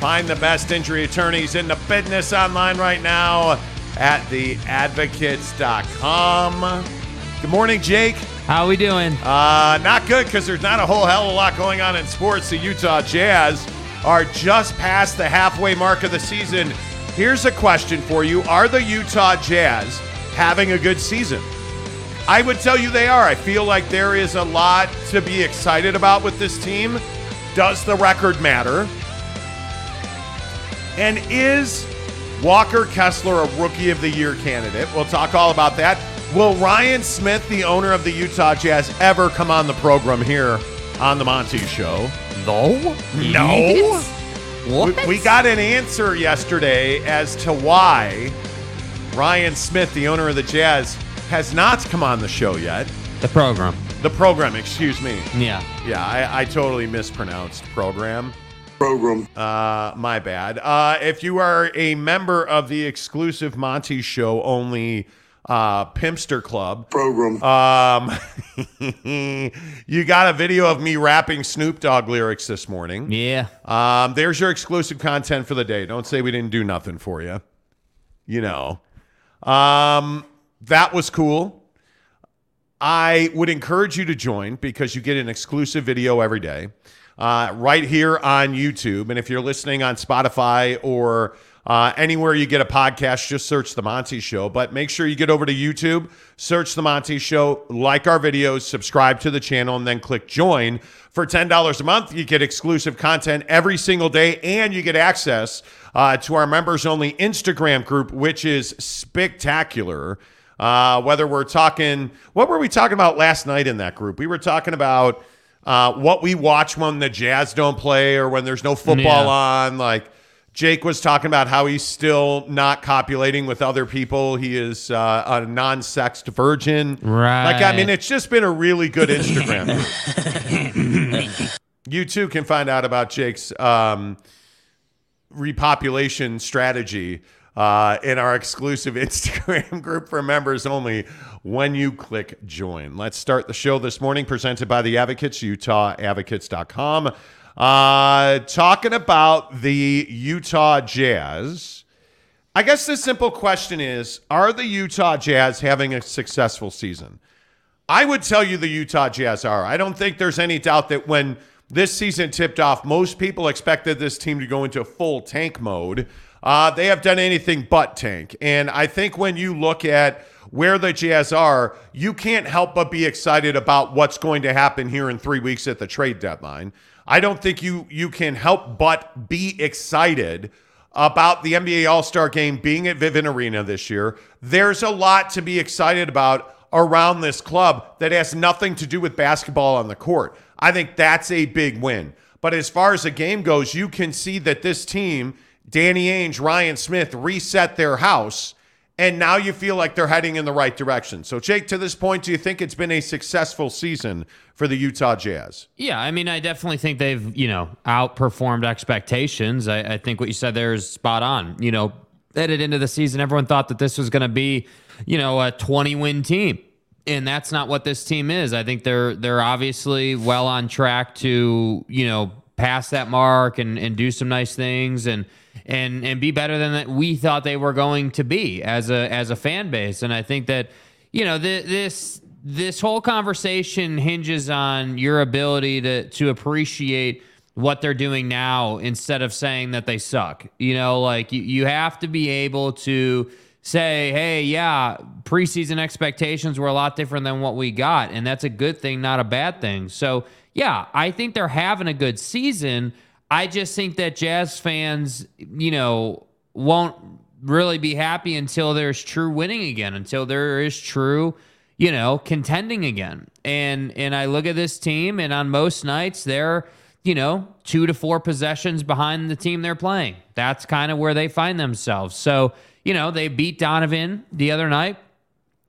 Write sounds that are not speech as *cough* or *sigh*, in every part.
Find the best injury attorneys in the business online right now at theadvocates.com. Good morning, Jake. How are we doing? Uh, not good because there's not a whole hell of a lot going on in sports. The Utah Jazz are just past the halfway mark of the season. Here's a question for you Are the Utah Jazz having a good season? I would tell you they are. I feel like there is a lot to be excited about with this team. Does the record matter? And is Walker Kessler a Rookie of the Year candidate? We'll talk all about that. Will Ryan Smith, the owner of the Utah Jazz, ever come on the program here on the Monty Show? No. No. What? We, we got an answer yesterday as to why Ryan Smith, the owner of the Jazz, has not come on the show yet. the program. The program, excuse me. Yeah. Yeah, I, I totally mispronounced program. Program. Uh, my bad. Uh, if you are a member of the exclusive Monty Show only uh, Pimpster Club, Program. um, *laughs* you got a video of me rapping Snoop Dogg lyrics this morning. Yeah. Um, there's your exclusive content for the day. Don't say we didn't do nothing for you. You know, um, that was cool. I would encourage you to join because you get an exclusive video every day uh, right here on YouTube. And if you're listening on Spotify or uh, anywhere you get a podcast, just search The Monty Show. But make sure you get over to YouTube, search The Monty Show, like our videos, subscribe to the channel, and then click join. For $10 a month, you get exclusive content every single day, and you get access uh, to our members only Instagram group, which is spectacular. Uh, whether we're talking, what were we talking about last night in that group? We were talking about uh, what we watch when the Jazz don't play or when there's no football Yeah. on. Like Jake was talking about how he's still not copulating with other people. He is uh, a non-sexed virgin. Right. Like I mean, it's just been a really good *laughs* Instagram. *laughs* you too can find out about Jake's um, repopulation strategy uh, in our exclusive *laughs* Instagram group for members only when you click join. Let's start the show this morning, presented by the Advocates, UtahAdvocates.com. Uh, talking about the Utah Jazz. I guess the simple question is Are the Utah Jazz having a successful season? I would tell you the Utah Jazz are. I don't think there's any doubt that when this season tipped off, most people expected this team to go into full tank mode. Uh, they have done anything but tank. And I think when you look at where the Jazz are, you can't help but be excited about what's going to happen here in three weeks at the trade deadline. I don't think you you can help but be excited about the NBA All Star game being at Vivint Arena this year. There's a lot to be excited about around this club that has nothing to do with basketball on the court. I think that's a big win. But as far as the game goes, you can see that this team, Danny Ainge, Ryan Smith, reset their house. And now you feel like they're heading in the right direction. So, Jake, to this point, do you think it's been a successful season for the Utah Jazz? Yeah, I mean, I definitely think they've, you know, outperformed expectations. I, I think what you said there is spot on. You know, headed into the season, everyone thought that this was going to be, you know, a 20 win team. And that's not what this team is. I think they're they're obviously well on track to, you know, pass that mark and, and do some nice things and and and be better than that we thought they were going to be as a as a fan base. And I think that, you know, th- this this whole conversation hinges on your ability to to appreciate what they're doing now instead of saying that they suck. You know, like you, you have to be able to say, hey, yeah, preseason expectations were a lot different than what we got. And that's a good thing, not a bad thing. So, yeah, I think they're having a good season. I just think that Jazz fans, you know, won't really be happy until there's true winning again, until there is true, you know, contending again. And and I look at this team and on most nights they're, you know, 2 to 4 possessions behind the team they're playing. That's kind of where they find themselves. So, you know, they beat Donovan the other night,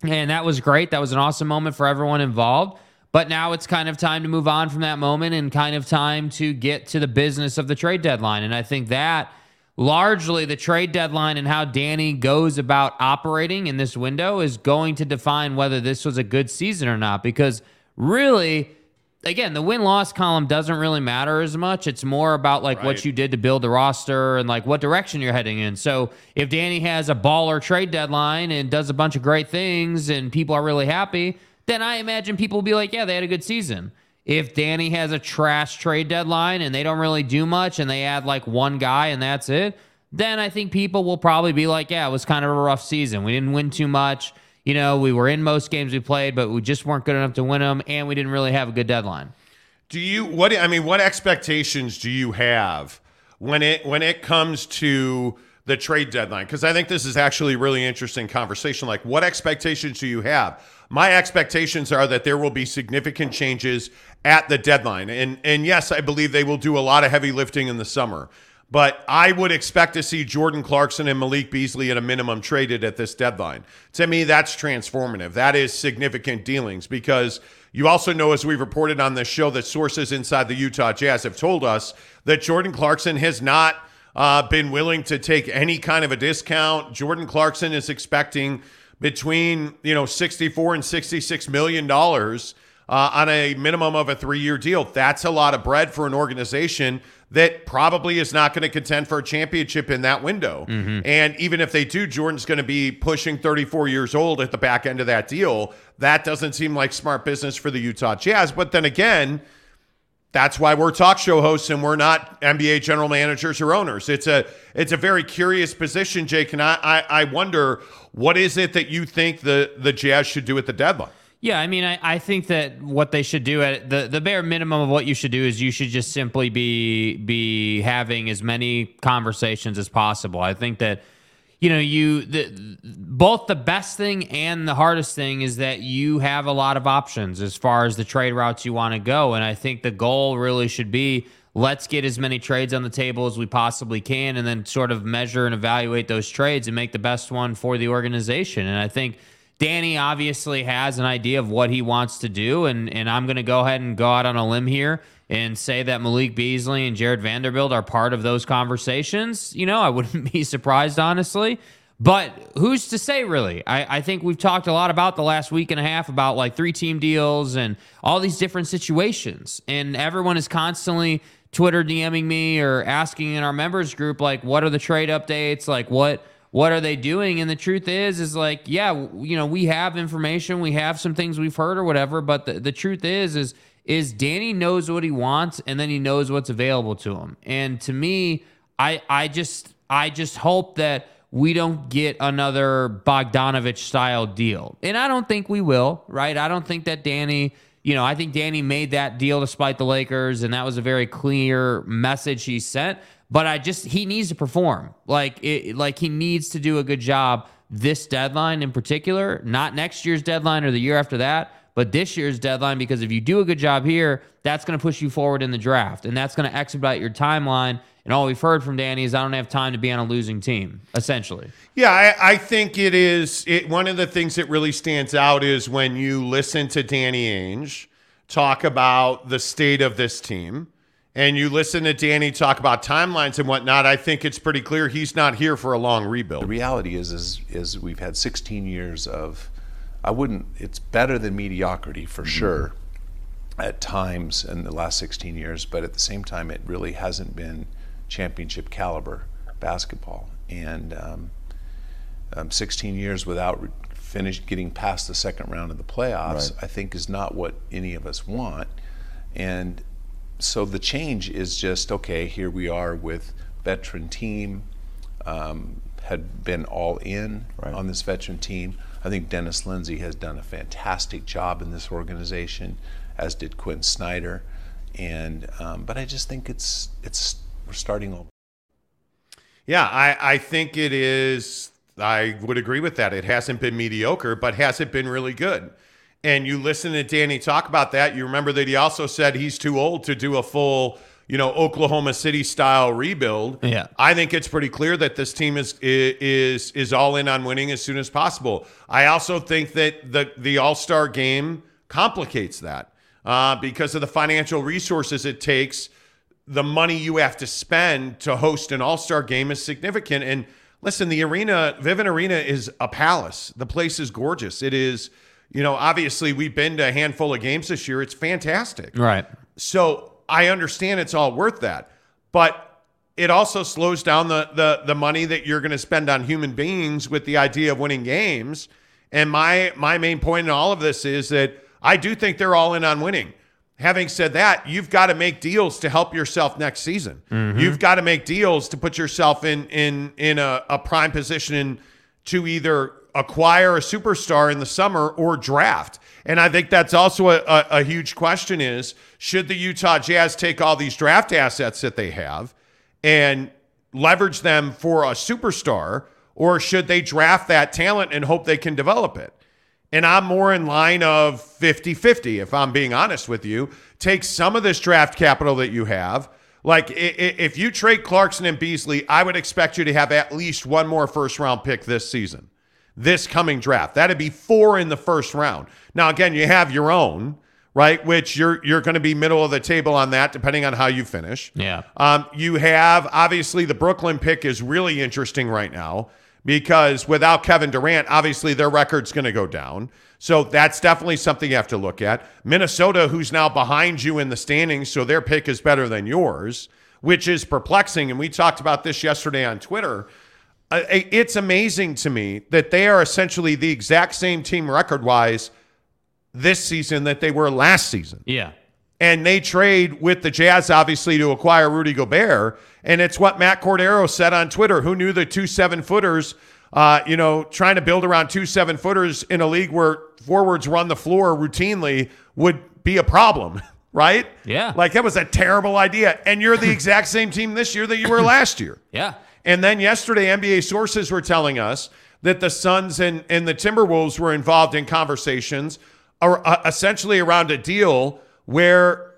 and that was great. That was an awesome moment for everyone involved. But now it's kind of time to move on from that moment and kind of time to get to the business of the trade deadline. And I think that largely the trade deadline and how Danny goes about operating in this window is going to define whether this was a good season or not. Because really, again, the win loss column doesn't really matter as much. It's more about like what you did to build the roster and like what direction you're heading in. So if Danny has a baller trade deadline and does a bunch of great things and people are really happy, then I imagine people will be like, yeah, they had a good season. If Danny has a trash trade deadline and they don't really do much and they add like one guy and that's it, then I think people will probably be like, yeah, it was kind of a rough season. We didn't win too much. You know, we were in most games we played, but we just weren't good enough to win them, and we didn't really have a good deadline. Do you what I mean, what expectations do you have when it when it comes to the trade deadline? Because I think this is actually a really interesting conversation. Like, what expectations do you have? My expectations are that there will be significant changes at the deadline. And and yes, I believe they will do a lot of heavy lifting in the summer. But I would expect to see Jordan Clarkson and Malik Beasley at a minimum traded at this deadline. To me, that's transformative. That is significant dealings because you also know, as we've reported on this show, that sources inside the Utah Jazz have told us that Jordan Clarkson has not uh, been willing to take any kind of a discount. Jordan Clarkson is expecting between you know 64 and 66 million dollars uh, on a minimum of a three-year deal. That's a lot of bread for an organization that probably is not going to contend for a championship in that window. And even if they do, Jordan's going to be pushing 34 years old at the back end of that deal. That doesn't seem like smart business for the Utah Jazz. But then again, that's why we're talk show hosts and we're not NBA general managers or owners. It's a it's a very curious position, Jake. And I I, I wonder what is it that you think the the Jazz should do at the deadline? Yeah, I mean, I, I think that what they should do at the the bare minimum of what you should do is you should just simply be be having as many conversations as possible. I think that you know you the both the best thing and the hardest thing is that you have a lot of options as far as the trade routes you want to go, and I think the goal really should be let's get as many trades on the table as we possibly can, and then sort of measure and evaluate those trades and make the best one for the organization. And I think. Danny obviously has an idea of what he wants to do, and, and I'm going to go ahead and go out on a limb here and say that Malik Beasley and Jared Vanderbilt are part of those conversations. You know, I wouldn't *laughs* be surprised, honestly. But who's to say, really? I, I think we've talked a lot about the last week and a half about like three team deals and all these different situations. And everyone is constantly Twitter DMing me or asking in our members group, like, what are the trade updates? Like, what what are they doing? And the truth is is like yeah you know we have information. We have some things we've heard or whatever. But the, the truth is is is danny knows what he wants and then he knows what's available to him. And to me i i just i just hope that we don't get another Bogdanovic style deal. And i don't think we will right? I don't think that danny you know, I think Danny made that deal despite the Lakers, and that was a very clear message he sent. But I just he needs to perform. Like it, like he needs to do a good job this deadline in particular, not next year's deadline or the year after that, but this year's deadline. Because if you do a good job here, that's going to push you forward in the draft, and that's going to expedite your timeline. And all we've heard from Danny is I don't have time to be on a losing team, essentially. Yeah, I, I think it is. It, one of the things that really stands out is when you listen to Danny Ainge talk about the state of this team, and you listen to Danny talk about timelines and whatnot. I think it's pretty clear he's not here for a long rebuild. The reality is, is, is we've had 16 years of, I wouldn't. It's better than mediocrity for sure, at times in the last 16 years. But at the same time, it really hasn't been championship caliber basketball. And um, um, 16 years without re- finish getting past the second round of the playoffs, I think, is not what any of us want. And so the change is just okay. Here we are with veteran team. Um, had been all in on this veteran team. I think Dennis Lindsay has done a fantastic job in this organization, as did Quinn Snyder. And um, but I just think it's it's we're starting over. Yeah, I, I think it is. I would agree with that. It hasn't been mediocre, but has it been really good? And you listen to Danny talk about that. You remember that he also said he's too old to do a full, you know, Oklahoma City style rebuild. Yeah. I think it's pretty clear that this team is is is all in on winning as soon as possible. I also think that the the All Star game complicates that uh, because of the financial resources it takes. The money you have to spend to host an All Star game is significant. And listen, the arena, Vivint Arena, is a palace. The place is gorgeous. It is, you know, obviously we've been to a handful of games this year. It's fantastic. Right. So I understand it's all worth that, but it also slows down the the the money that you're going to spend on human beings with the idea of winning games. And my my main point in all of this is that I do think they're all in on winning. Having said that, you've got to make deals to help yourself next season. Mm-hmm. You've got to make deals to put yourself in in in a, a prime position to either acquire a superstar in the summer or draft. And I think that's also a, a, a huge question is should the Utah Jazz take all these draft assets that they have and leverage them for a superstar, or should they draft that talent and hope they can develop it? And I'm more in line of 50 50, if I'm being honest with you. Take some of this draft capital that you have. Like, if you trade Clarkson and Beasley, I would expect you to have at least one more first round pick this season, this coming draft. That'd be four in the first round. Now, again, you have your own, right? Which you're you're going to be middle of the table on that, depending on how you finish. Yeah. Um, you have obviously the Brooklyn pick is really interesting right now because without Kevin Durant, obviously their record's going to go down. So that's definitely something you have to look at. Minnesota, who's now behind you in the standings, so their pick is better than yours, which is perplexing. And we talked about this yesterday on Twitter. It's amazing to me that they are essentially the exact same team record wise this season that they were last season Yeah. and they trade with the Jazz, obviously, to acquire Rudy Gobert. And it's what Matt Cordero said on Twitter. Who knew the two seven footers, uh, you know, trying to build around two seven footers in a league where forwards run the floor routinely would be a problem, *laughs* right? Yeah. Like that was a terrible idea. And you're the exact same team this year that you were last year. Yeah. And then yesterday, NBA sources were telling us that the Suns and, and the Timberwolves were involved in conversations are, uh, essentially around a deal where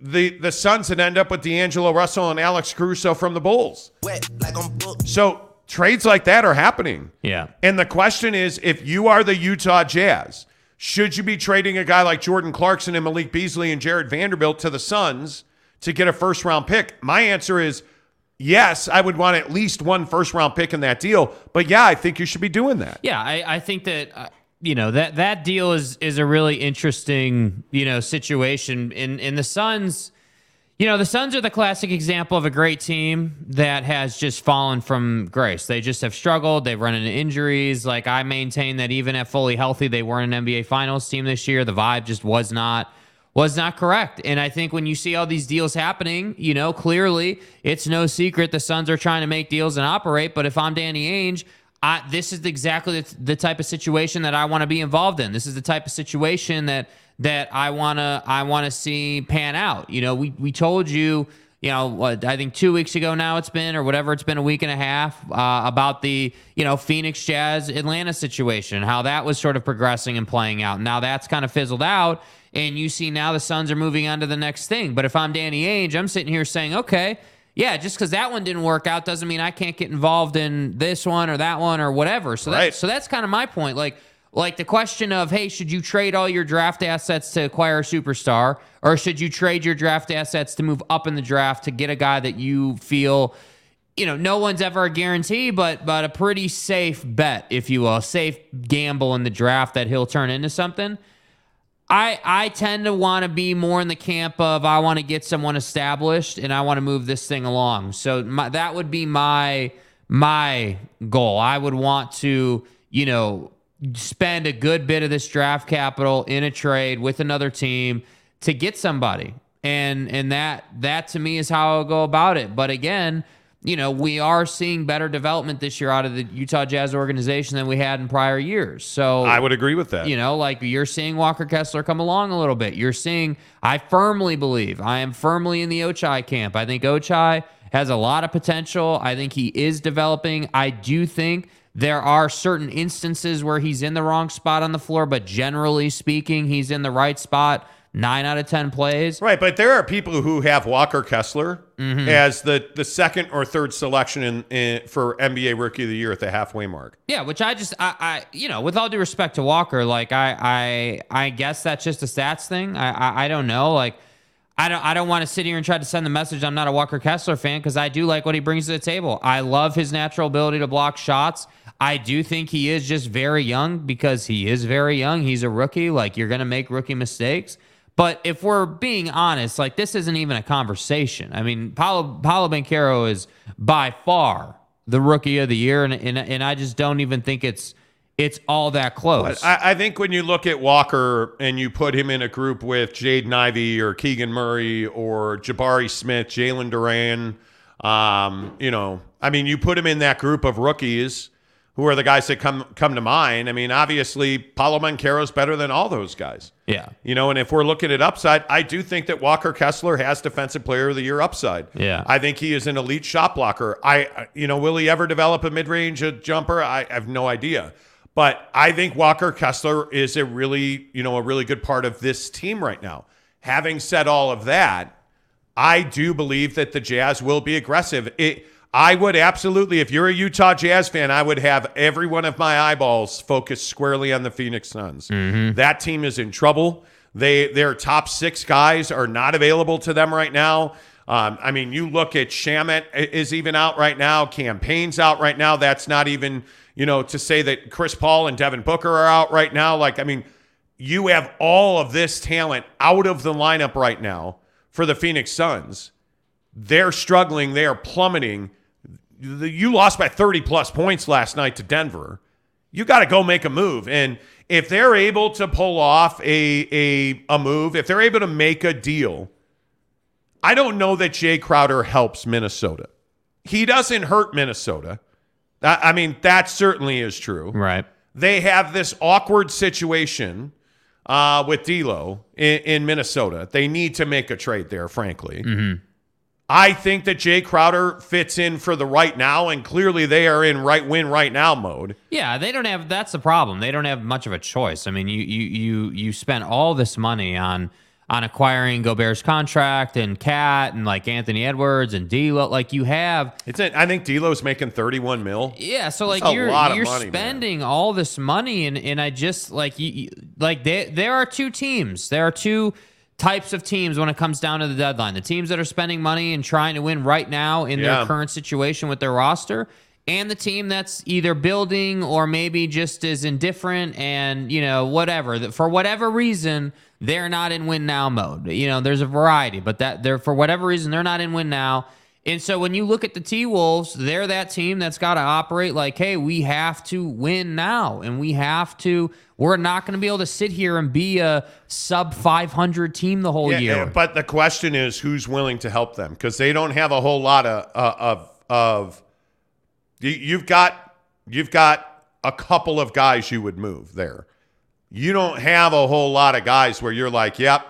the the Suns would end up with D'Angelo Russell and Alex Caruso from the Bulls. wet like I'm. So trades like that are happening. Yeah. And the question is if you are the Utah Jazz, should you be trading a guy like Jordan Clarkson and Malik Beasley and Jared Vanderbilt to the Suns to get a first round pick? My answer is yes, I would want at least one first round pick in that deal. But yeah, I think you should be doing that. Yeah, I, I think that uh, you know that that deal is is a really interesting you know situation in in the Suns. You know, the Suns are the classic example of a great team that has just fallen from grace. They just have struggled. They've run into injuries. Like I maintain that even at fully healthy, they weren't an NBA Finals team this year. The vibe just was not was not correct. And I think when you see all these deals happening, you know, clearly it's no secret the Suns are trying to make deals and operate. But if I'm Danny Ainge, I, this is exactly the, type of situation that I want to be involved in. This is the type of situation that that I wanna I wanna see pan out. You know, we we told you, you know, I think two weeks ago now it's been or whatever it's been a week and a half uh, about the you know Phoenix Jazz Atlanta situation, how that was sort of progressing and playing out. Now that's kind of fizzled out, and you see now the Suns are moving on to the next thing. But if I'm Danny Ainge, I'm sitting here saying, okay. Yeah, just because that one didn't work out doesn't mean I can't get involved in this one or that one or whatever. So Right. that, so that's kind of my point. Like, like the question of, hey, should you trade all your draft assets to acquire a superstar, or should you trade your draft assets to move up in the draft to get a guy that you feel, you know, no one's ever a guarantee, but but a pretty safe bet, if you will, a safe gamble in the draft that he'll turn into something. I I tend to want to be more in the camp of I want to get someone established and I want to move this thing along. So my, that would be my my goal. I would want to, you know, spend a good bit of this draft capital in a trade with another team to get somebody. And and that that to me is how I'll go about it. But again, you know, we are seeing better development this year out of the Utah Jazz organization than we had in prior years. So I would agree with that. you know, like you're seeing Walker Kessler come along a little bit. You're seeing, I firmly believe, I am firmly in the Ochai camp. I think Ochai has a lot of potential. I think he is developing. I do think there are certain instances where he's in the wrong spot on the floor, but generally speaking, he's in the right spot nine out of 10 plays. Right, but there are people who have Walker Kessler Mm-hmm. as the, the second or third selection in, in for NBA Rookie of the Year at the halfway mark. Yeah, which I just I, I you know, with all due respect to Walker, like I I I guess that's just a stats thing. I I, I don't know. Like I don't I don't want to sit here and try to send the message I'm not a Walker Kessler fan because I do like what he brings to the table. I love his natural ability to block shots. I do think he is just very young because he is very young. He's a rookie. Like you're gonna make rookie mistakes. But if we're being honest, like this isn't even a conversation. I mean, Paulo Paolo Banchero is by far the rookie of the year, and and, and I just don't even think it's it's all that close. I, I think when you look at Walker and you put him in a group with Jaden Ivey or Keegan Murray or Jabari Smith, Jalen Duren, um, you know, I mean, you put him in that group of rookies who are the guys that come come to mind. I mean, obviously, Paolo Banchero's better than all those guys. yeah, You know, and if we're looking at upside, I do think that Walker Kessler has Defensive Player of the Year upside. Yeah. I think he is an elite shot blocker. I, you know, will he ever develop a mid-range uh, jumper? I have no idea. But I think Walker Kessler is a really, you know, a really good part of this team right now. Having said all of that, I do believe that the Jazz will be aggressive. It, I would absolutely, if you're a Utah Jazz fan, I would have every one of my eyeballs focused squarely on the Phoenix Suns. That team is in trouble. They their top six guys are not available to them right now. Um, I mean, you look at Shamet is even out right now. Cam Payne's out right now. That's not even you know to say that Chris Paul and Devin Booker are out right now. Like, I mean, you have all of this talent out of the lineup right now for the Phoenix Suns. They're struggling. They are plummeting. The- You lost by 30 plus points last night to Denver. You got to go make a move. And if they're able to pull off a, a, a move, if they're able to make a deal, I don't know that Jay Crowder helps Minnesota. He doesn't hurt Minnesota. I I mean, that certainly is true right. they have this awkward situation uh, with D'Lo in, in Minnesota. They need to make a trade there, frankly. I think that Jay Crowder fits in for the right now, and clearly they are in right win right now mode. Yeah, they don't have. That's the problem. They don't have much of a choice. I mean, you you you you spent all this money on on acquiring Gobert's contract and Cat and like Anthony Edwards and D'Lo. Like you have It's a, I think D'Lo's making thirty one mil. Yeah, so like a you're you're money, man. spending all this money, and and I just like you, you like there there are two teams. There are two types of teams when it comes down to the deadline. The teams that are spending money and trying to win right now in Yeah. their current situation with their roster. And the team that's either building or maybe just is indifferent and, you know, whatever. For whatever reason, they're not in win now mode. You know, there's a variety, but that they're for whatever reason, they're not in win now. And so when you look at the T Wolves, they're that team that's got to operate like, hey, we have to win now. And we have to, we're not going to be able to sit here and be a sub 500 team the whole Yeah, year. but the question is who's willing to help them because they don't have a whole lot of uh, of of. You've got you've got a couple of guys you would move there. You don't have a whole lot of guys where you're like, yep,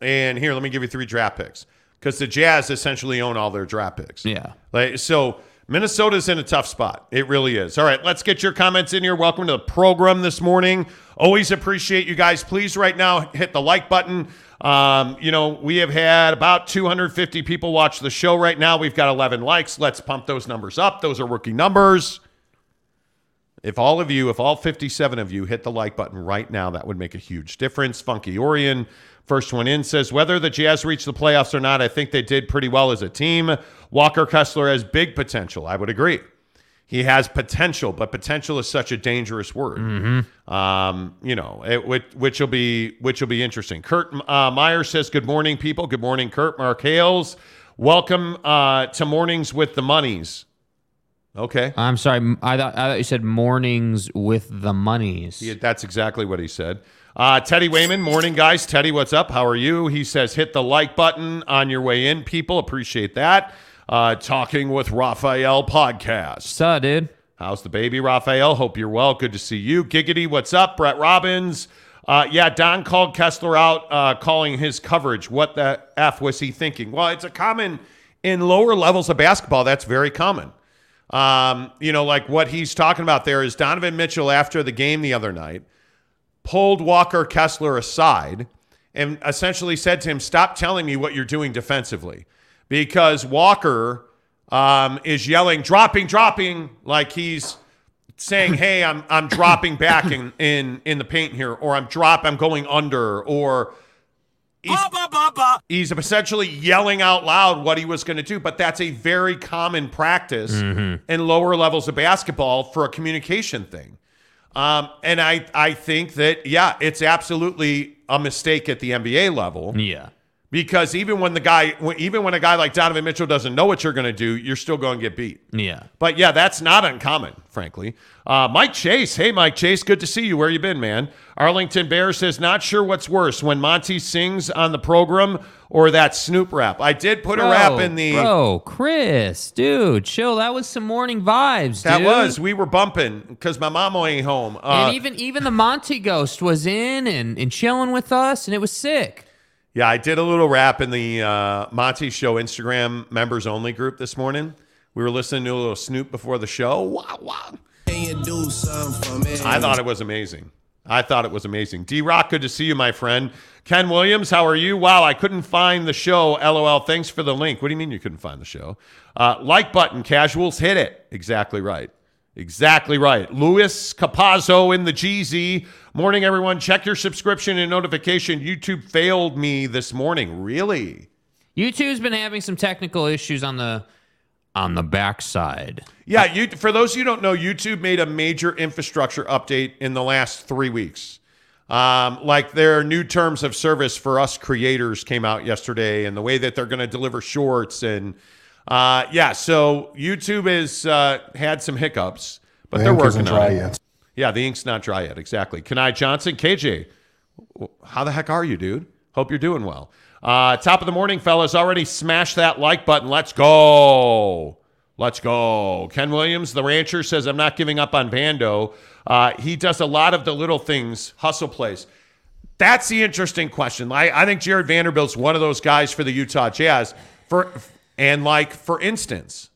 and here let me give you three draft picks because the Jazz essentially own all their draft picks. Yeah. Like so. Minnesota's in a tough spot. It really is. All right, let's get your comments in here. Welcome to the program this morning. Always appreciate you guys. Please, right now, hit the like button. Um, you know, we have had about 250 people watch the show right now. We've got 11 likes. Let's pump those numbers up. Those are rookie numbers. If all of you, if all 57 of you hit the like button right now, that would make a huge difference. Funky Orion, first one in, says whether the Jazz reach the playoffs or not, I think they did pretty well as a team. Walker Kessler has big potential. I would agree. He has potential, but potential is such a dangerous word. Um, you know, it, which, which will be which will be interesting. Kurt uh, Meyer says, "Good morning, people. Good morning, Kurt. Mark Hales, welcome uh, to mornings with the monies." Okay. I'm sorry. I thought, I thought you said mornings with the monies. Yeah, that's exactly what he said. Uh, Teddy Wayman, morning, guys. Teddy, what's up? How are you? He says, hit the like button on your way in, people. Appreciate that. Uh, Talking with Raphael podcast. So, dude. How's the baby, Raphael? Hope you're well. Good to see you. Giggity, what's up? Brett Robbins. Uh, yeah, Don called Kessler out, uh, calling his coverage. What the F was he thinking? Well, it's a common, in lower levels of basketball, that's very common. Um, you know, like what he's talking about there is Donovan Mitchell after the game the other night pulled Walker Kessler aside and essentially said to him, Stop telling me what you're doing defensively. Because Walker um, is yelling, dropping, dropping, like he's saying, Hey, I'm I'm dropping back in, in in the paint here, or I'm drop, I'm going under, or he's, he's essentially yelling out loud what he was going to do. But that's a very common practice in lower levels of basketball for a communication thing. Um, and I, I think that, yeah, it's absolutely a mistake at the NBA level Yeah. Because even when the guy, even when a guy like Donovan Mitchell doesn't know what you're going to do, you're still going to get beat. Yeah. But yeah, that's not uncommon, frankly. Uh, Mike Chase, hey Mike Chase, good to see you. Where you been, man? Arlington Bear says, not sure what's worse when Monty sings on the program or that Snoop rap. I did put a rap in the. Bro, Chris, dude, chill. That was some morning vibes, that dude. was we were bumping because my mama ain't home. Uh, and even even the Monty Ghost was in and, and chilling with us, and it was sick. Yeah, I did a little rap in the uh, Monty Show Instagram members only group this morning. We were listening to a little Snoop before the show. Wow, wow. I thought it was amazing. I thought it was amazing. D Rock, good to see you, my friend. Ken Williams, how are you? Wow, I couldn't find the show. LOL. Thanks for the link. What do you mean you couldn't find the show? Uh, like button, casuals, hit it. Exactly right. Exactly right. Luis Capazzo in the GZ. Morning, everyone. Check your subscription and notification. YouTube failed me this morning. Really? YouTube's been having some technical issues on the on the backside. Yeah, you, for those of you who don't know, YouTube made a major infrastructure update in the last three weeks. Um, like their new terms of service for us creators came out yesterday, and the way that they're going to deliver shorts and uh, yeah, so YouTube has uh, had some hiccups, but they're working on it. Yeah, the ink's not dry yet. Exactly. Kenai Johnson, KJ, how the heck are you, dude? Hope you're doing well. Uh, top of the morning, fellas. Already smash that like button. Let's go. Let's go. Ken Williams, the rancher, says, I'm not giving up on Vando. Uh, he does a lot of the little things, hustle plays. That's the interesting question. I, I think Jared Vanderbilt's one of those guys for the Utah Jazz. For and like for instance,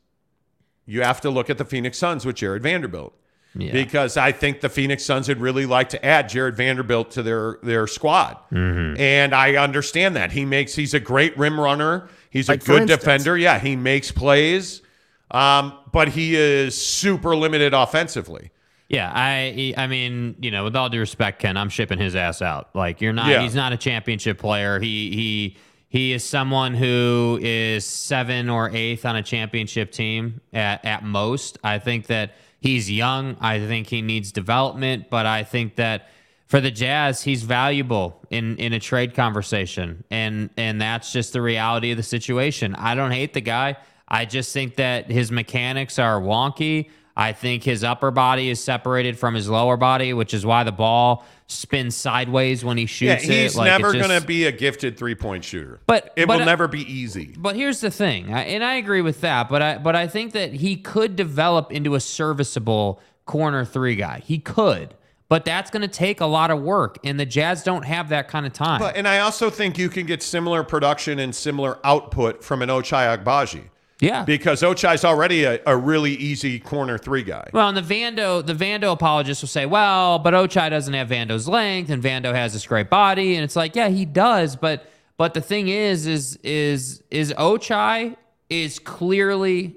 you have to look at the Phoenix Suns with Jared Vanderbilt Yeah. because I think the Phoenix Suns would really like to add Jared Vanderbilt to their their squad. And I understand that. He makes he's a great rim runner. He's Like, a good instance. defender. Yeah, he makes plays. Um, but he is super limited offensively. Yeah, I I mean, you know, with all due respect, Ken, I'm shipping his ass out. Like you're not Yeah. he's not a championship player. He he he is someone who is seven or eighth on a championship team at, at most. I think that he's young. I think he needs development, but I think that for the Jazz, he's valuable in in a trade conversation, and and that's just the reality of the situation. I don't hate the guy. I just think that his mechanics are wonky. I think his upper body is separated from his lower body, which is why the ball spins sideways when he Yeah, shoots he's it. Like, never going to be a gifted three point shooter. But- it but, will uh, never be easy. But here's the thing, I, and I agree with that. But I but I think that he could develop into a serviceable corner three guy. He could, but that's going to take a lot of work, and the Jazz don't have that kind of time. But, and I also think you can get similar production and similar output from an Ochai Agbaji yeah, because Ochai's already a, a really easy corner three guy. Well, and the Vando, the Vando apologists will say, "Well, but Ochai doesn't have Vando's length, and Vando has this great body." And it's like, yeah, he does, but but the thing is, is is is Ochai is clearly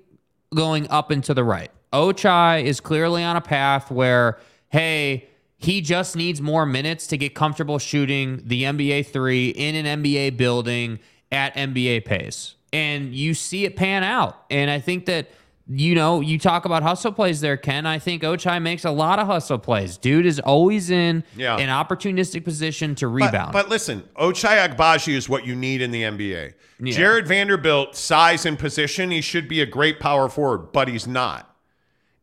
going up and to the right. Ochai is clearly on a path where, hey, he just needs more minutes to get comfortable shooting the NBA three in an NBA building at NBA pace. And you see it pan out. And I think that, you know, you talk about hustle plays there, Ken. I think Ochai makes a lot of hustle plays. Dude is always in Yeah. an opportunistic position to But, rebound. but listen, Ochai Agbaji is what you need in the NBA. Yeah. Jared Vanderbilt, size and position, he should be a great power forward, but he's not.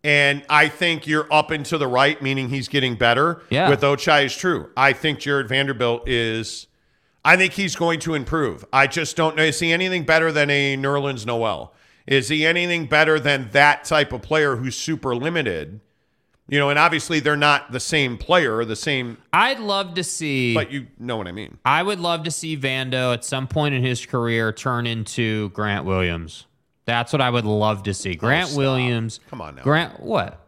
And I think you're up and to the right, meaning he's getting better. Yeah. With Ochai is true. I think Jared Vanderbilt is. I think he's going to improve. I just don't know. Is he anything better than a Nerlens Noel? Is he anything better than that type of player who's super limited? You know, and obviously they're not the same player or the same, I'd love to see. but you know what I mean. I would love to see Vando at some point in his career turn into Grant Williams. That's what I would love to see. Oh, Grant stop. Williams. Come on now. Grant, what?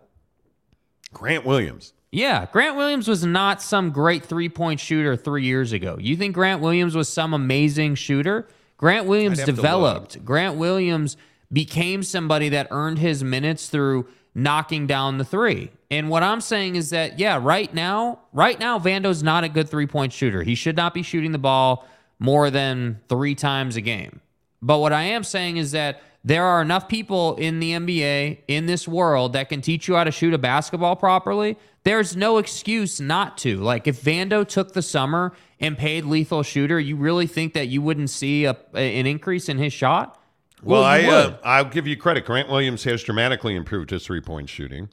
Grant Williams. Yeah, Grant Williams was not some great three point shooter three years ago. You think Grant Williams was some amazing shooter? Grant Williams I'd have to developed. Grant Williams became somebody that earned his minutes through knocking down the three. And what I'm saying is that, yeah, right now, right now, Vando's not a good three point shooter. He should not be shooting the ball more than three times a game. But what I am saying is that there are enough people in the NBA, in this world, that can teach you how to shoot a basketball properly. There's no excuse not to. Like, if Vando took the summer and paid lethal shooter, you really think that you wouldn't see a, an increase in his shot? Well, I you uh. I'll give you credit. Grant Williams has dramatically improved his three point shooting.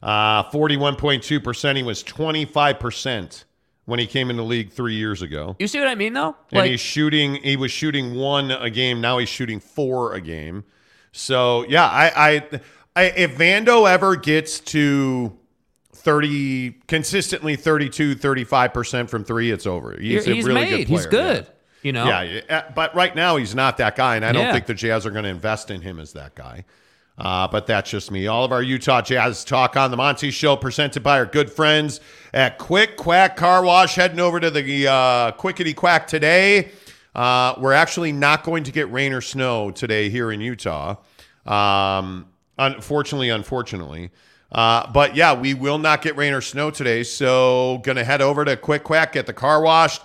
Uh, Forty-one point two percent. He was twenty-five percent when he came in the league three years ago. you see what I mean, though? and Like, he's shooting. He was shooting one a game. Now he's shooting four a game. So yeah, I, I, I if Vando ever gets to 30 consistently 32 35% from 3 it's over. He's, he's a really made. good player. he's good. You know? Yeah. yeah, yeah, but right now he's not that guy and I don't Yeah. think the Jazz are going to invest in him as that guy. Uh, but that's just me. All of our Utah Jazz talk on the Monty Show, presented by our good friends at Quick Quack Car Wash. Heading over to the uh, Quickity Quack today. Uh, we're actually not going to get rain or snow today here in Utah. Um, unfortunately, unfortunately. Uh, but yeah, we will not get rain or snow today. So, gonna head over to Quick Quack, get the car washed.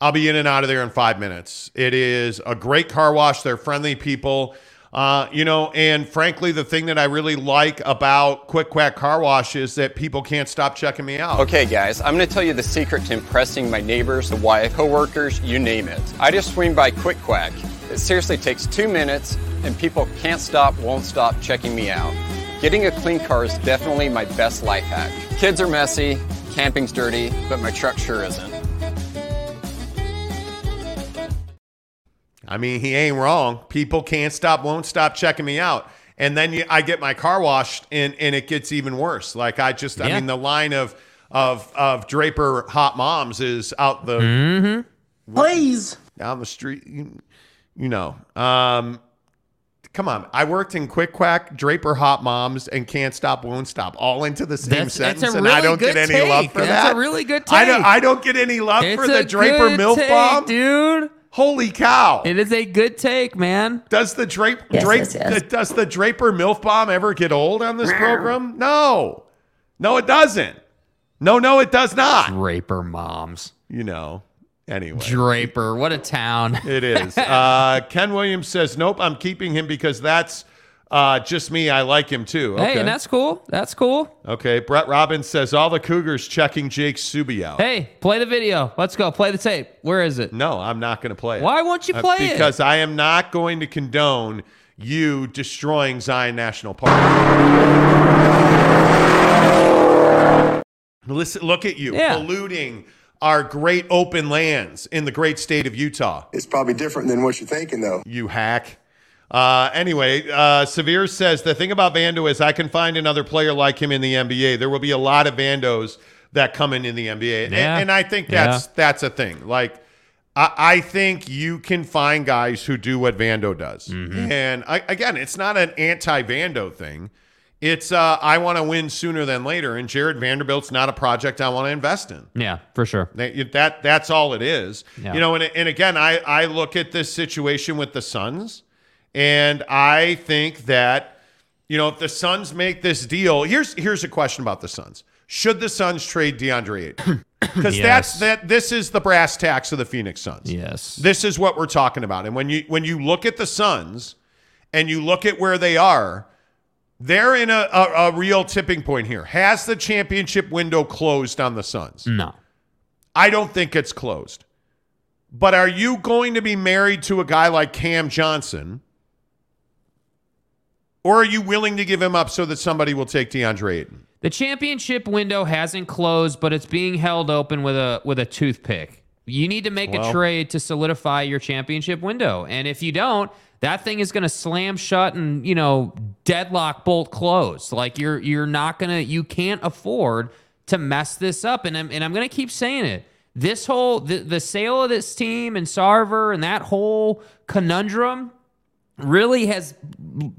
I'll be in and out of there in five minutes. It is a great car wash. They're friendly people. Uh, you know, and frankly, the thing that I really like about Quick Quack Car Wash is that people can't stop checking me out. Okay, guys, I'm going to tell you the secret to impressing my neighbors, the wife, coworkers, you name it. I just swing by Quick Quack. It seriously takes two minutes, and people can't stop, won't stop checking me out. Getting a clean car is definitely my best life hack. Kids are messy, camping's dirty, but my truck sure isn't. I mean, he ain't wrong. People can't stop, won't stop checking me out. And then you, I get my car washed, and and it gets even worse. Like I just, I mean, the line of of of Draper hot moms is out the Please. down the street. You, you know, um, come on. I worked in Quick Quack, Draper hot moms, and can't stop, won't stop, all into the same That's- sentence, that's a and I don't get good any love take. for That's that. a really good I don't. take. I don't get any love It's for the a Draper good milf take, bomb, dude. Holy cow! It is a good take, man. Does the Drape, Yes, Drape yes, yes. does the Draper MILF bomb ever get old on this program? No. No, it doesn't. No, no, it does not. Draper moms. You know. Anyway. Draper, what a town. *laughs* It is. Uh, Ken Williams says, Nope, I'm keeping him because that's uh, just me. I like him too. Okay. Hey, and that's cool. That's cool. okay. Brett Robbins says all the Cougars checking Jake Subi out. Hey, play the video. Let's go. Play the tape. Where is it? No, I'm not going to play it. Why won't you Uh, play it? because I am not going to condone you destroying Zion National Park. Listen, look at you Yeah. polluting our great open lands in the great state of Utah. It's probably different than what you're thinking, though. You hack. Uh, anyway, uh, Severe says the thing about Vando is I can find another player like him in the NBA. There will be a lot of Vandos that come in in the NBA, and, Yeah. and I think Yeah. that's that's a thing. Like, I, I think you can find guys who do what Vando does, Mm-hmm. and I, again, it's not an anti-Vando thing. It's uh, I want to win sooner than later, and Jared Vanderbilt's not a project I want to invest in. Yeah, for sure. That, that that's all it is. Yeah. You know, and, and again, I, I look at this situation with the Suns, and I think that, you know, if the Suns make this deal, here's here's a question about the Suns. Should the Suns trade DeAndre Ayton? *coughs* Because that's that this is the brass tacks of the Phoenix Suns. Yes. This is what we're talking about. And when you when you look at the Suns and you look at where they are, they're in a, a, a real tipping point here. Has the championship window closed on the Suns? No. I don't think it's closed. But are you going to be married to a guy like Cam Johnson? Or are you willing to give him up so that somebody will take DeAndre Ayton? The championship window hasn't closed, but it's being held open with a with a toothpick. You need to make Well- a trade to solidify your championship window. And if you don't, that thing is going to slam shut and, you know, deadlock bolt closed. Like you're you're not going to you can't afford to mess this up and I'm and I'm going to keep saying it. This whole the, the sale of this team and Sarver and that whole conundrum really has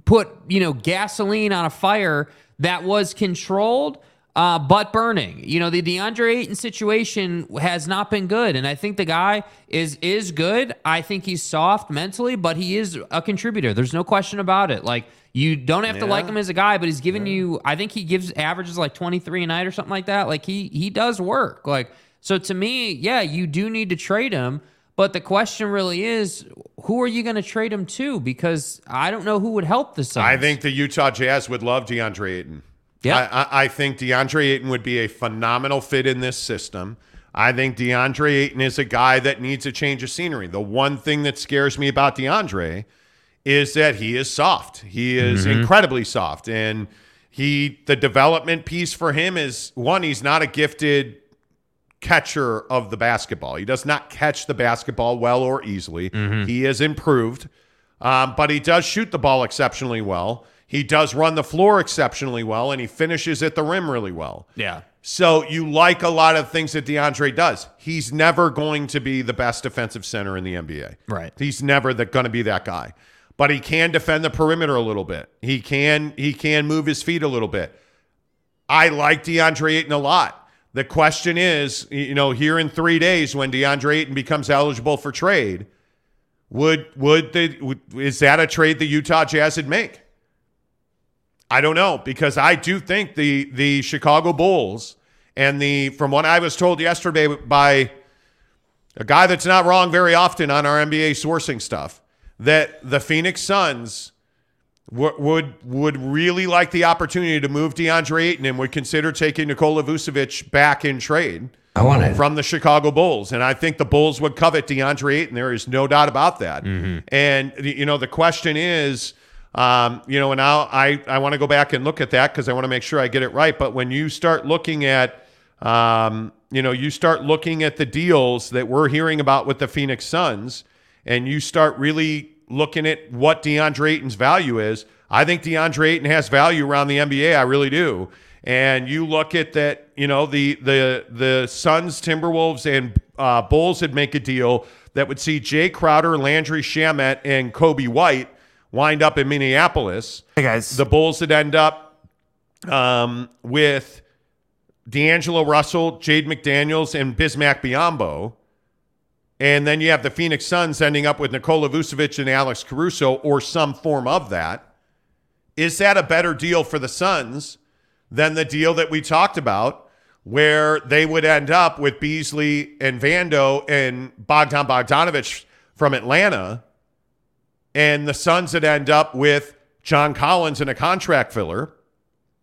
put you know gasoline on a fire that was controlled uh, butt burning. You know, the DeAndre Ayton situation has not been good, and I think the guy is is good. I think he's soft mentally, but he is a contributor. There's no question about it. Like you don't have to like him as a guy, but he's giving you. I think he gives averages like 23 a night or something like that. Like he he does work. Like so to me, yeah, you do need to trade him. But the question really is, who are you going to trade him to? Because I don't know who would help the Suns. I think the Utah Jazz would love DeAndre Ayton. Yeah. I, I, I think DeAndre Ayton would be a phenomenal fit in this system. I think DeAndre Ayton is a guy that needs a change of scenery. The one thing that scares me about DeAndre is that he is soft. He is incredibly soft. And he the development piece for him is one, he's not a gifted catcher of the basketball. He does not catch the basketball well or easily. He has improved, um, but he does shoot the ball exceptionally well. He does run the floor exceptionally well, and he finishes at the rim really well. yeah. So you like a lot of things that DeAndre does. He's never going to be the best defensive center in the NBA. Right. He's never going to be that guy. But he can defend the perimeter a little bit. He can he can move his feet a little bit. I like DeAndre Ayton a lot. The question is, you know, here in three days when DeAndre Ayton becomes eligible for trade, would would the would, is that a trade the Utah Jazz would make? I don't know because I do think the the Chicago Bulls and the from what I was told yesterday by a guy that's not wrong very often on our NBA sourcing stuff that the Phoenix Suns w- would would really like the opportunity to move DeAndre Ayton and would consider taking Nikola Vucevic back in trade I want it. from the Chicago Bulls. And I think the Bulls would covet DeAndre Ayton. There is no doubt about that. Mm-hmm. And, you know, the question is, um, you know, and now I, I want to go back and look at that because I want to make sure I get it right. But when you start looking at, um, you know, you start looking at the deals that we're hearing about with the Phoenix Suns and you start really looking at what DeAndre Ayton's value is, I think DeAndre Ayton has value around the NBA. I really do. And you look at that, you know, the the the Suns, Timberwolves, and uh, Bulls would make a deal that would see Jae Crowder, Landry Shamet, and Coby White wind up in Minneapolis. Hey guys. The Bulls would end up um, with D'Angelo Russell, Jaden McDaniels, and Bismack Biyombo. And then you have the Phoenix Suns ending up with Nikola Vucevic and Alex Caruso or some form of that. Is that a better deal for the Suns than the deal that we talked about, where they would end up with Beasley and Vando and Bogdan Bogdanovic from Atlanta, and the Suns would end up with John Collins and a contract filler?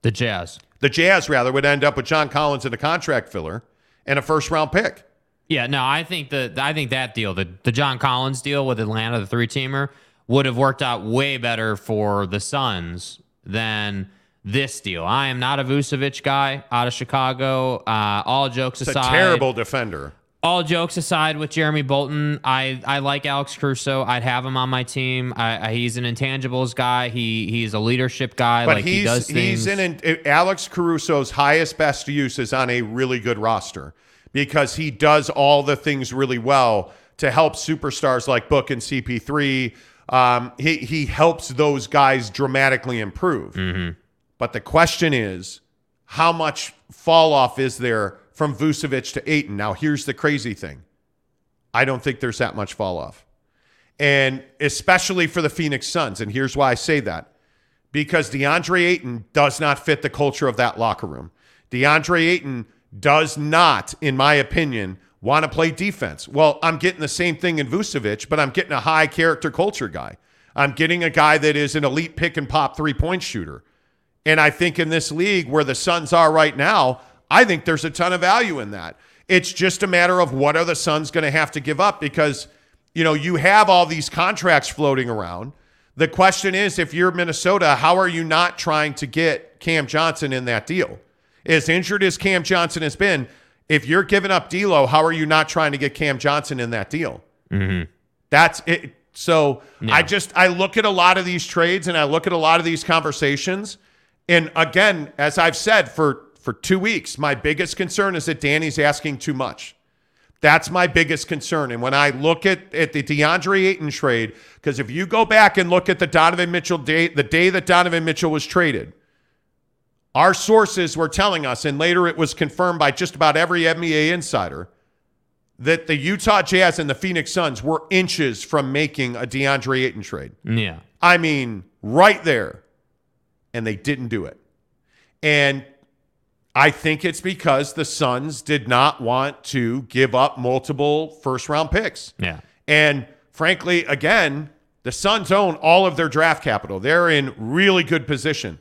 The Jazz. The Jazz, rather, would end up with John Collins and a contract filler and a first round pick. Yeah, no, I think the I think that deal, the the John Collins deal with Atlanta, the three teamer, would have worked out way better for the Suns than this deal. I am not a Vucevic guy out of Chicago. Uh, all jokes It's aside, a terrible defender. All jokes aside with Jeremy Bolton, I, I like Alex Caruso. I'd have him on my team. I, I, he's an intangibles guy. He he's a leadership guy. But like he's he does things. he's in an, Alex Caruso's highest best use is on a really good roster because he does all the things really well to help superstars like Book and CP3. Um, he he helps those guys dramatically improve. Mm-hmm. But the question is, how much fall off is there from Vucevic to Ayton? Now, here's the crazy thing. I don't think there's that much fall off. And especially for the Phoenix Suns. And here's why I say that. Because DeAndre Ayton does not fit the culture of that locker room. DeAndre Ayton does not, in my opinion, want to play defense. Well, I'm getting the same thing in Vucevic, but I'm getting a high character culture guy. I'm getting a guy that is an elite pick and pop three point shooter. And I think in this league where the Suns are right now, I think there's a ton of value in that. It's just a matter of what are the Suns going to have to give up because, you know, you have all these contracts floating around. The question is, if you're Minnesota, how are you not trying to get Cam Johnson in that deal? As injured as Cam Johnson has been, if you're giving up D'Lo, how are you not trying to get Cam Johnson in that deal? Mm-hmm. That's it. So I just I look at a lot of these trades and I look at a lot of these conversations, and again, as I've said for for two weeks, my biggest concern is that Danny's asking too much. That's my biggest concern. And when I look at, at the DeAndre Ayton trade, because if you go back and look at the Donovan Mitchell day, the day that Donovan Mitchell was traded, Our sources were telling us, and later it was confirmed by just about every NBA insider, that the Utah Jazz and the Phoenix Suns were inches from making a DeAndre Ayton trade. Yeah. I mean, right there. And they didn't do it. And I think it's because the Suns did not want to give up multiple first round picks. Yeah. And frankly, again, the Suns own all of their draft capital. They're in really good position.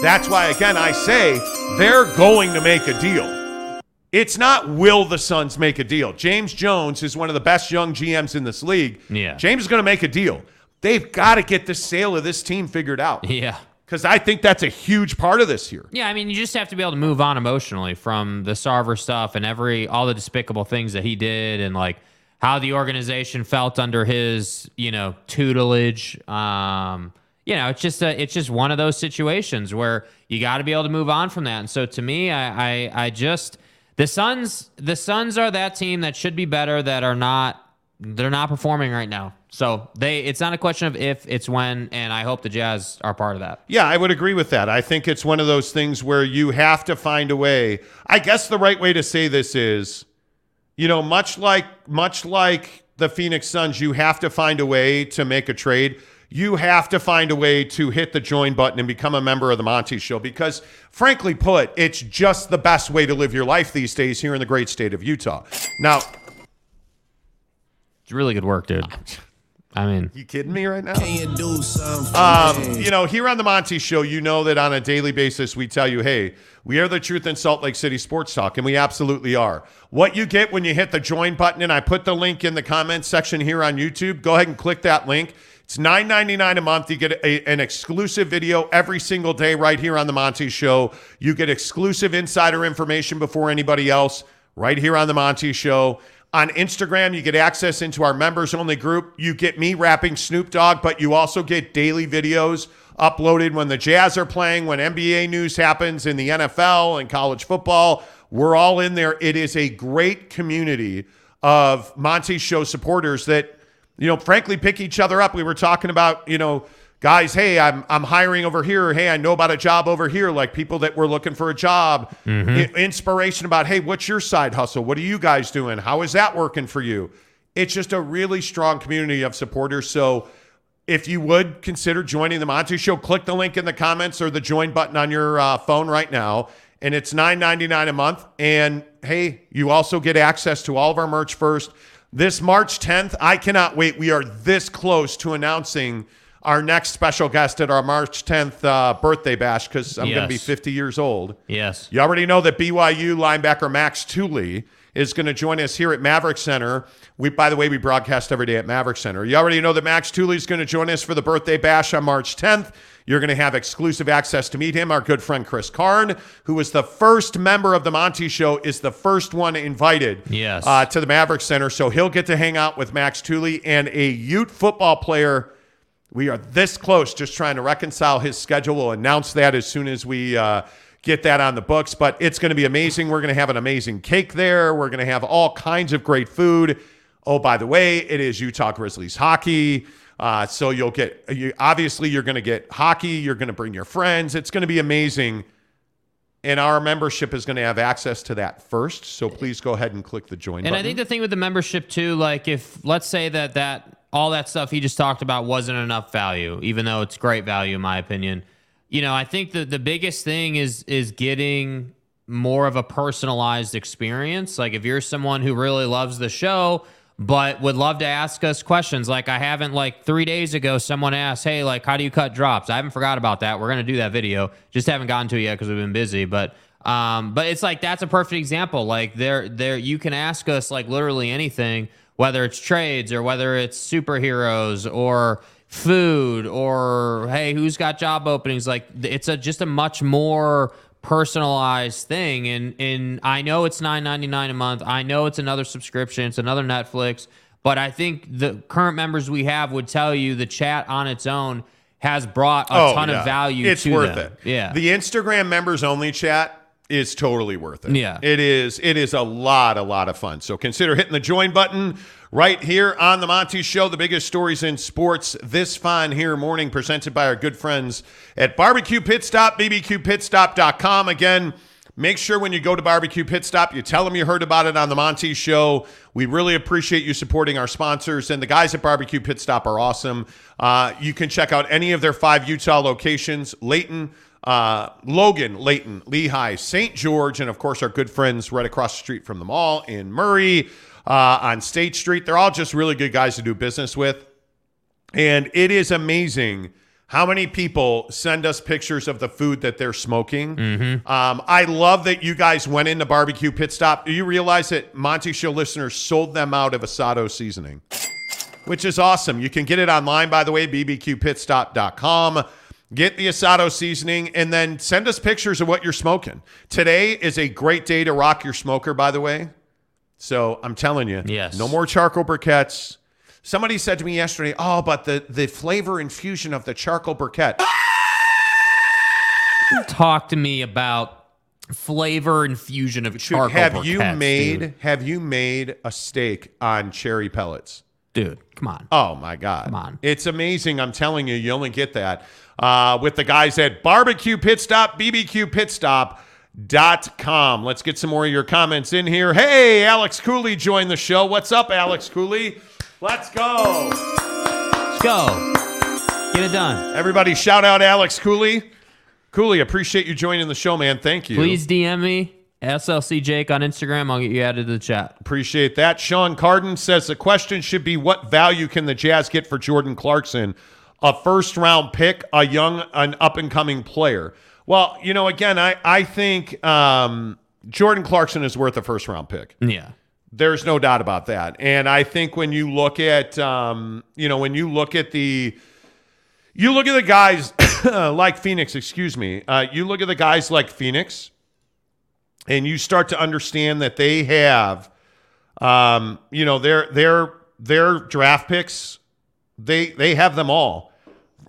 That's why, again, I say they're going to make a deal. It's not will the Suns make a deal. James Jones is one of the best young GMs in this league. Yeah. James is going to make a deal. They've got to get the sale of this team figured out. Yeah. Because I think that's a huge part of this here. Yeah, I mean, you just have to be able to move on emotionally from the Sarver stuff and every all the despicable things that he did, and like how the organization felt under his, you know, tutelage. Um, you know, it's just a, it's just one of those situations where you got to be able to move on from that. And so, to me, I, I, I just the Suns, the Suns are that team that should be better that are not they're not performing right now. So they it's not a question of if, it's when, and I hope the Jazz are part of that. Yeah, I would agree with that. I think it's one of those things where you have to find a way. I guess the right way to say this is, you know, much like much like the Phoenix Suns, you have to find a way to make a trade. You have to find a way to hit the join button and become a member of the Monty Show because, frankly put, it's just the best way to live your life these days here in the great state of Utah. Now, It's really good work, dude. I mean, you kidding me right now? Can you do something Um, you know, here on the Monty Show, you know that on a daily basis we tell you, hey, we are the truth in Salt Lake City sports talk, and we absolutely are. What you get when you hit the join button, and I put the link in the comments section here on YouTube. Go ahead and click that link. It's $9.99 a month. You get a, an exclusive video every single day right here on the Monty Show. You get exclusive insider information before anybody else right here on the Monty Show. On Instagram, you get access into our members only group. You get me rapping Snoop Dogg, but you also get daily videos uploaded when the Jazz are playing, when NBA news happens in the NFL and college football. We're all in there. It is a great community of Monty Show supporters that, you know, frankly pick each other up. We were talking about, you know, guys, hey, I'm I'm hiring over here. Hey, I know about a job over here. Like people that were looking for a job. I- inspiration about, hey, what's your side hustle? What are you guys doing? How is that working for you? It's just a really strong community of supporters. So if you would consider joining the Monty Show, click the link in the comments or the join button on your uh, phone right now. And it's $9.99 a month. And hey, you also get access to all of our merch first. This March 10th, I cannot wait. We are this close to announcing our next special guest at our March 10th uh, birthday bash because I'm going to be 50 years old. yes. You already know that BYU linebacker Max Tooley is going to join us here at Maverik Center. We, by the way, we broadcast every day at Maverik Center. You already know that Max Tooley is going to join us for the birthday bash on March 10th. You're going to have exclusive access to meet him. Our good friend Chris Karn, who was the first member of the Monty Show, is the first one invited Yes. uh, to the Maverik Center. So he'll get to hang out with Max Tooley and a Ute football player. We are this close, just trying to reconcile his schedule. We'll announce that as soon as we uh, get that on the books. But it's going to be amazing. We're going to have an amazing cake there. We're going to have all kinds of great food. Oh, by the way, it is Utah Grizzlies hockey. Uh, so you'll get, you, obviously, you're going to get hockey. You're going to bring your friends. It's going to be amazing. And our membership is going to have access to that first. So please go ahead and click the join And button. I think the thing with the membership too, like if let's say that that all that stuff he just talked about wasn't enough value, even though it's great value in my opinion. You know, I think that the biggest thing is is getting more of a personalized experience. Like if you're someone who really loves the show but would love to ask us questions like I haven't like 3 days ago someone asked, "Hey, like how do you cut drops?" I haven't forgot about that. We're going to do that video. Just haven't gotten to it yet cuz we've been busy, but um, but it's like that's a perfect example. Like there, there, you can ask us like literally anything, whether it's trades or whether it's superheroes or food or hey, who's got job openings? Like it's a just a much more personalized thing. And and I know it's nine ninety nine a month. I know it's another subscription. It's another Netflix. But I think the current members we have would tell you the chat on its own has brought a oh, ton Oh, yeah. of value It's worth them. it. Yeah. The Instagram members only chat is totally worth it. Yeah. It is it is a lot a lot of fun. So consider hitting the join button right here on the Monty show, the biggest stories in sports this fine here morning presented by our good friends at Barbecue Pit Stop bbqpitstop.com again. Make sure when you go to Barbecue Pit Stop, you tell them you heard about it on the Monty Show. We really appreciate you supporting our sponsors, and the guys at Barbecue Pit Stop are awesome. Uh, you can check out any of their five Utah locations Layton, uh, Logan, Layton, Lehi, St. George, and of course, our good friends right across the street from the mall in Murray uh, on State Street. They're all just really good guys to do business with. And it is amazing how many people send us pictures of the food that they're smoking. Um, I love that you guys went into barbecue pit stop. Do you realize that Monty Show listeners sold them out of Asado seasoning, which is awesome. You can get it online, by the way, bbqpitstop.com. Get the Asado seasoning and then send us pictures of what you're smoking. Today is a great day to rock your smoker, by the way. So I'm telling you, Yes. no more charcoal briquettes. Somebody said to me yesterday, "Oh, but the the flavor infusion of the charcoal briquette." *laughs* Talk to me about flavor infusion of charcoal. have you made dude. have you made a steak on cherry pellets? dude? Come on. Oh my god. Come on. It's amazing. I'm telling you, you only get that uh, with the guys at Barbecue Pit Stop, bbq pit bbqpitstop.com. Let's get some more of your comments in here. Hey, Alex Cooley joined the show. What's up, Alex Cooley? Let's go. Let's go. Get it done. Everybody shout out Alex Cooley. Cooley, appreciate you joining the show, man. Thank you. Please DM me SLC Jake on Instagram. I'll get you added to the chat. Appreciate that. Sean Carden says the question should be what value can the Jazz get for Jordan Clarkson? A first round pick, a young, an up and coming player. Well, you know, again, I, I think um, Jordan Clarkson is worth a first round pick. Yeah. There's no doubt about that. And I think when you look at, um, you know, when you look at the, you look at the guys *coughs* like Phoenix, excuse me, uh, you look at the guys like Phoenix, and you start to understand that they have, um, you know, their their their draft picks, they they have them all,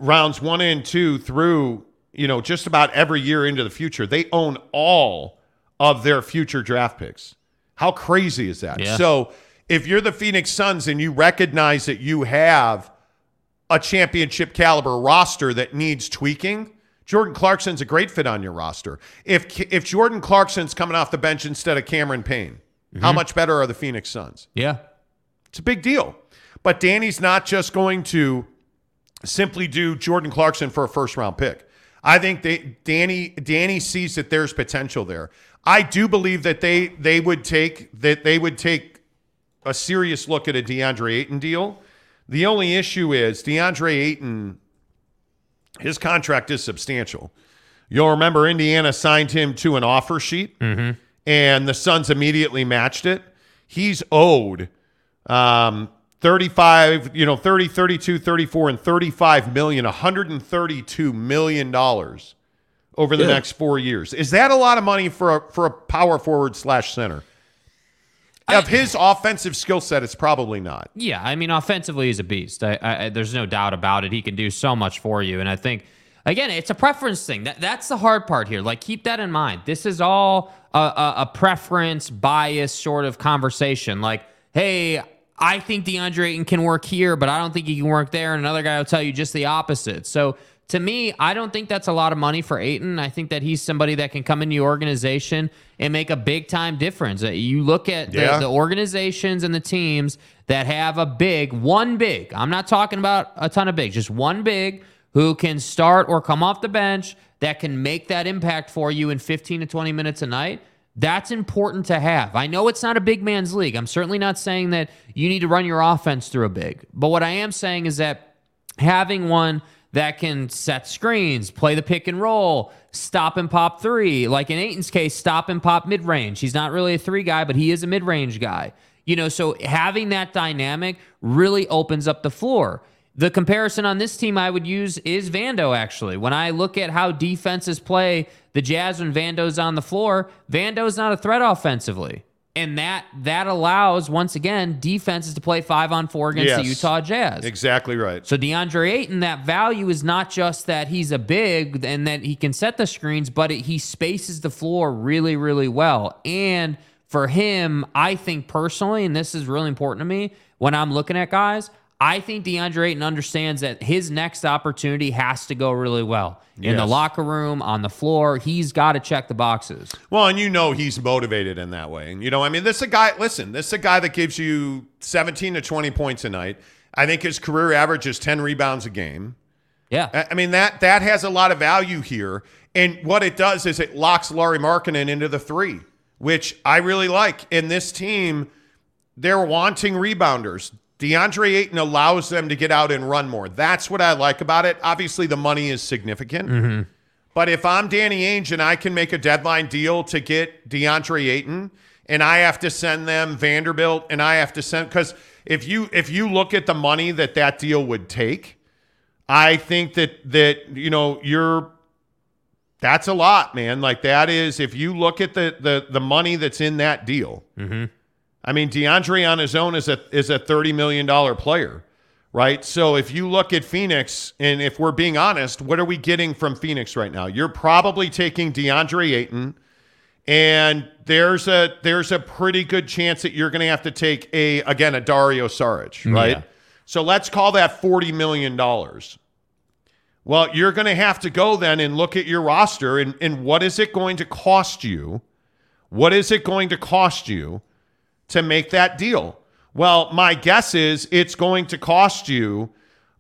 rounds one and two through, you know, just about every year into the future. They own all of their future draft picks. How crazy is that? Yeah. So if you're the Phoenix Suns and you recognize that you have a championship caliber roster that needs tweaking, Jordan Clarkson's a great fit on your roster. If if Jordan Clarkson's coming off the bench instead of Cameron Payne, how mm-hmm. much better are the Phoenix Suns? Yeah. It's a big deal. But Danny's not just going to simply do Jordan Clarkson for a first round pick. I think they Danny Danny sees that there's potential there. I do believe that they they would take that they would take a serious look at a DeAndre Ayton deal. The only issue is DeAndre Ayton his contract is substantial. You'll remember Indiana signed him to an offer sheet, and the Suns immediately matched it. He's owed um, 35, you know, 30, 32, 34, and 35 million, 132 million dollars over the next four years. Is that a lot of money for a for a power forward slash center? Of his offensive skill set, it's probably not. Yeah, I mean, offensively, he's a beast. I, I, there's no doubt about it. He can do so much for you, and I think, again, it's a preference thing. That that's the hard part here. Like, keep that in mind. This is all a, a, a preference bias sort of conversation. Like, hey, I think DeAndre Ayton can work here, but I don't think he can work there. And another guy will tell you just the opposite. So. To me, I don't think that's a lot of money for Ayton. I think that he's somebody that can come into your organization and make a big time difference. Uh, You look at the, Yeah. the organizations and the teams that have a big, one big, I'm not talking about a ton of big, just one big who can start or come off the bench that can make that impact for you in 15 to 20 minutes a night. That's important to have. I know it's not a big man's league. I'm certainly not saying that you need to run your offense through a big. But what I am saying is that having one that can set screens, play the pick and roll, stop and pop three. Like in Ayton's case, stop and pop mid range. He's not really a three guy, but he is a mid range guy. You know, so having that dynamic really opens up the floor. The comparison on this team I would use is Vando, actually. When I look at how defenses play the Jazz when Vando's on the floor, Vando's not a threat offensively. And that that allows once again defenses to play five on four against the Utah Jazz. Exactly right. So DeAndre Ayton, that value is not just that he's a big and that he can set the screens, but it, he spaces the floor really, really well. And for him, I think personally, and this is really important to me when I'm looking at guys, I think DeAndre Ayton understands that his next opportunity has to go really well in the locker room, on the floor. He's got to check the boxes. Well, and you know he's motivated in that way. And you know, I mean, this is a guy. Listen, this is a guy that gives you 17 to 20 points a night. I think his career average is 10 rebounds a game. Yeah. I mean that that has a lot of value here. And what it does is it locks Lauri Markkanen into the three, which I really like. And this team, they're wanting rebounders. DeAndre Ayton allows them to get out and run more. That's what I like about it. Obviously, the money is significant. Mm-hmm. But if I'm Danny Ainge and I can make a deadline deal to get DeAndre Ayton, and I have to send them Vanderbilt, and I have to send because if you if you look at the money that that deal would take, I think that that you know you're that's a lot, man. Like that is if you look at the the the money that's in that deal. Mm-hmm. I mean, DeAndre on his own is a is a thirty million dollar player, right? So if you look at Phoenix, and if we're being honest, what are we getting from Phoenix right now? You're probably taking DeAndre Ayton, and there's a there's a pretty good chance that you're going to have to take a again a Dario Saric, right? Yeah. So let's call that forty million dollars. Well, you're going to have to go then and look at your roster and, and what is it going to cost you? What is it going to cost you to make that deal? Well, my guess is it's going to cost you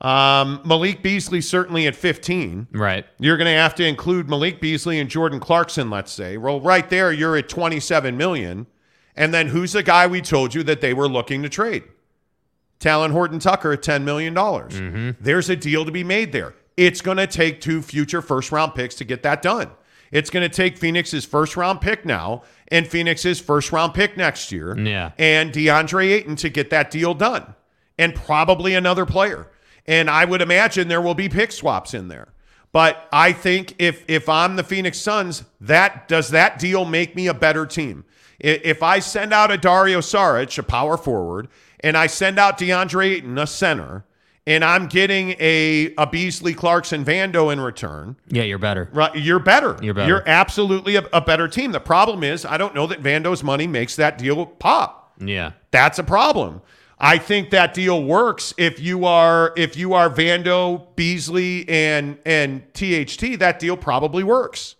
um, Malik Beasley certainly at 15. Right. You're going to have to include Malik Beasley and Jordan Clarkson, let's say. Well, right there, you're at 27 million. And then who's the guy we told you that they were looking to trade? Talen Horton Tucker at $10 million. There's a deal to be made there. It's going to take two future first round picks to get that done. It's going to take Phoenix's first round pick now and Phoenix's first round pick next year. Yeah. And DeAndre Ayton to get that deal done. And probably another player. And I would imagine there will be pick swaps in there. But I think if if I'm the Phoenix Suns, that does that deal make me a better team? If I send out a Dario Saric, a power forward, and I send out DeAndre Ayton, a center, and I'm getting a a Beasley Clarkson Vando in return, Yeah, you're better. right? You're better. You're better. You're absolutely a, a better team. The problem is I don't know that Vando's money makes that deal pop. Yeah. That's a problem. I think that deal works if you are if you are Vando, Beasley, and and THT. That deal probably works,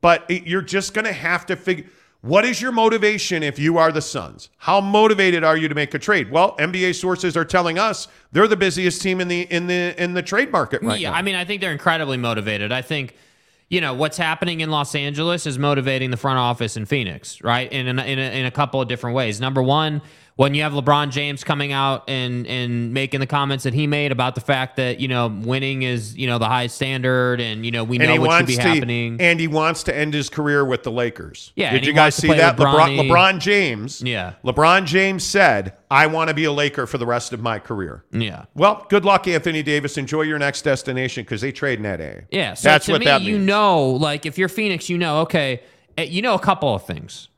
but it- you're just going to have to figure. What is your motivation if you are the Suns? How motivated are you to make a trade? Well, NBA sources are telling us they're the busiest team in the in the in the trade market right yeah, now. I mean, I think they're incredibly motivated. I think, you know, what's happening in Los Angeles is motivating the front office in Phoenix, right? In in a, in a, in a couple of different ways. Number one, when you have LeBron James coming out and and making the comments that he made about the fact that you know winning is you know the high standard and you know we and know what should be to, happening. and he wants to end his career with the Lakers. Yeah, did you guys see that? LeBron, LeBron James. Yeah. LeBron James said, "I want to be a Laker for the rest of my career." yeah. Well, good luck, Anthony Davis. Enjoy your next destination because they trade net A. Yeah, so that's what me, that you know, like if you're Phoenix, you know, okay, eh, you know a couple of things,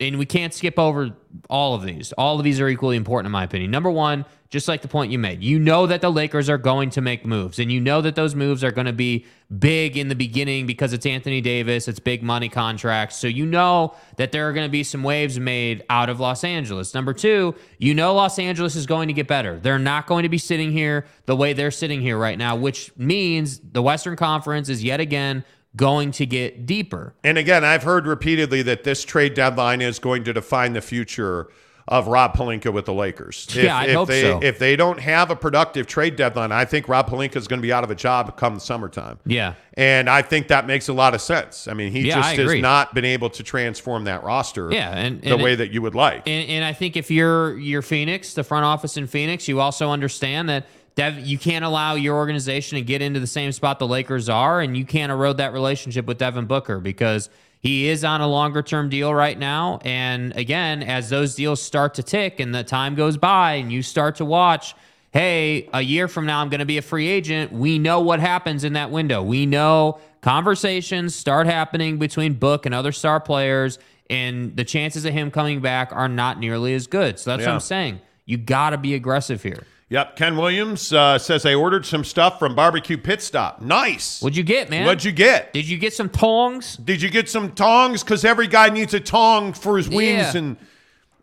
and we can't skip over all of these. All of these are equally important, in my opinion. Number one, just like the point you made, you know that the Lakers are going to make moves, and you know that those moves are going to be big in the beginning because it's Anthony Davis, it's big money contracts. So you know that there are going to be some waves made out of Los Angeles. Number two, you know Los Angeles is going to get better. They're not going to be sitting here the way they're sitting here right now, which means the Western Conference is yet again going to get deeper. And again, I've heard repeatedly that this trade deadline is going to define the future of Rob Pelinka with the Lakers. *laughs* If, Yeah, I if hope they, so. If they don't have a productive trade deadline, I think Rob Pelinka is going to be out of a job come summertime. Yeah. And I think that makes a lot of sense. I mean, he Yeah, just has not been able to transform that roster Yeah, and- the way that you would like. And, and I think if you're you're Phoenix, the front office in Phoenix, you also understand that Dev, you can't allow your organization to get into the same spot the Lakers are, and you can't erode that relationship with Devin Booker because he is on a longer term deal right now. And again, as those deals start to tick and the time goes by, and you start to watch. Hey, a year from now, I'm going to be a free agent. We know what happens in that window. We know conversations start happening between Book and other star players and the chances of him coming back are not nearly as good. So that's Yeah. what I'm saying. You got to be aggressive here. Yep. Ken Williams uh, says I ordered some stuff from Barbecue Pit Stop. Nice. What'd you get, man? What'd you get? Did you get some tongs? Did you get some tongs? Because every guy needs a tong for his wings Yeah. and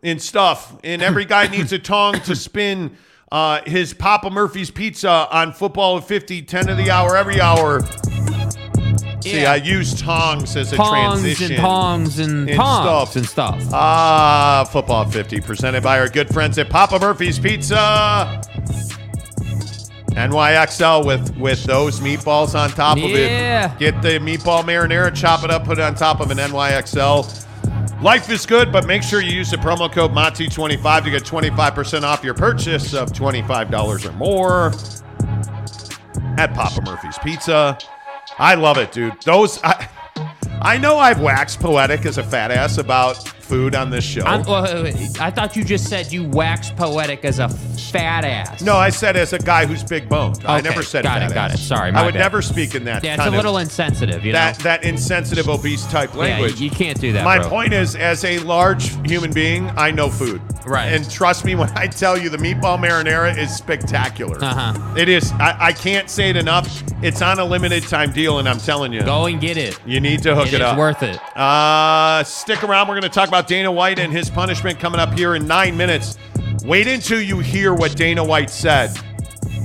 and stuff, and every guy *laughs* needs a tong to spin uh, his Papa Murphy's pizza on football at 50, 10 of the hour, every hour. See, Yeah. I use tongs as a Tongs transition. and tongs and, and tongs stuff. and stuff. Ah, football 50 presented by our good friends at Papa Murphy's Pizza. NYXL with with those meatballs on top of Yeah. it. Get the meatball marinara, chop it up, put it on top of an NYXL. Life is good, but make sure you use the promo code MONTY25 to get 25% off your purchase of $25 or more at Papa Murphy's Pizza. I love it, dude. Those I, I know I've waxed poetic as a fat ass about food on this show. I'm, wait, wait, wait. I thought you just said you wax poetic as a fat ass. no, I said as a guy who's big boned. I never said got fat it, got ass. it. Sorry, I would bad. never speak in that Yeah, it's a little of insensitive, you that know. that insensitive obese type language. you, you can't do that. My bro. point is, as a large human being, I know food. Right. And trust me when I tell you the meatball marinara is spectacular. Uh-huh. It is. I, I can't say it enough. It's on a limited time deal, and I'm telling you, Go and get it. you need to hook It up. it, up. worth it. Uh, stick around. We're going to talk about Dana White and his punishment coming up here in nine minutes. Wait until you hear what Dana White said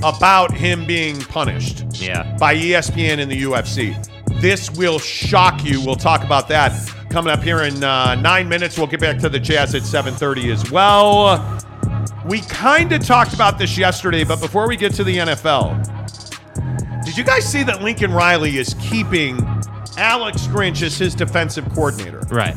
about him being punished Yeah. by ESPN and the UFC. This will shock you. We'll talk about that coming up here in uh, nine minutes. We'll get back to the Jazz at 7:30 as well. We kind of talked about this yesterday, but before we get to the NFL, did you guys see that Lincoln Riley is keeping Alex Grinch as his defensive coordinator? Right.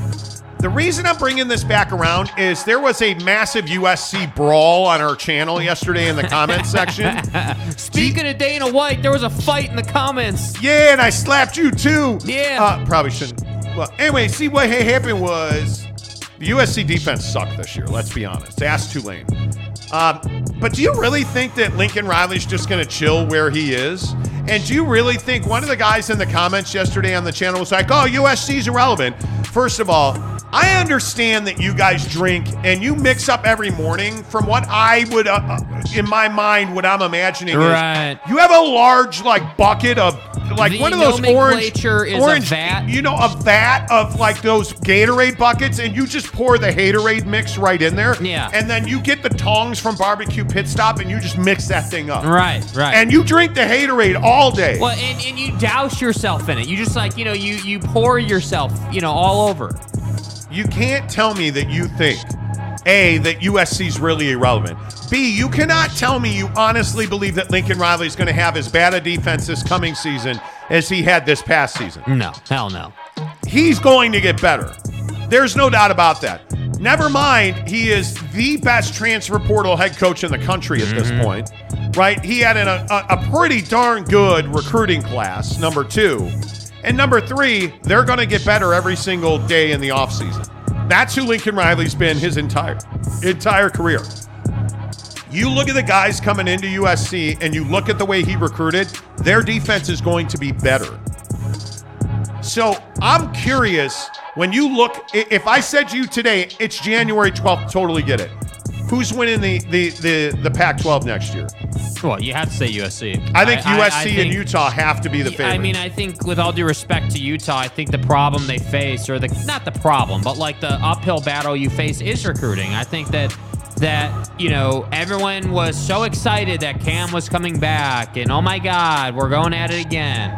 The reason I'm bringing this back around is there was a massive USC brawl on our channel yesterday in the comments section. *laughs* Speaking of Dana White, there was a fight in the comments. Yeah, and I slapped you too. Yeah. Uh, probably shouldn't. Well, anyway, see what happened was the USC defense sucked this year. Let's be honest. Ask Tulane. Um, but do you really think that Lincoln Riley's just going to chill where he is? And do you really think one of the guys in the comments yesterday on the channel was like, "Oh, USC's irrelevant"? First of all, I understand that you guys drink and you mix up every morning. From what I would, uh, uh, in my mind, what I'm imagining Right. is you have a large like bucket of like The one of those orange nomenclature is a orange vat. you know a vat of like those Gatorade buckets and you just pour the Haterade mix right in there Yeah. and then you get the tongs from barbecue pit stop and you just mix that thing up Right, right. and you drink the Haterade all day well, and, and you douse yourself in it. You just like, you know, you you pour yourself, you know, all over. You can't tell me that you think a that USC is really irrelevant B you cannot tell me you honestly believe that Lincoln Riley is going to have as bad a defense this coming season as he had this past season No, hell no. he's going to get better. There's no doubt about that. Never mind, he is the best transfer portal head coach in the country at this mm-hmm. point, right? He had an, a, a pretty darn good recruiting class, number two. And number three, they're going to get better every single day in the offseason. That's who Lincoln Riley's been his entire entire career. You look at the guys coming into USC and you look at the way he recruited, their defense is going to be better. So I'm curious when you look, if I said to you today, it's January 12th, totally get it. Who's winning the the the, the Pac-12 next year? Well, you have to say USC. I think USC I and think- Utah have to be the favorite. I mean, I think with all due respect to Utah, I think the problem they face, or the not the problem, but like the uphill battle you face is recruiting. I think that that you know everyone was so excited that Cam was coming back, and oh my God, we're going at it again.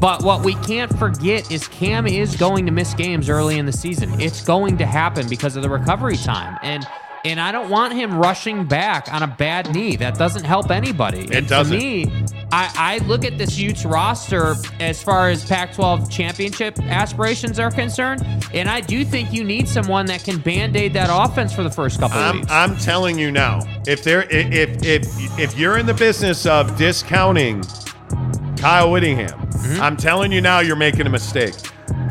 But what we can't forget is Cam is going to miss games early in the season. It's going to happen because of the recovery time. And and I don't want him rushing back on a bad knee. That doesn't help anybody. It and doesn't. To me, I, I look at this Utes roster as far as Pac-12 championship aspirations are concerned, and I do think you need someone that can band-aid that offense for the first couple of I'm, weeks. I'm telling you now, if there if if if you're in the business of discounting Kyle Whittingham, Mm-hmm. I'm telling you now, you're making a mistake.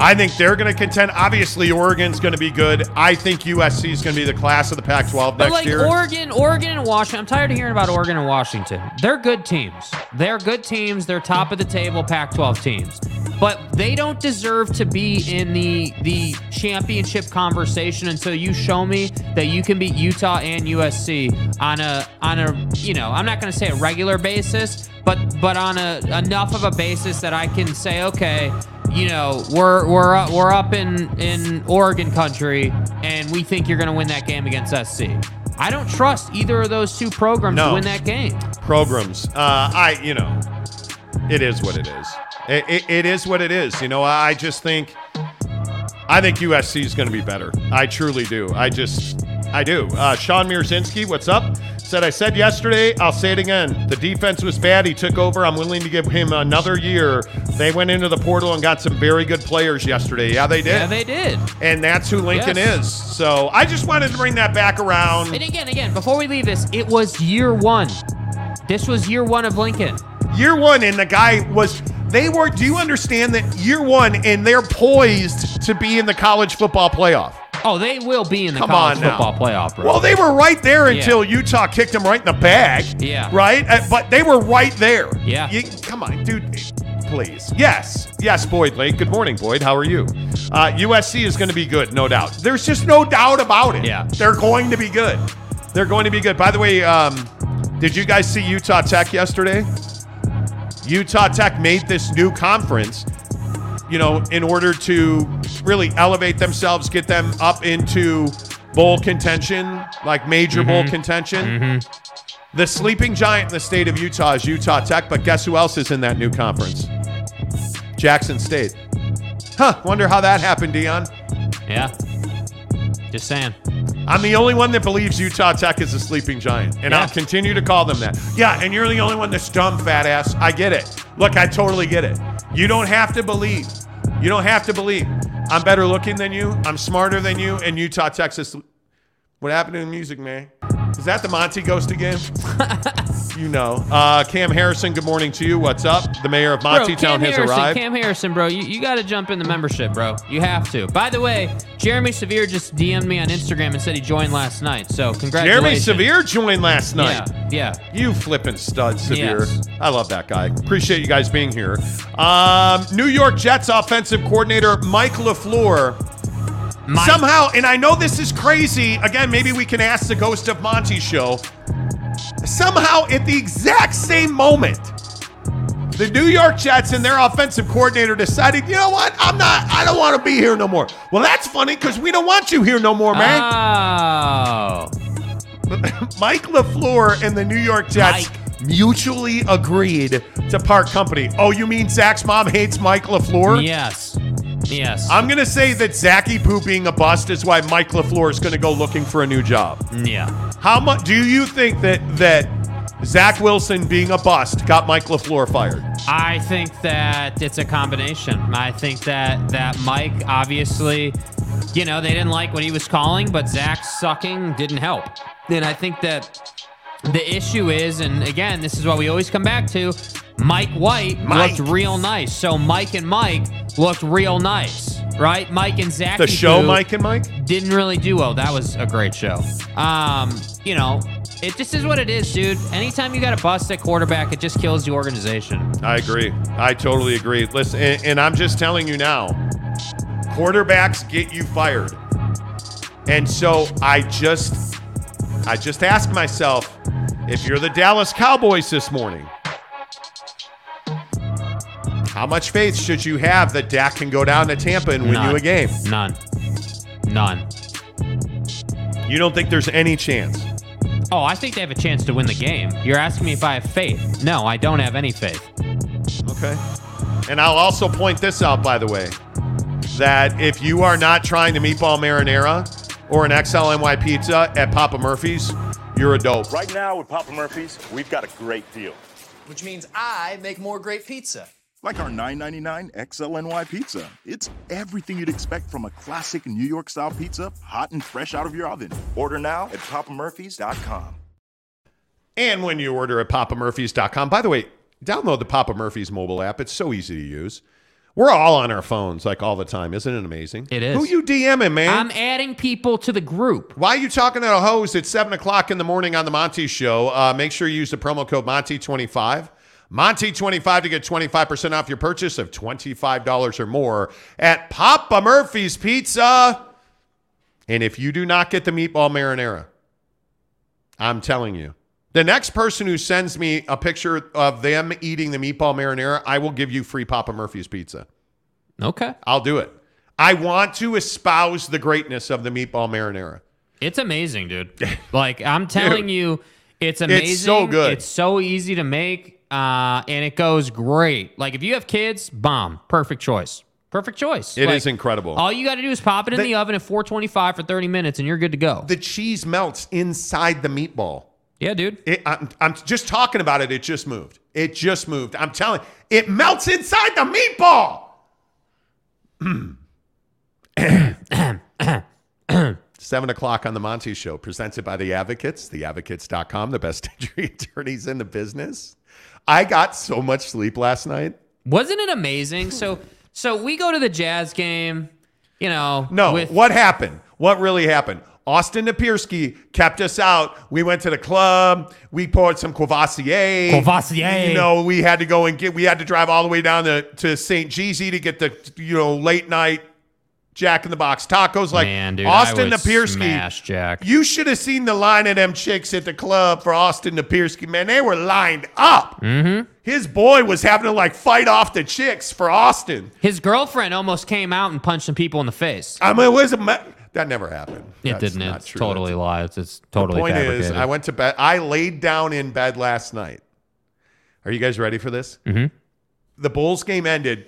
I think they're going to contend. Obviously, Oregon's going to be good. I think USC is going to be the class of the Pac-12 But next like year. Oregon, Oregon and Washington, I'm tired of hearing about Oregon and Washington. They're good teams. They're good teams. They're top of the table Pac-12 teams. but they don't deserve to be in the the championship conversation until you show me that you can beat Utah and USC on a on a you know I'm not going to say a regular basis, but but on a enough of a basis that I can say okay, you know we're we're up, we're up in in Oregon country and we think you're going to win that game against SC. I don't trust either of those two programs No. to win that game. programs. Uh, I, you know, it is what it is. It, it, it is what it is. You know, I just think, I think USC is going to be better. I truly do. I just, I do. Uh, Sean Mirzinski, what's up? Said I said yesterday. I'll say it again. The defense was bad. He took over. I'm willing to give him another year. They went into the portal and got some very good players yesterday. Yeah, they did. Yeah, they did. and that's who Lincoln Yes. is. So I just wanted to bring that back around. And again, again, before we leave this, it was year one. This was year one of Lincoln. year one and the guy was they were do you understand that year one and they're poised to be in the college football playoff Oh, they will be in the Come college on now. football playoff, bro. well they were right there Yeah. until utah kicked them right in the bag Yeah. right Uh, but they were right there Yeah. You- come on dude please yes yes boyd lake good morning boyd how are you uh, usc is going to be good no doubt there's just no doubt about it Yeah. they're going to be good they're going to be good by the way um, did you guys see utah tech yesterday Utah Tech made this new conference, you know, in order to really elevate themselves, get them up into bowl contention, like major bowl mm-hmm. contention. Mm-hmm. The sleeping giant in the state of Utah is Utah Tech, but guess who else is in that new conference? Jackson State. Huh, wonder how that happened, Deion. yeah. Just saying. I'm the only one that believes Utah Tech is a sleeping giant, and Yeah. I'll continue to call them that. Yeah, and you're the only one that's dumb, fat ass. I get it. Look, I totally get it. You don't have to believe. You don't have to believe. I'm better looking than you. I'm smarter than you. And Utah, Texas. What happened to the music, man? Is that the Monty Ghost again? *laughs* you know. Uh, Cam Harrison, good morning to you. What's up? The mayor of Monty Town Cam has Harrison, arrived. Cam Harrison, bro, you, you got to jump in the membership, bro. You have to. By the way, Jeremy Severe just DM'd me on Instagram and said he joined last night. So congratulations. Jeremy congratulations. Severe joined last night. Yeah, yeah. You flipping stud, Severe. Yes. I love that guy. Appreciate you guys being here. Um, New York Jets offensive coordinator Mike LaFleur. Mike- Somehow, and I know this is crazy. Again, maybe we can ask the Ghost of Monty show. Somehow, at the exact same moment, the New York Jets and their offensive coordinator decided, you know what? I'm not, I don't want to be here no more. Well, that's funny because we don't want you here no more, man. Oh. *laughs* Mike LaFleur and the New York Jets mutually agreed to part company. Oh, you mean Zach's mom hates Mike LaFleur? Yes. Yes. I'm going to say that Zachy Poo being a bust is why Mike LaFleur is going to go looking for a new job. yeah. How much do you think that that Zach Wilson being a bust got Mike LaFleur fired? I think that it's a combination. I think that that Mike obviously, you know, they didn't like what he was calling, but Zach sucking didn't help. And I think that the issue is, and again, this is what we always come back to. Mike White Mike. looked real nice. So Mike and Mike looked real nice, right? Mike and Zach. The show, Mike and Mike? didn't really do well. That was a great show. Um, you know, it just is what it is, dude. Anytime you got a bust at quarterback, it just kills the organization. I agree. I totally agree. Listen, and, and I'm just telling you now, quarterbacks get you fired. And so I just I just ask myself, if you're the Dallas Cowboys this morning, how much faith should you have that Dak can go down to Tampa and win None. you a game? None. None. You don't think there's any chance? Oh, I think they have a chance to win the game. You're asking me if I have faith. No, I don't have any faith. Okay. And I'll also point this out, by the way, that if you are not trying the meatball marinara or an XLNY pizza at Papa Murphy's, you're a dope. Right now with Papa Murphy's, we've got a great deal. Which means I make more great pizza. Like our $9.99 XLNY pizza. It's everything you'd expect from a classic New York style pizza, hot and fresh out of your oven. Order now at papamurphys.com. And when you order at papamurphys.com, by the way, download the Papa Murphy's mobile app. It's so easy to use. We're all on our phones like all the time. Isn't it amazing? It is. Who you DMing, man? I'm adding people to the group. Why are you talking to a host at 7 o'clock in the morning on the Monty Show? Uh, make sure you use the promo code Monty25. Monty25 to get 25% off your purchase of $25 or more at Papa Murphy's Pizza. And if you do not get the meatball marinara, I'm telling you, the next person who sends me a picture of them eating the meatball marinara, I will give you free Papa Murphy's pizza. Okay. I'll do it. I want to espouse the greatness of the meatball marinara. It's amazing, dude. *laughs* Like I'm telling Dude. you, it's amazing. It's so good. It's so easy to make, uh, and it goes great. Like if you have kids, bomb, perfect choice. Perfect choice. It is is incredible. All you got to do is pop it in The- the, oven at 425 for 30 minutes, and you're good to go. The cheese melts inside the meatball. yeah, dude. It, I'm, I'm just talking about it. It just moved. It just moved. I'm telling it melts inside the meatball. *clears throat* Seven o'clock on the Monty Show, presented by the Advocates, theadvocates.com, the best *laughs* injury attorneys in the business. I got so much sleep last night. Wasn't it amazing? So, so we go to the Jazz game. You know, No, with what happened? What really happened? Austin Napierski kept us out. We went to the club. We poured some Courvoisier. Courvoisier. You know, we had to go and get. We had to drive all the way down to to St. Jeezy to get the you know late night Jack in the Box tacos. Like Man, dude, Austin Napierski. smash Jack. You should have seen the line of them chicks at the club for Austin Napierski. Man, they were lined up. Mm-hmm. His boy was having to like fight off the chicks for Austin. His girlfriend almost came out and punched some people in the face. I mean, it was a that never happened. It That's didn't. It's true. totally lie. It's, it's totally The point fabricated. is, I went to bed. I laid down in bed last night. Are you guys ready for this? Mm-hmm. The Bulls game ended.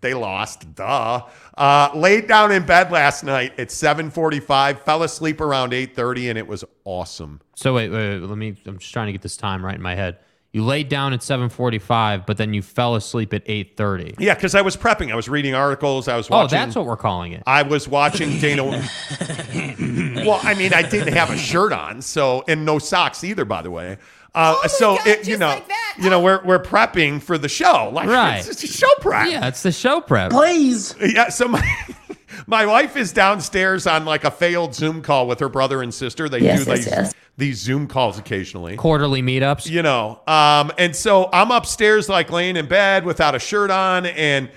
They lost. Duh. Uh, laid down in bed last night at 7:45. Fell asleep around 8:30, and it was awesome. So wait, wait, wait, let me. I'm just trying to get this time right in my head. You laid down at 7:45, but then you fell asleep at 8:30. Yeah, because I was prepping. I was reading articles. I was Oh, watching. that's what we're calling it. I was watching Dana. *laughs* well, I mean, I didn't have a shirt on, so and no socks either, by the way. Uh, so it, you know, you know, we're we're prepping for the show, like Right. it's, it's a show prep. Yeah, it's the show prep. Please. Yeah, so my *laughs* my wife is downstairs on like a failed Zoom call with her brother and sister. They Yes, do yes, these, yes. these Zoom calls occasionally. Quarterly meetups. You know, um, and so I'm upstairs like laying in bed without a shirt on and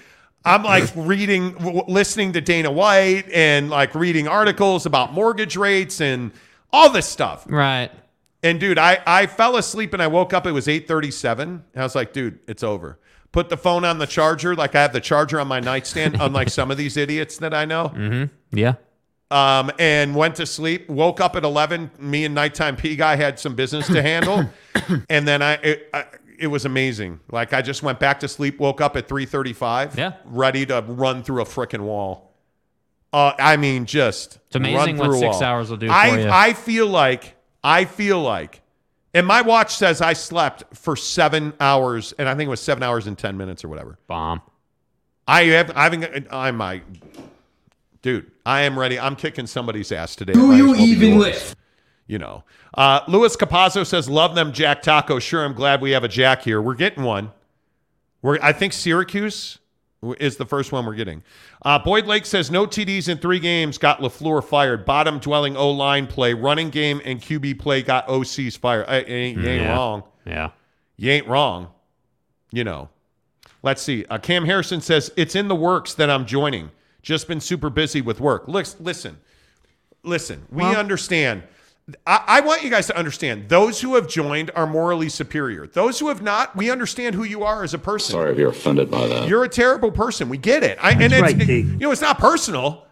I'm like *laughs* reading, w- listening to Dana White and like reading articles about mortgage rates and all this stuff. Right. And dude, I, I fell asleep and I woke up. It was 8:37. I was like, dude, it's over. Put the phone on the charger, like I have the charger on my nightstand, *laughs* unlike some of these idiots that I know. Yeah. Um, and went to sleep. Woke up at 11. Me and nighttime P guy had some business to handle, *coughs* and then I it, I it was amazing. Like I just went back to sleep. Woke up at 3:35. Yeah. ready to run through a freaking wall. Uh, I mean, just It's amazing run what six hours will do for I. I feel like I feel like, and my watch says I slept for seven hours, and I think it was seven hours and ten minutes or whatever. Bomb. I have I haven't I'm my dude. I am ready. I'm kicking somebody's ass today. Do you even lift? You know. Uh, Luis Capazzo says, "Love them Jack Taco." Sure, I'm glad we have a Jack here. We're getting one. We're I think Syracuse is the first one we're getting. Uh, Boyd Lake says no TDs in three games got Lafleur fired. Bottom dwelling O line play, running game, and QB play got OCs fired. I, ain't, you ain't Yeah. wrong. Yeah. You ain't wrong. You know. Let's see. Uh, Cam Harrison says it's in the works that I'm joining. Just been super busy with work. Lis- Listen, listen. We understand. I, I want you guys to understand. Those who have joined are morally superior. Those who have not, we understand who you are as a person. Sorry if you're offended by that. You're a terrible person. We get it. I, and it's, right, D. you know, it's not personal.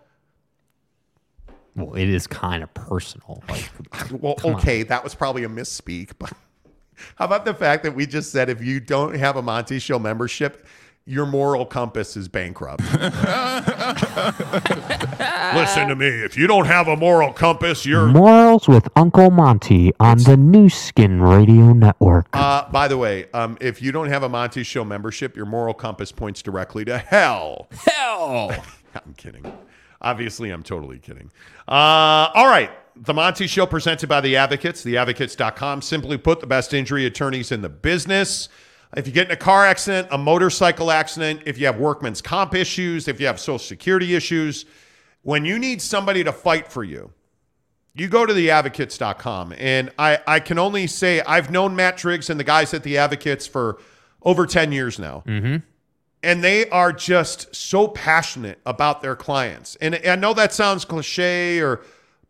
Well, it is kind of personal. Like, *laughs* Well, okay, that was probably a misspeak, but *laughs* how about the fact that we just said if you don't have a Monty Show membership, your moral compass is bankrupt. *laughs* Listen to me. If you don't have a moral compass, you're. Morals with Uncle Monty on the New Skin Radio Network. Uh, by the way, um, if you don't have a Monty Show membership, your moral compass points directly to hell. hell. *laughs* I'm kidding. Obviously, I'm totally kidding. Uh, all right. The Monty Show presented by The Advocates, theadvocates.com. Simply put, the best injury attorneys in the business. If you get in a car accident, a motorcycle accident, if you have workman's comp issues, if you have social security issues, when you need somebody to fight for you, you go to theadvocates.com. And I, I can only say I've known Matt Driggs and the guys at The Advocates for over 10 years now. Mm-hmm. And they are just so passionate about their clients. And I know that sounds cliche or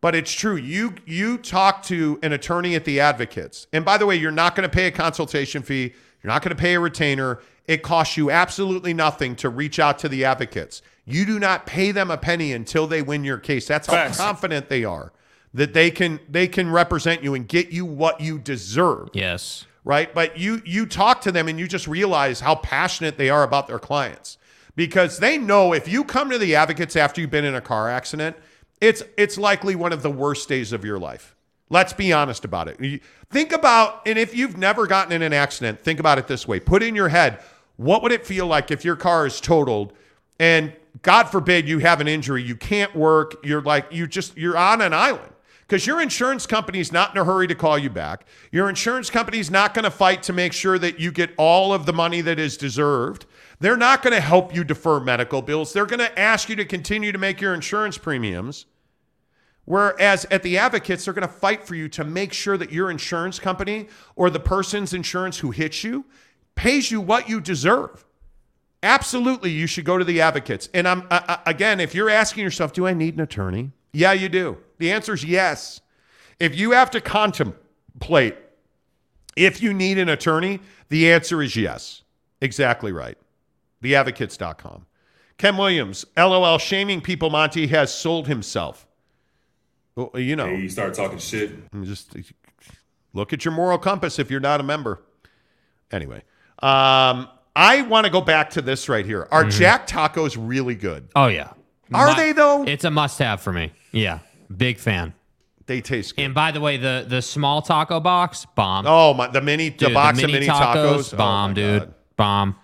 but it's true. You you talk to an attorney at the advocates. And by the way, you're not going to pay a consultation fee. You're not going to pay a retainer. It costs you absolutely nothing to reach out to the advocates. You do not pay them a penny until they win your case. That's how Facts. confident they are that they can they can represent you and get you what you deserve. Yes. Right? But you you talk to them and you just realize how passionate they are about their clients. Because they know if you come to the advocates after you've been in a car accident, it's it's likely one of the worst days of your life. Let's be honest about it. Think about, and if you've never gotten in an accident, think about it this way. Put in your head, what would it feel like if your car is totaled and God forbid you have an injury, you can't work, you're like, you just, you're on an island. Because your insurance company's not in a hurry to call you back. Your insurance company's not going to fight to make sure that you get all of the money that is deserved. They're not going to help you defer medical bills. They're going to ask you to continue to make your insurance premiums. Whereas at the advocates, they're going to fight for you to make sure that your insurance company or the person's insurance who hits you pays you what you deserve. Absolutely, you should go to the advocates. And I'm again, if you're asking yourself, do I need an attorney? Yeah, you do. The answer is yes. If you have to contemplate if you need an attorney, the answer is yes. Exactly right. Theadvocates.com. Ken Williams, LOL, shaming people. Monty has sold himself. Well, you know, Hey, you start talking shit. Mm, just uh, look at your moral compass if you're not a member. Anyway, um, I want to go back to this right here. Are mm-hmm. Jack tacos really good? Oh yeah. Are they, though? It's a must-have for me. Yeah, big fan. They taste good. And by the way, the the small taco box bomb. Oh my, the mini, the Dude, box of mini tacos, Oh, bomb, my dude, God. bomb.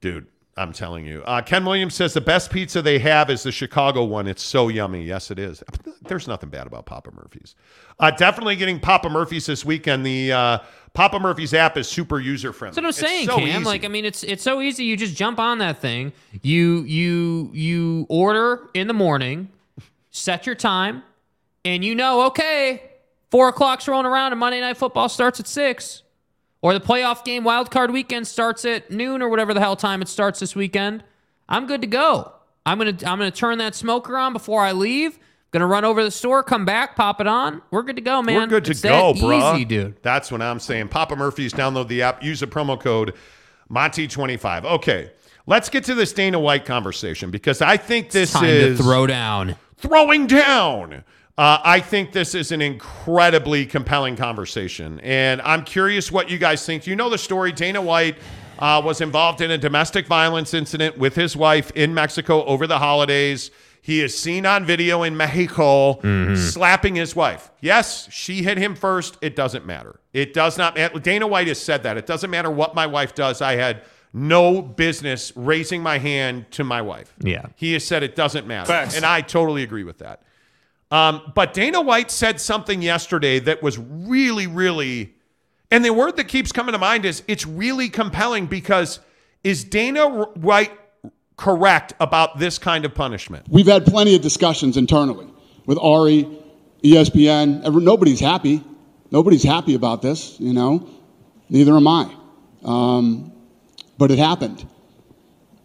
dude. I'm telling you. Uh, Ken Williams says the best pizza they have is the Chicago one. It's so yummy. Yes, it is. There's nothing bad about Papa Murphy's. Uh, definitely getting Papa Murphy's this weekend. The uh, Papa Murphy's app is super user friendly. That's what I'm saying, so Cam. easy. Like, I mean, it's it's so easy. You just jump on that thing. You you you order in the morning, set your time, and you know, okay, four o'clock's rolling around, and Monday Night Football starts at six, or the playoff game, wild card weekend starts at noon, or whatever the hell time it starts this weekend. I'm good to go. I'm gonna I'm gonna turn that smoker on before I leave. Gonna run over to the store, come back, pop it on. We're good to go, man. We're good to It's go, that bro. Easy, dude. That's what I'm saying. Papa Murphy's, download the app, use the promo code Monty25. Okay, let's get to this Dana White conversation because I think this is to throw down. throwing down. Uh, I think this is an incredibly compelling conversation. And I'm curious what you guys think. You know the story. Dana White uh, was involved in a domestic violence incident with his wife in Mexico over the holidays. He is seen on video in Mexico slapping his wife. Yes, she hit him first. It doesn't matter. It does not matter. Dana White has said that. It doesn't matter what my wife does. I had no business raising my hand to my wife. Yeah. He has said it doesn't matter. Facts. And I totally agree with that. Um, but Dana White said something yesterday that was really, really, and the word that keeps coming to mind is it's really compelling because is Dana White correct about this kind of punishment? We've had plenty of discussions internally with Ari, ESPN. Nobody's happy. Nobody's happy about this, you know. Neither am I. Um, but it happened.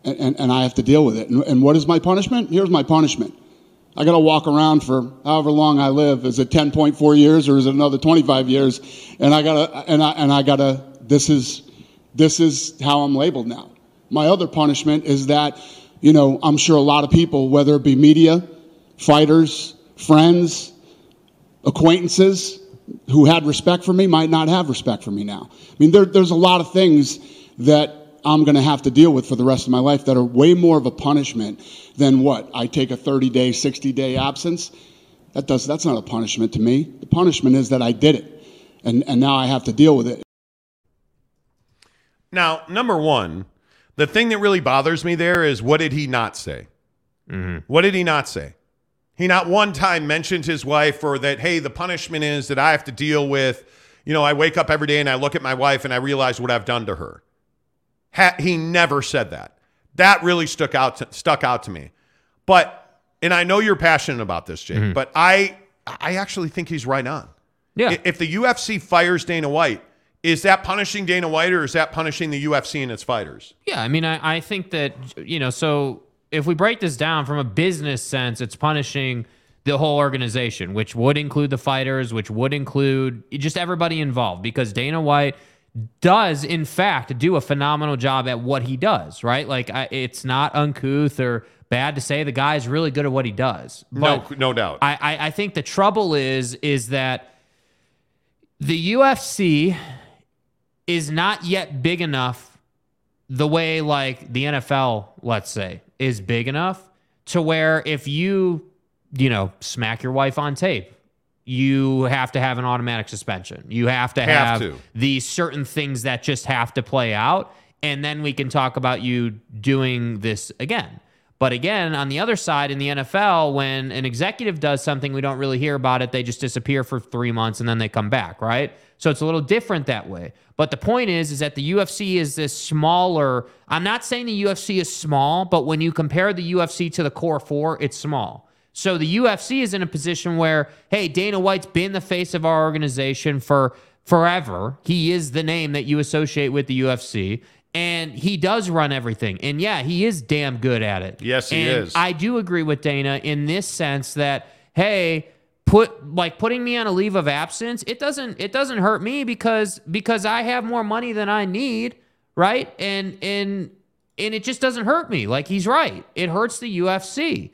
And, and, and I have to deal with it. And, and what is my punishment? Here's my punishment. I got to walk around for however long I live. Is it 10.4 years or is it another 25 years? And I got to, and I, and I got to, this is, this is how I'm labeled now. My other punishment is that, you know, I'm sure a lot of people, whether it be media, fighters, friends, acquaintances who had respect for me might not have respect for me now. I mean, there, there's a lot of things that I'm going to have to deal with for the rest of my life that are way more of a punishment than what? I take a 30 day, 60 day absence. That does, that's not a punishment to me. The punishment is that I did it. And, and now I have to deal with it. Now, number one, the thing that really bothers me there is what did he not say? Mm-hmm. What did he not say? He not one time mentioned his wife or that, hey, the punishment is that I have to deal with, you know, I wake up every day and I look at my wife and I realize what I've done to her. Ha- he never said that. That really stuck out to, stuck out to me. But and I know you're passionate about this, Jake, mm-hmm. but I I actually think he's right on. Yeah. If the UFC fires Dana White, Is that punishing Dana White or is that punishing the UFC and its fighters? Yeah, I mean, I, I think that you know. So if we break this down from a business sense, it's punishing the whole organization, which would include the fighters, which would include just everybody involved, because Dana White does, in fact, do a phenomenal job at what he does. Right? Like I, it's not uncouth or bad to say the guy is really good at what he does. No, no doubt. I, I, I think the trouble is is that the UFC is not yet big enough the way like the NFL, let's say, is big enough to where if you, you know, smack your wife on tape, you have to have an automatic suspension. You have to Have have, to. these certain things that just have to play out. And then we can talk about you doing this again. But again, on the other side, in the NFL, when an executive does something, we don't really hear about it. They just disappear for three months and then they come back, right? So it's a little different that way. But the point is, is that the UFC is this smaller. I'm not saying the UFC is small, but when you compare the UFC to the core four, it's small. So the UFC is in a position where, hey, Dana White's been the face of our organization for forever. He is the name that you associate with the UFC. And he does run everything. And yeah, he is damn good at it. Yes, he And is. I do agree with Dana in this sense that, hey, put like putting me on a leave of absence, it doesn't it doesn't hurt me because because I have more money than I need, right? And and and it just doesn't hurt me. Like he's right. It hurts the UFC.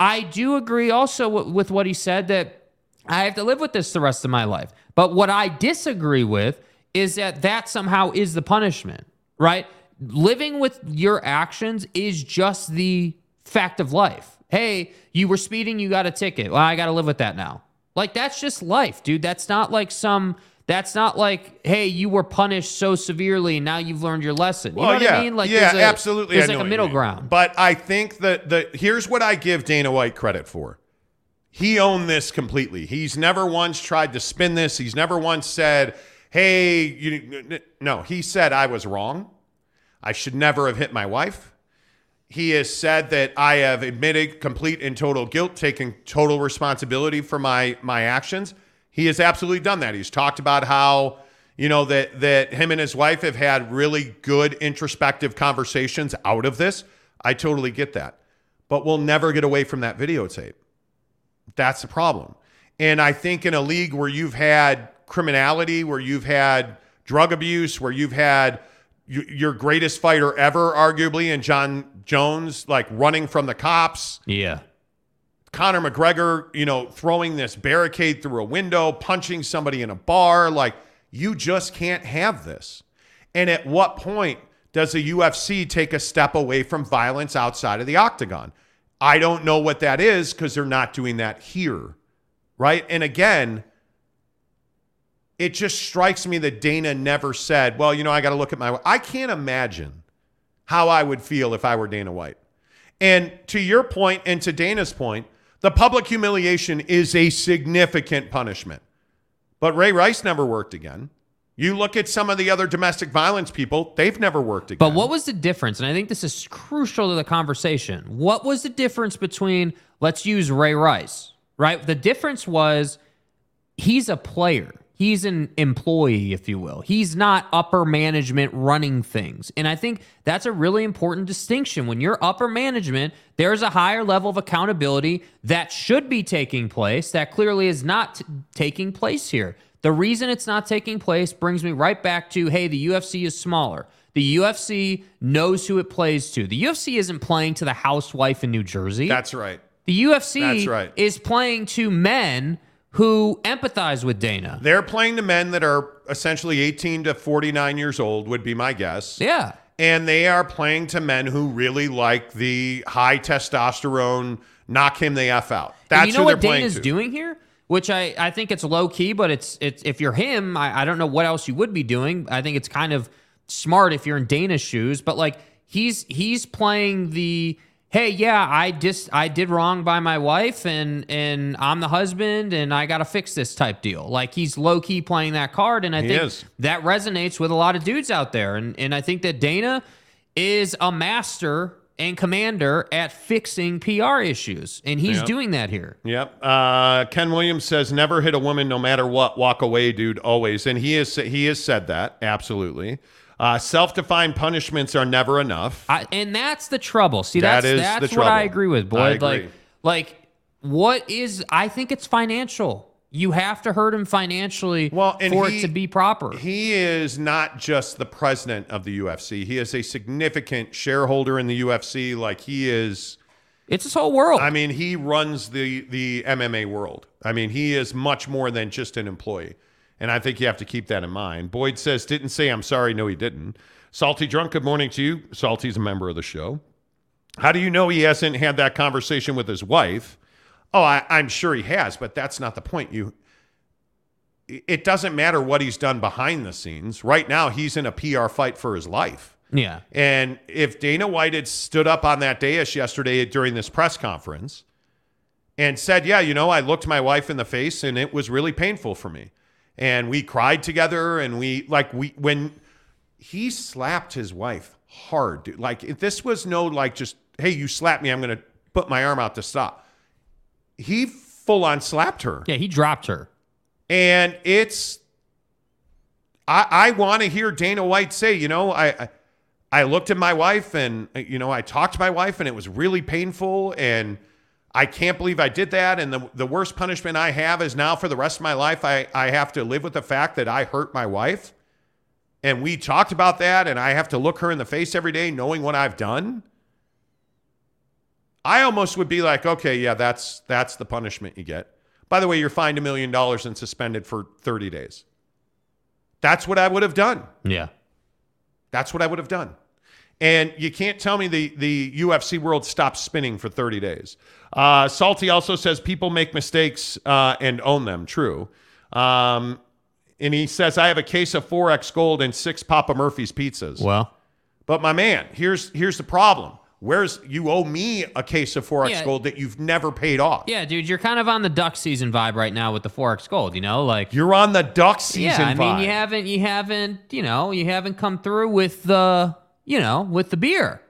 I do agree also with, what he said that I have to live with this the rest of my life. But what I disagree with is that that somehow is the punishment, right? Living with your actions is just the fact of life. Hey, you were speeding, you got a ticket. Well, I got to live with that now. Like that's just life, dude. That's not like some that's not like, hey, you were punished so severely and now you've learned your lesson. You know what yeah, I mean? Like yeah, there's a, absolutely. There's I like a middle ground. But I think that the here's what I give Dana White credit for. He owned this completely. He's never once tried to spin this. He's never once said, "Hey, you." No, he said I was wrong. I should never have hit my wife. He has said that I have admitted complete and total guilt, taking total responsibility for my my actions. He has absolutely done that. He's talked about how you know that that him and his wife have had really good introspective conversations out of this. I totally get that. But we'll never get away from that videotape. That's the problem. And I think in a league where you've had criminality, where you've had drug abuse, where you've had your greatest fighter ever, arguably, and Jon Jones, like running from the cops, Yeah. Conor McGregor, you know, throwing this barricade through a window, punching somebody in a bar. Like, you just can't have this. And at what point does the UFC take a step away from violence outside of the octagon? I don't know what that is because they're not doing that here. Right. And again, it just strikes me that Dana never said, well, you know, I got to look at my. I can't imagine how I would feel if I were Dana White. And to your point and to Dana's point, the public humiliation is a significant punishment. But Ray Rice never worked again. You look at some of the other domestic violence people, they've never worked again. But what was the difference? And I think this is crucial to the conversation. What was the difference between, let's use Ray Rice, right? The difference was he's a player. He's an employee, if you will. He's not upper management running things. And I think that's a really important distinction. When you're upper management, there's a higher level of accountability that should be taking place that clearly is not t- taking place here. The reason it's not taking place brings me right back to hey, the UFC is smaller. The UFC knows who it plays to. The UFC isn't playing to the housewife in New Jersey. That's right. The UFC That's right. is playing to men who empathize with Dana. They're playing to men that are essentially 18 to 49 years old, would be my guess. Yeah. And they are playing to men who really like the high testosterone, knock him the F out. That's and you know who what Dana's doing here? Which I, I think it's low key, but it's it's if you're him, I, I don't know what else you would be doing. I think it's kind of smart if you're in Dana's shoes, but like he's he's playing the hey, yeah, I just I did wrong by my wife and and I'm the husband and I gotta fix this type deal. Like he's low key playing that card, and I He think is. that resonates with a lot of dudes out there. And and I think that Dana is a master and commander at fixing PR issues, and he's Yep. doing that here. Yep. Uh, Ken Williams says, "Never hit a woman, no matter what. Walk away, dude. Always." And he is he has said that absolutely. Uh, self-defined punishments are never enough. I, and that's the trouble. See, That that's is that's the what I agree with, I agree. Like, like what is? I think it's financial. You have to hurt him financially Well, and for he- it to be proper. He is not just the president of the UFC. He is a significant shareholder in the UFC. Like he is. It's his whole world. I mean, he runs the the MMA world. I mean, he is much more than just an employee. And I think you have to keep that in mind. Boyd says, didn't say I'm sorry. No, he didn't. Salty Drunk, good morning to you. Salty's a member of the show. How do you know he hasn't had that conversation with his wife? Oh, I, I'm sure he has, but that's not the point. You it doesn't matter what he's done behind the scenes. Right now, he's in a PR fight for his life. yeah. And if Dana White had stood up on that dais yesterday during this press conference and said, Yeah, you know, I looked my wife in the face and it was really painful for me. And we cried together and we, like, we, when he slapped his wife hard, dude, like, if this was no, like, just, Hey, you slapped me, I'm going to put my arm out to stop. He full on slapped her. Yeah, he dropped her. And it's I, I want to hear Dana White say, you know, I, I I looked at my wife and you know, I talked to my wife and it was really painful and I can't believe I did that. And the, the worst punishment I have is now for the rest of my life, I, I have to live with the fact that I hurt my wife. And we talked about that, and I have to look her in the face every day knowing what I've done. I almost would be like, okay, yeah, that's that's the punishment you get. By the way, you're fined a million dollars and suspended for 30 days. That's what I would have done. Yeah. That's what I would have done. And you can't tell me the, the UFC world stops spinning for 30 days. Uh, Salty also says people make mistakes uh, and own them. True. Um, and he says, I have a case of 4X gold and six Papa Murphy's pizzas. Well, But my man, here's here's the problem. Where's you owe me a case of 4X Yeah. gold that you've never paid off. yeah, dude, you're kind of on the duck season vibe right now with the forex gold. You know, like You're on the duck season yeah. I mean, vibe. you haven't, you haven't, you know, you haven't come through with the, you know, with the beer.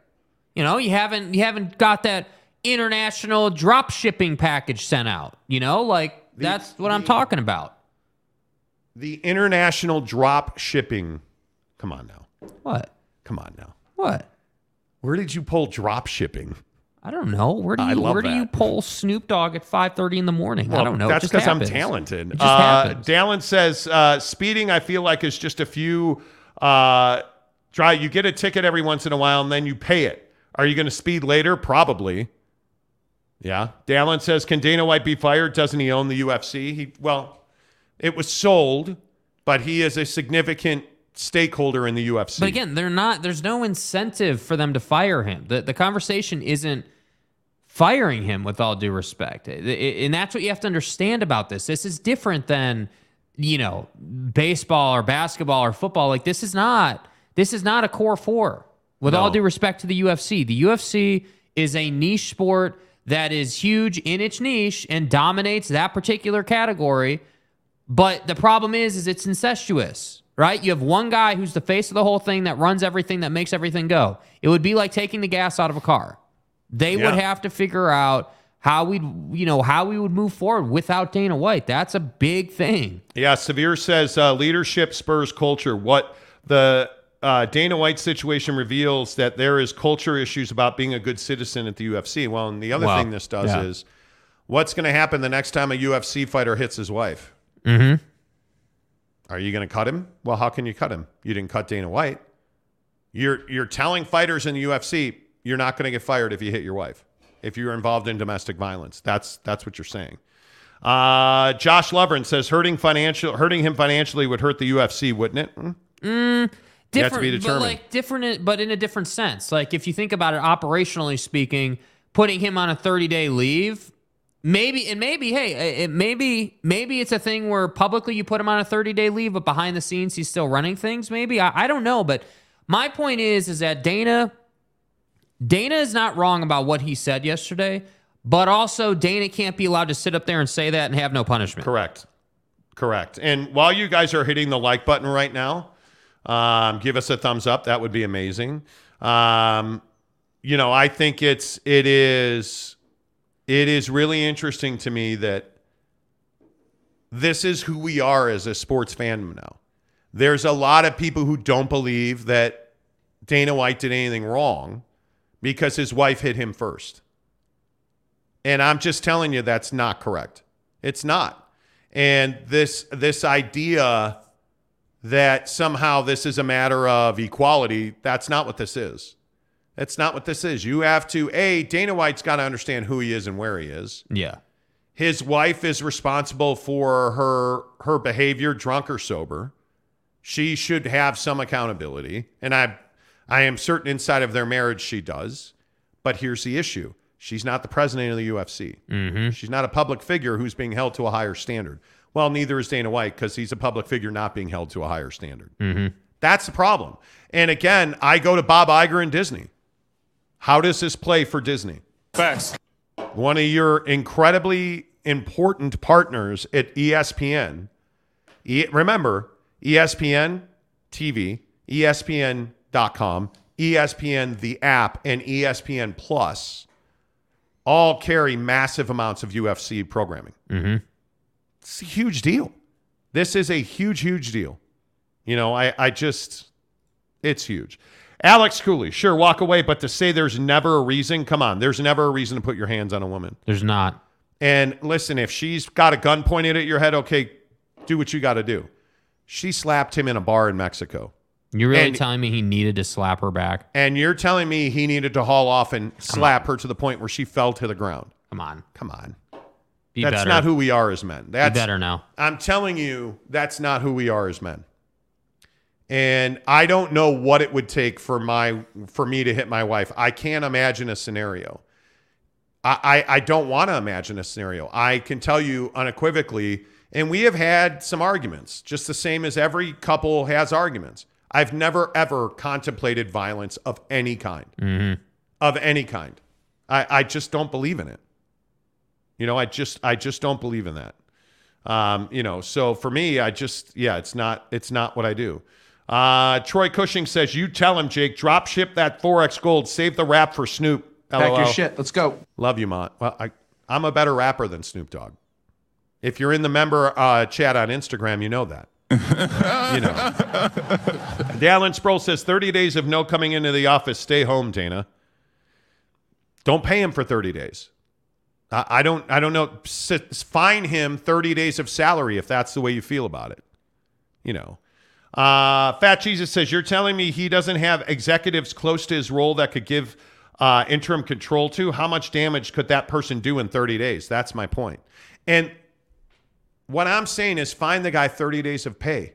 You know, you haven't, you haven't got that international drop shipping package sent out. You know, like that's what I'm talking about. the international drop shipping. Come on now. What? Come on now. What? Where did you pull drop shipping? I don't know. Where do you where do you pull Snoop Dogg at 5:30 in the morning? I don't know. That's just because I'm talented. Uh. Dallin says uh, speeding. I feel like is just a few. Uh, try. You get a ticket every once in a while, and then you pay it. Are you going to speed later? Probably. Yeah. Dallin says, "Can Dana White be fired? Doesn't he own the UFC? He well, it was sold, but he is a significant stakeholder in the UFC. But again, they're not. There's no incentive for them to fire him. The the conversation isn't firing him. With all due respect, and that's what you have to understand about this. This is different than you know baseball or basketball or football. Like this is not. This is not a core four. With all due respect to the UFC, the UFC is a niche sport that is huge in its niche and dominates that particular category. But the problem is, is it's incestuous, right? You have one guy who's the face of the whole thing that runs everything, that makes everything go. It would be like taking the gas out of a car. They Yeah. would have to figure out how we, would you know, how we would move forward without Dana White. That's a big thing. Yeah, Severe says uh, leadership spurs culture. What the uh, Dana White situation reveals that there is culture issues about being a good citizen at the UFC. Well, and the other Wow. thing this does Yeah. is what's going to happen the next time a UFC fighter hits his wife? Mm-hmm. Are you going to cut him? Well, how can you cut him? You didn't cut Dana White. You're you're telling fighters in the UFC you're not going to get fired if you hit your wife. If you're involved in domestic violence, that's that's what you're saying. Uh, Josh Lovren says hurting financial hurting him financially would hurt the UFC, wouldn't it? Hmm? Mm, have different, but like different, but in a different sense. Like if you think about it operationally speaking, putting him on a 30 day leave, maybe, and maybe, hey, it, maybe, maybe it's a thing where publicly you put him on a 30 day leave, but behind the scenes he's still running things. Maybe I, I don't know, but my point is, is that Dana, Dana is not wrong about what he said yesterday, but also Dana can't be allowed to sit up there and say that and have no punishment. Correct. Correct. And while you guys are hitting the like button right now, um, give us a thumbs up. That would be amazing. Um, you know, I think it's it is it is really interesting to me that this is who we are as a sports fan now. There's a lot of people who don't believe that Dana White did anything wrong because his wife hit him first. And I'm just telling you that's not correct. It's not. And this this idea that somehow this is a matter of equality, that's not what this is. That's not what this is. You have to a Dana White's got to understand who he is and where he is. Yeah. His wife is responsible for her her behavior, drunk or sober. She should have some accountability, and I I am certain inside of their marriage she does. But here's the issue: she's not the president of the UFC. Mm-hmm. She's not a public figure who's being held to a higher standard. Well, neither is Dana White because he's a public figure not being held to a higher standard. Mm-hmm. That's the problem. And again, I go to Bob Iger and Disney. How does this play for Disney? Facts. One of your incredibly important partners at ESPN. E- remember, ESPN TV, ESPN.com, ESPN the app, and ESPN Plus all carry massive amounts of UFC programming. Mm-hmm. It's a huge deal. This is a huge, huge deal. You know, I, I just, it's huge. Alex Cooley, sure, walk away, but to say there's never a reason, come on, there's never a reason to put your hands on a woman. There's not. And listen, if she's got a gun pointed at your head, okay, do what you got to do. She slapped him in a bar in Mexico. You're really And- telling me he needed to slap her back? And you're telling me he needed to haul off and slap her to the point where she fell to the ground. Come on. Come on. Be that's better. not who we are as men. That's better now. I'm telling you, that's not who we are as men. And I don't know what it would take for my for me to hit my wife. I can't imagine a scenario. I, I, I don't want to imagine a scenario. I can tell you unequivocally, and we have had some arguments, just the same as every couple has arguments. I've never ever contemplated violence of any kind. Mm-hmm. Of any kind. I, I just don't believe in it. You know, I just I just don't believe in that. Um, you know, so for me, I just yeah, it's not it's not what I do. Uh, Troy Cushing says, "You tell him, Jake. Drop ship that forex gold. Save the rap for Snoop." Pack your shit. Let's go. Love you, Mont. Well, I I'm a better rapper than Snoop Dogg. If you're in the member uh, chat on Instagram, you know that. *laughs* you know. Dallin Sproul says 30 days of no coming into the office. Stay home, Dana. Don't pay him for 30 days. I, don't. I don't know. Fine him 30 days of salary if that's the way you feel about it. You know. Uh, Fat Jesus says you're telling me he doesn't have executives close to his role that could give uh, interim control to. How much damage could that person do in 30 days? That's my point. And what I'm saying is find the guy 30 days of pay.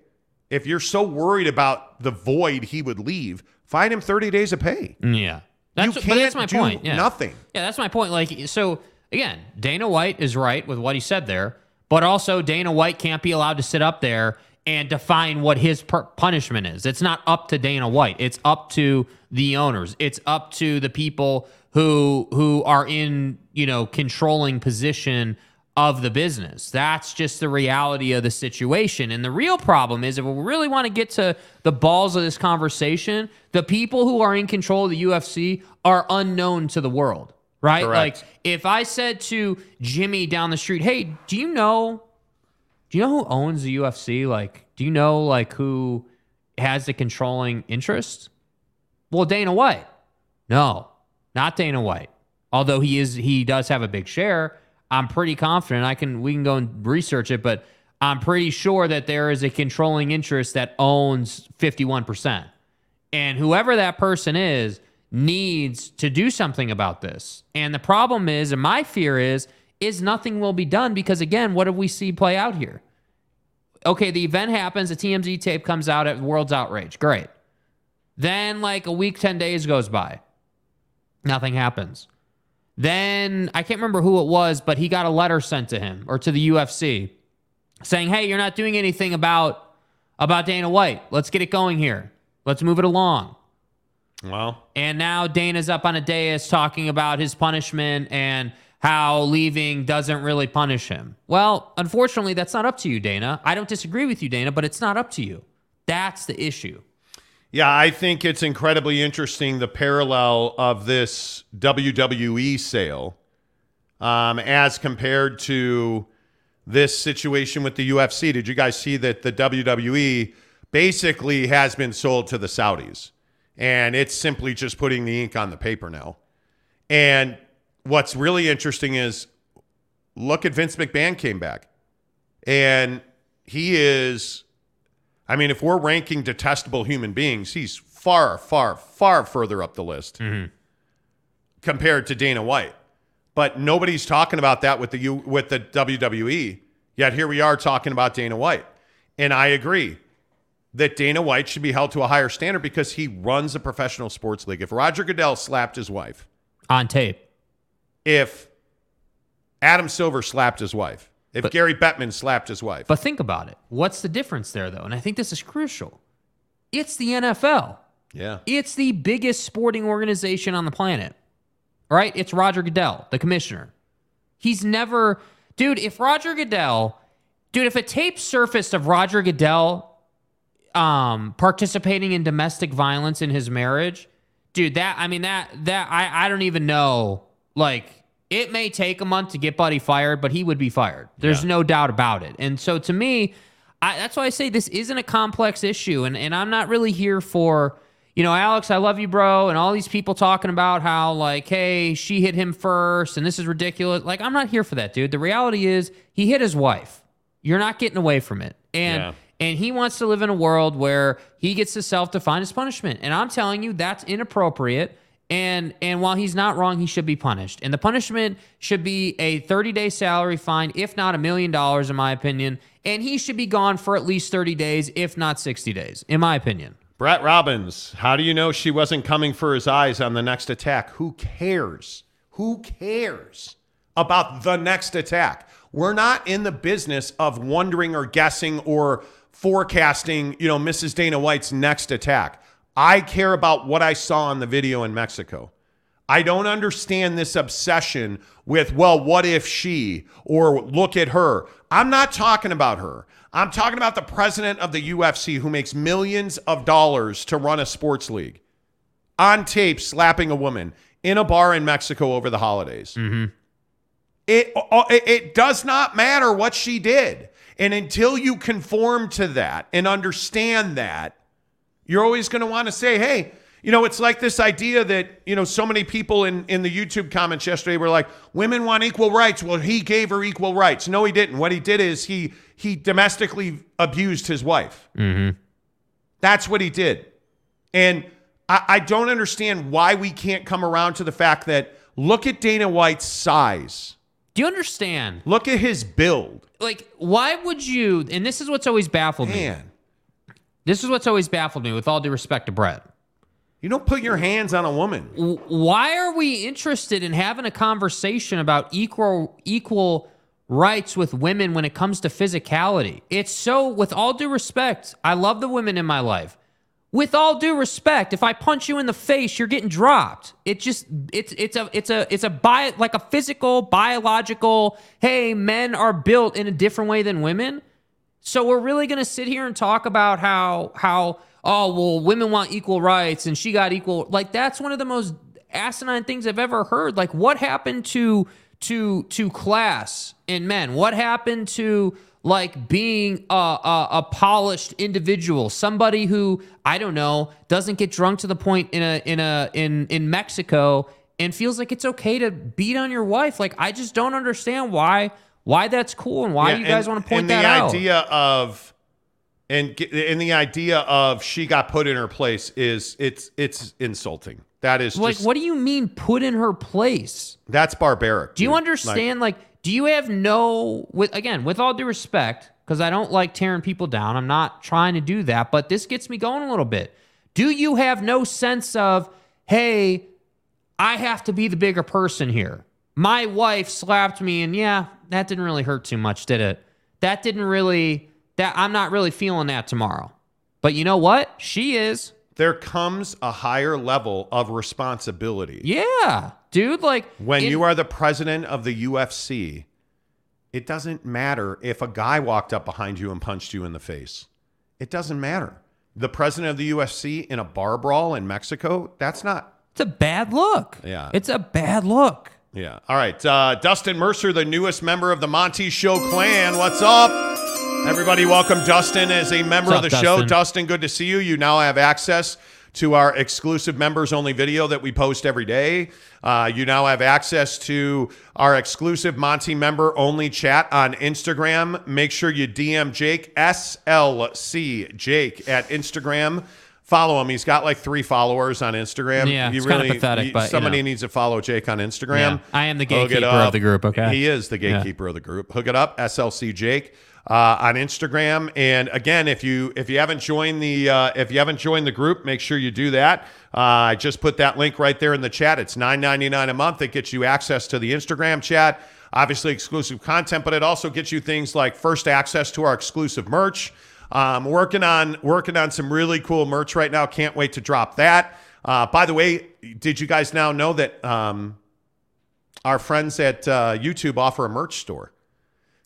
If you're so worried about the void he would leave, find him 30 days of pay. Yeah. That's, you can't that's my do point. Yeah. nothing. Yeah, that's my point. Like, so again, Dana White is right with what he said there, but also Dana White can't be allowed to sit up there and define what his punishment is. It's not up to Dana White. It's up to the owners. It's up to the people who who are in you know controlling position of the business. That's just the reality of the situation. And the real problem is if we really want to get to the balls of this conversation, the people who are in control of the UFC are unknown to the world, right? Correct. Like if I said to Jimmy down the street, "Hey, do you know do you know who owns the UFC? Like, do you know like who has the controlling interest?" Well, Dana White. No, not Dana White. Although he is he does have a big share, I'm pretty confident I can we can go and research it, but I'm pretty sure that there is a controlling interest that owns 51%. And whoever that person is needs to do something about this. And the problem is, and my fear is, is nothing will be done because again, what do we see play out here? Okay, the event happens, the TMZ tape comes out at World's Outrage. Great. Then like a week, 10 days goes by. Nothing happens. Then I can't remember who it was, but he got a letter sent to him or to the UFC saying, "Hey, you're not doing anything about about Dana White. Let's get it going here. Let's move it along." Well, And now Dana's up on a dais talking about his punishment and how leaving doesn't really punish him. Well, unfortunately, that's not up to you, Dana. I don't disagree with you, Dana, but it's not up to you. That's the issue. Yeah, I think it's incredibly interesting the parallel of this WWE sale um, as compared to this situation with the UFC. Did you guys see that the WWE basically has been sold to the Saudis and it's simply just putting the ink on the paper now? And what's really interesting is look at Vince McMahon came back and he is I mean, if we're ranking detestable human beings, he's far, far, far further up the list mm-hmm. compared to Dana White. But nobody's talking about that with the U, with the WWE. Yet here we are talking about Dana White, and I agree that Dana White should be held to a higher standard because he runs a professional sports league. If Roger Goodell slapped his wife on tape, if Adam Silver slapped his wife, if Gary Bettman slapped his wife, But think about it. What's the difference there, though? And I think this is crucial. It's the NFL. yeah, It's the biggest sporting organization on the planet. All right? It's Roger Goodell, the commissioner. He's never, dude, if Roger Goodell, dude, if a tape surfaced of Roger Goodell um participating in domestic violence in his marriage, dude, that I mean that that I I don't even know like it may take a month to get Buddy fired, but he would be fired. There's no doubt about it. And so to me, I, that's why I say this isn't a complex issue, and and I'm not really here for. You know, Alex, I love you, bro. And all these people talking about how, like, hey, she hit him first and this is ridiculous. Like, I'm not here for that, dude. The reality is he hit his wife. You're not getting away from it. And Yeah. And he wants to live in a world where he gets to self-define his punishment. And I'm telling you, that's inappropriate. And and while he's not wrong, he should be punished. And the punishment should be a 30-day salary fine, if not a million dollars, in my opinion. And he should be gone for at least 30 days, if not 60 days, in my opinion. Brett Robbins, how do you know she wasn't coming for his eyes on the next attack? Who cares? Who cares about the next attack? We're not in the business of wondering or guessing or forecasting, you know, Mrs. Dana White's next attack. I care about what I saw on the video in Mexico. I don't understand this obsession with, well, what if she or look at her. I'm not talking about her. I'm talking about the president of the UFC who makes millions of dollars to run a sports league on tape slapping a woman in a bar in Mexico over the holidays. Mm-hmm. It, uh, it it does not matter what she did. And until you conform to that and understand that, you're always going to want to say, hey, you know, it's like this idea that, you know, so many people in, in the YouTube comments yesterday were like, women want equal rights. Well, he gave her equal rights. No, he didn't. What he did is he he domestically abused his wife. Mm-hmm. That's what he did. And I, I don't understand why we can't come around to the fact that look at Dana White's size. Do you understand? Look at his build. Like, why would you? And this is what's always baffled me. Man, This is what's always baffled me, with all due respect to Brett. you don't put your hands on a woman. Why are we interested in having a conversation about equal equal rights with women when it comes to physicality? It's so, with all due respect, I love the women in my life. With all due respect, if I punch you in the face, you're getting dropped. It just it's it's a it's a it's a bio, like a physical biological. Hey, men are built in a different way than women. So we're really to sit here and talk about how how oh well women want equal rights and she got equal like that's one of the most asinine things I've ever heard. Like what happened to to to class in men? What happened to like being a, a, a polished individual, somebody who I don't know doesn't get drunk to the point in a in a in in Mexico and feels like it's okay to beat on your wife. Like I just don't understand why why that's cool and why Yeah, you guys and- want to point and that the out. idea of and and the idea of she got put in her place is it's it's insulting. That is like, just what do you mean put in her place? that's barbaric. Do you dude. Like, understand? Like, do you have no with again, with all due respect, because I don't like tearing people down. I'm not trying to do that, but this gets me going a little bit. Do you have no sense of, hey, I have to be the bigger person here? My wife slapped me, and yeah, that didn't really hurt too much, did it? That didn't really that I'm not really feeling that tomorrow. But you know what? She is. there comes a higher level of responsibility. Yeah. Dude, like When in- you are the president of the UFC, it doesn't matter if a guy walked up behind you and punched you in the face. It doesn't matter. the president of the UFC in a bar brawl in Mexico, that's not. It's a bad look. Yeah. It's a bad look. Yeah. All right. Uh, Dustin Mercer, the newest member of the Monty Show clan. What's up? Everybody, welcome Dustin as a member of the show. Dustin, good to see you. You now have access to our exclusive members only video that we post every day. Uh, you now have access to our exclusive Monty member only chat on Instagram. Make sure you DM Jake, SLC Jake, at Instagram. Follow him. He's got like three followers on Instagram. Yeah, You it's kinda pathetic, you- but, you somebody know. needs to follow Jake on Instagram. Yeah, I am the gatekeeper of the group, okay? He is the gatekeeper of the group. Hook it up, SLC Jake. Uh, on Instagram, and again, if you if you haven't joined the uh, if you haven't joined the group, make sure you do that. Uh, I just put that link right there in the chat. It's nine ninety nine a month. It gets you access to the Instagram chat, obviously exclusive content, but it also gets you things like first access to our exclusive merch. Um, working on working on some really cool merch right now. Can't wait to drop that. Uh, by the way, did you guys now know that um, our friends at uh, YouTube offer a merch store?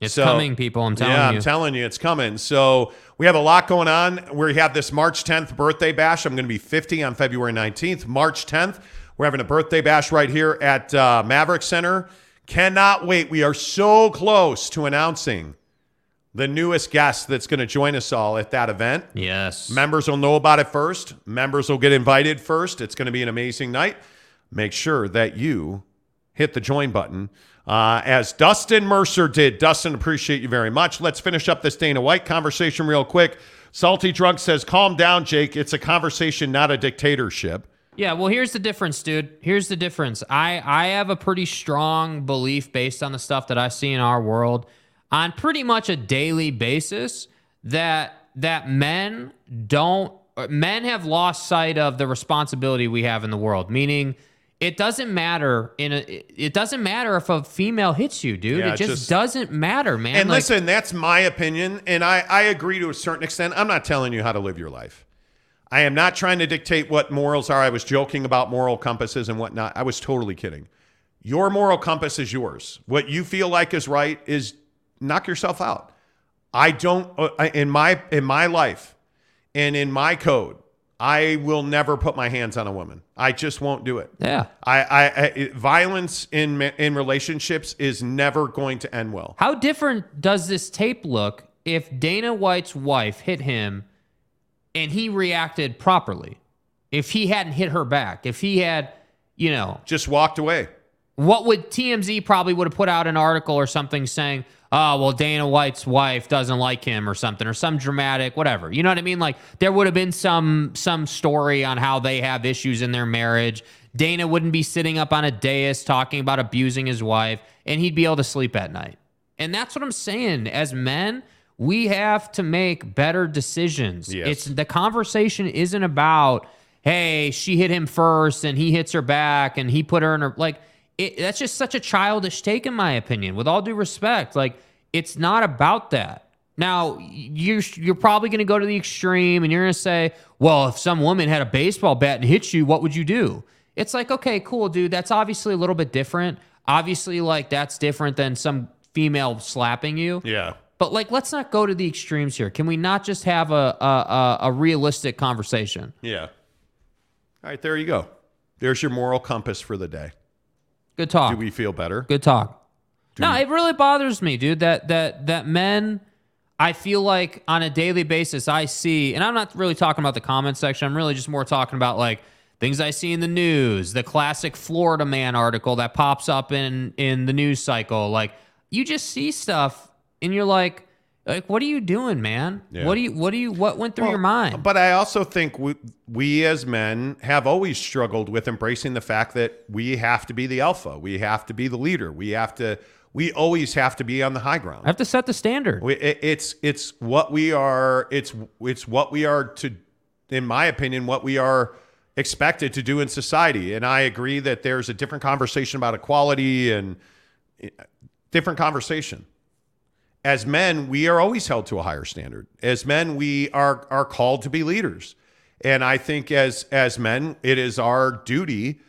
It's So- coming, people. I'm telling yeah, you. I'm telling you, it's coming. So we have a lot going on. We have this March 10th birthday bash. I'm going to be 50 on February 19th. March 10th, we're having a birthday bash right here at uh, Maverik Center. Cannot wait. We are so close to announcing the newest guest that's going to join us all at that event. yes. Members will know about it first. Members will get invited first. It's going to be an amazing night. Make sure that you hit the join button uh, as Dustin Mercer did. Dustin, appreciate you very much. Let's finish up this Dana White conversation real quick. Salty Drunk says, Calm down, Jake. It's a conversation, not a dictatorship. Yeah, well, here's the difference, dude. Here's the difference. I I have a pretty strong belief based on the stuff that I see in our world on pretty much a daily basis that that men don't men have lost sight of the responsibility we have in the world, meaning it doesn't matter in a it doesn't matter if a female hits you, dude. Yeah, it just, just- doesn't matter, man. And Like, listen, that's my opinion, and I, I agree to a certain extent. I'm not telling you how to live your life. I am not trying to dictate what morals are. I was joking about moral compasses and whatnot. I was totally kidding. Your moral compass is yours. What you feel like is right is knock yourself out. I don't uh, I- in my in my life and in my code. I will never put my hands on a woman. I just won't do it. Yeah. I, I, I violence in in relationships is never going to end well. How different does this tape look if Dana White's wife hit him and he reacted properly? If he hadn't hit her back, if he had, you know, Just walked away. what would TMZ probably would have put out an article or something saying, oh, well, Dana White's wife doesn't like him or something, or some dramatic, whatever. You know what I mean? Like there would have been some some story on how they have issues in their marriage. Dana wouldn't be sitting up on a dais talking about abusing his wife, and he'd be able to sleep at night. And that's what I'm saying. As men, we have to make better decisions. Yes. It's the conversation isn't about, hey, she hit him first and he hits her back and he put her in her like it, that's just such a childish take in my opinion. With all due respect, like it's not about that. Now you're you're probably going to go to the extreme and you're going to say, well, if some woman had a baseball bat and hit you, what would you do? It's like, okay, cool, dude. That's obviously a little bit different. Obviously, like that's different than some female slapping you. Yeah. But like, let's not go to the extremes here. Can we not just have a a, a, a realistic conversation? Yeah. All right, there you go. There's your moral compass for the day. Good talk. Do we feel better? Good talk. no, it really bothers me, dude. That that that men, I feel like on a daily basis, I see, and I'm not really talking about the comment section. I'm really just more talking about like things I see in the news, the classic Florida man article that pops up in in the news cycle. Like you just see stuff, and you're like, like, what are you doing, man? Yeah. What do you what do you what went through Well, your mind? But I also think we, we as men have always struggled with embracing the fact that we have to be the alpha. We have to be the leader. We have to. We always have to be on the high ground. I have to set the standard. We, it, it's it's what we are. It's it's what we are to, in my opinion, what we are expected to do in society. And I agree that there's a different conversation about equality and eh, different conversation. As men, we are always held to a higher standard. As men, we are are called to be leaders. And I think as as men, it is our duty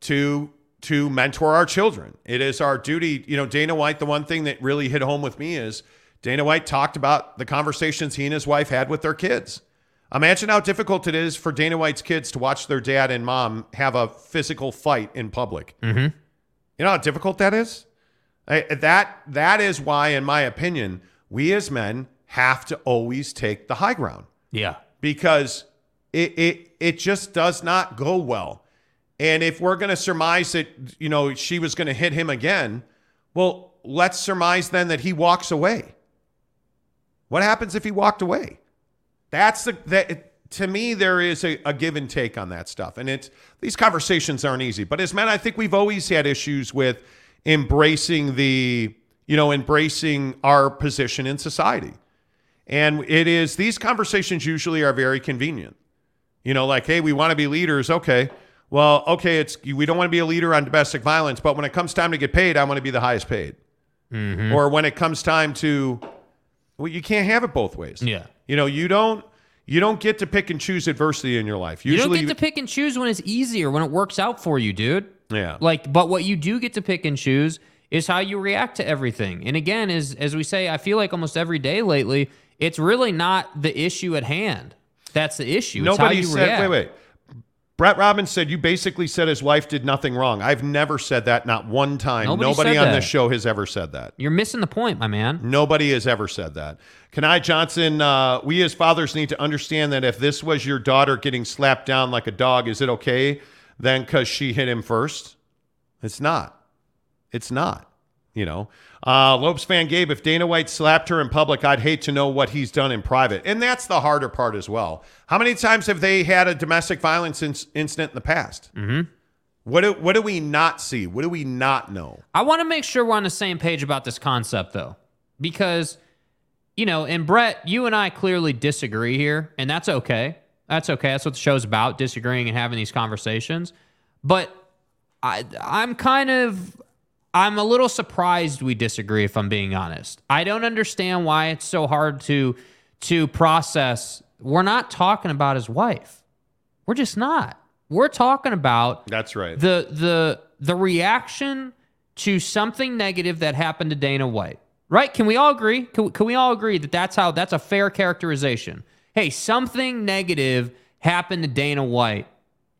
to to mentor our children. It is our duty, you know, Dana White, the one thing that really hit home with me is Dana White talked about the conversations he and his wife had with their kids Imagine how difficult it is for Dana White's kids to watch their dad and mom have a physical fight in public. Mm-hmm. You know how difficult that is? I, that that is why, in my opinion, we as men have to always take the high ground Yeah. because it it it just does not go well. And if we're going to surmise that you know she was going to hit him again, well, let's surmise then that he walks away. What happens if he walked away? That's the that to me there is a, a give and take on that stuff, and it's these conversations aren't easy. But as men, I think we've always had issues with embracing the you know embracing our position in society, and it is these conversations usually are very convenient. You know, like hey, we want to be leaders, okay. Well, okay, it's we don't want to be a leader on domestic violence, but when it comes time to get paid, I want to be the highest paid. Mm-hmm. Or when it comes time to well, you can't have it both ways. Yeah. You know, you don't you don't get to pick and choose adversity in your life. You don't get to pick and choose when it's easier, when it works out for you, dude. Yeah. Like, but what you do get to pick and choose is how you react to everything. And again, as as we say, I feel like almost every day lately, it's really not the issue at hand. That's the issue. It's how Nobody you said react. wait, wait. Brett Robbins said you basically said his wife did nothing wrong. I've never said that, not one time. Nobody Nobody on that. this show has ever said that. You're missing the point, my man. Nobody has ever said that. Kanai Johnson, uh, we as fathers need to understand that if this was your daughter getting slapped down like a dog, is it okay then because she hit him first? It's not. It's not. You know, uh, Lopes fan Gabe, if Dana White slapped her in public, I'd hate to know what he's done in private. And that's the harder part as well. How many times have they had a domestic violence inc- incident in the past? Mm-hmm. What do, what do we not see? What do we not know? I want to make sure we're on the same page about this concept, though, because, you know, and Brett, you and I clearly disagree here, and that's okay. That's okay. That's what the show's about, disagreeing and having these conversations. But I, I'm kind of, I'm a little surprised we disagree, if I'm being honest. I don't understand why it's so hard to, to process. We're not talking about his wife. We're just not. We're talking about That's right. the the the reaction to something negative that happened to Dana White. Right? Can we all agree? Can, can we all agree that that's how that's a fair characterization? Hey, something negative happened to Dana White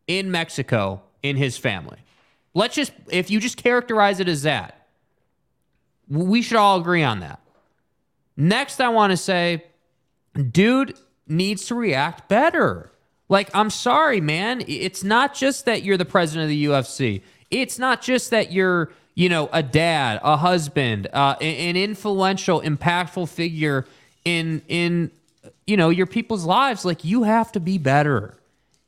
in Mexico in his family. Let's just if you just characterize it as that, we should all agree on that. Next, I want to say, dude needs to react better. Like, I'm sorry, man. It's not just that you're the president of the UFC. It's not just that you're, you know, a dad, a husband, uh, an influential, impactful figure in in you know your people's lives. Like, you have to be better.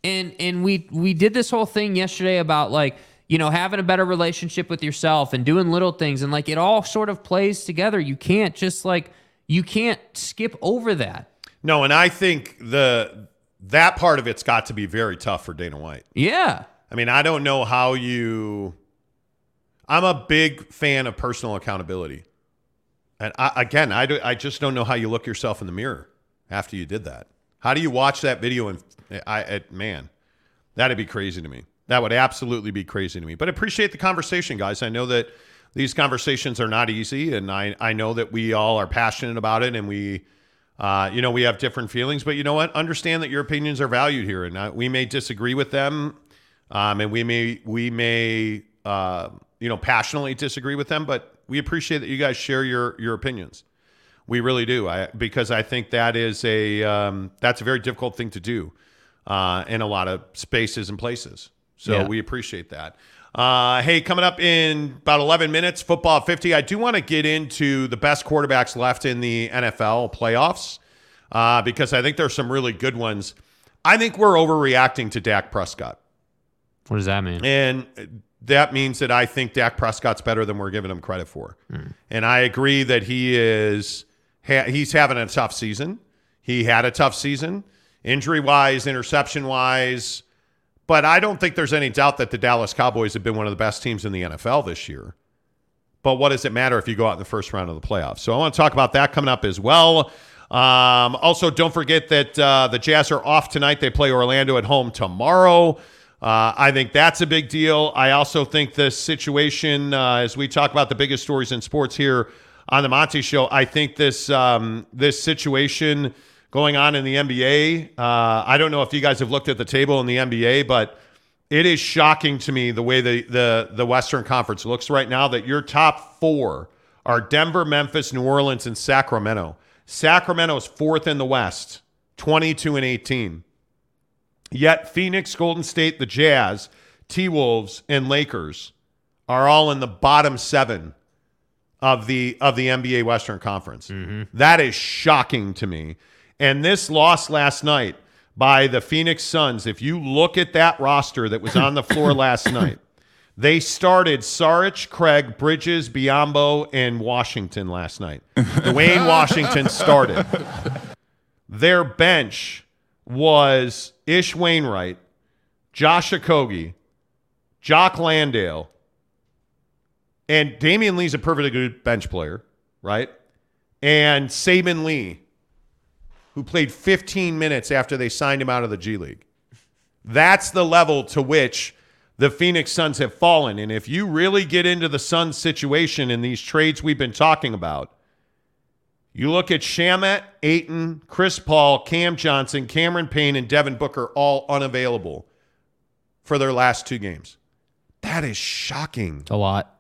And and we we did this whole thing yesterday about like you know having a better relationship with yourself and doing little things and like it all sort of plays together. You can't just like you can't skip over that. No, and I think the that part of it's got to be very tough for Dana White. Yeah. I mean, I don't know how you. I'm a big fan of personal accountability, and I, again, I do, I just don't know how you look yourself in the mirror after you did that. How do you watch that video and I, I man, that'd be crazy to me. That would absolutely be crazy to me. But appreciate the conversation, guys. I know that these conversations are not easy, and I I know that we all are passionate about it, and we. Uh, you know, we have different feelings, but you know what? Understand that your opinions are valued here, and uh, we may disagree with them, um, and we may we may uh, you know passionately disagree with them, but we appreciate that you guys share your your opinions. We really do, I, because I think that is a um, that's a very difficult thing to do uh, in a lot of spaces and places. So Yeah. we appreciate that. Uh, hey, coming up in about 11 minutes, football 50. I do want to get into the best quarterbacks left in the NFL playoffs uh, because I think there's some really good ones. I think we're overreacting to Dak Prescott. What does that mean? And that means that I think Dak Prescott's better than we're giving him credit for. And I agree that he is he's having a tough season. He had a tough season, injury wise, interception wise. But I don't think there's any doubt that the Dallas Cowboys have been one of the best teams in the NFL this year. But what does it matter if you go out in the first round of the playoffs? So I want to talk about that coming up as well. Um, also, don't forget that uh, the Jazz are off tonight. They play Orlando at home tomorrow. Uh, I think that's a big deal. I also think this situation, uh, as we talk about the biggest stories in sports here on the Monty Show, I think this um, this situation going on in the NBA. Uh, I don't know if you guys have looked at the table in the NBA, but it is shocking to me the way the the the Western Conference looks right now. That your top four are Denver, Memphis, New Orleans, and Sacramento. Sacramento's fourth in the West, 22 and 18. Yet Phoenix, Golden State, the Jazz, T Wolves, and Lakers are all in the bottom seven of the of the NBA Western Conference. That is shocking to me. And this loss last night by the Phoenix Suns, if you look at that roster that was on the floor *coughs* last night, they started Saric, Craig, Bridges, Biyombo, and Washington last night. Duane Washington started. Their bench was Ish Wainwright, Josh Okogie, Jock Landale, and Damion Lee's a perfectly good bench player, right? And Saben Lee, who played 15 minutes after they signed him out of the G League. That's the level to which the Phoenix Suns have fallen. And if you really get into the Suns situation in these trades we've been talking about, you look at Shamet, Ayton, Chris Paul, Cam Johnson, Cameron Payne, and Devin Booker all unavailable for their last two games. That is shocking. A lot.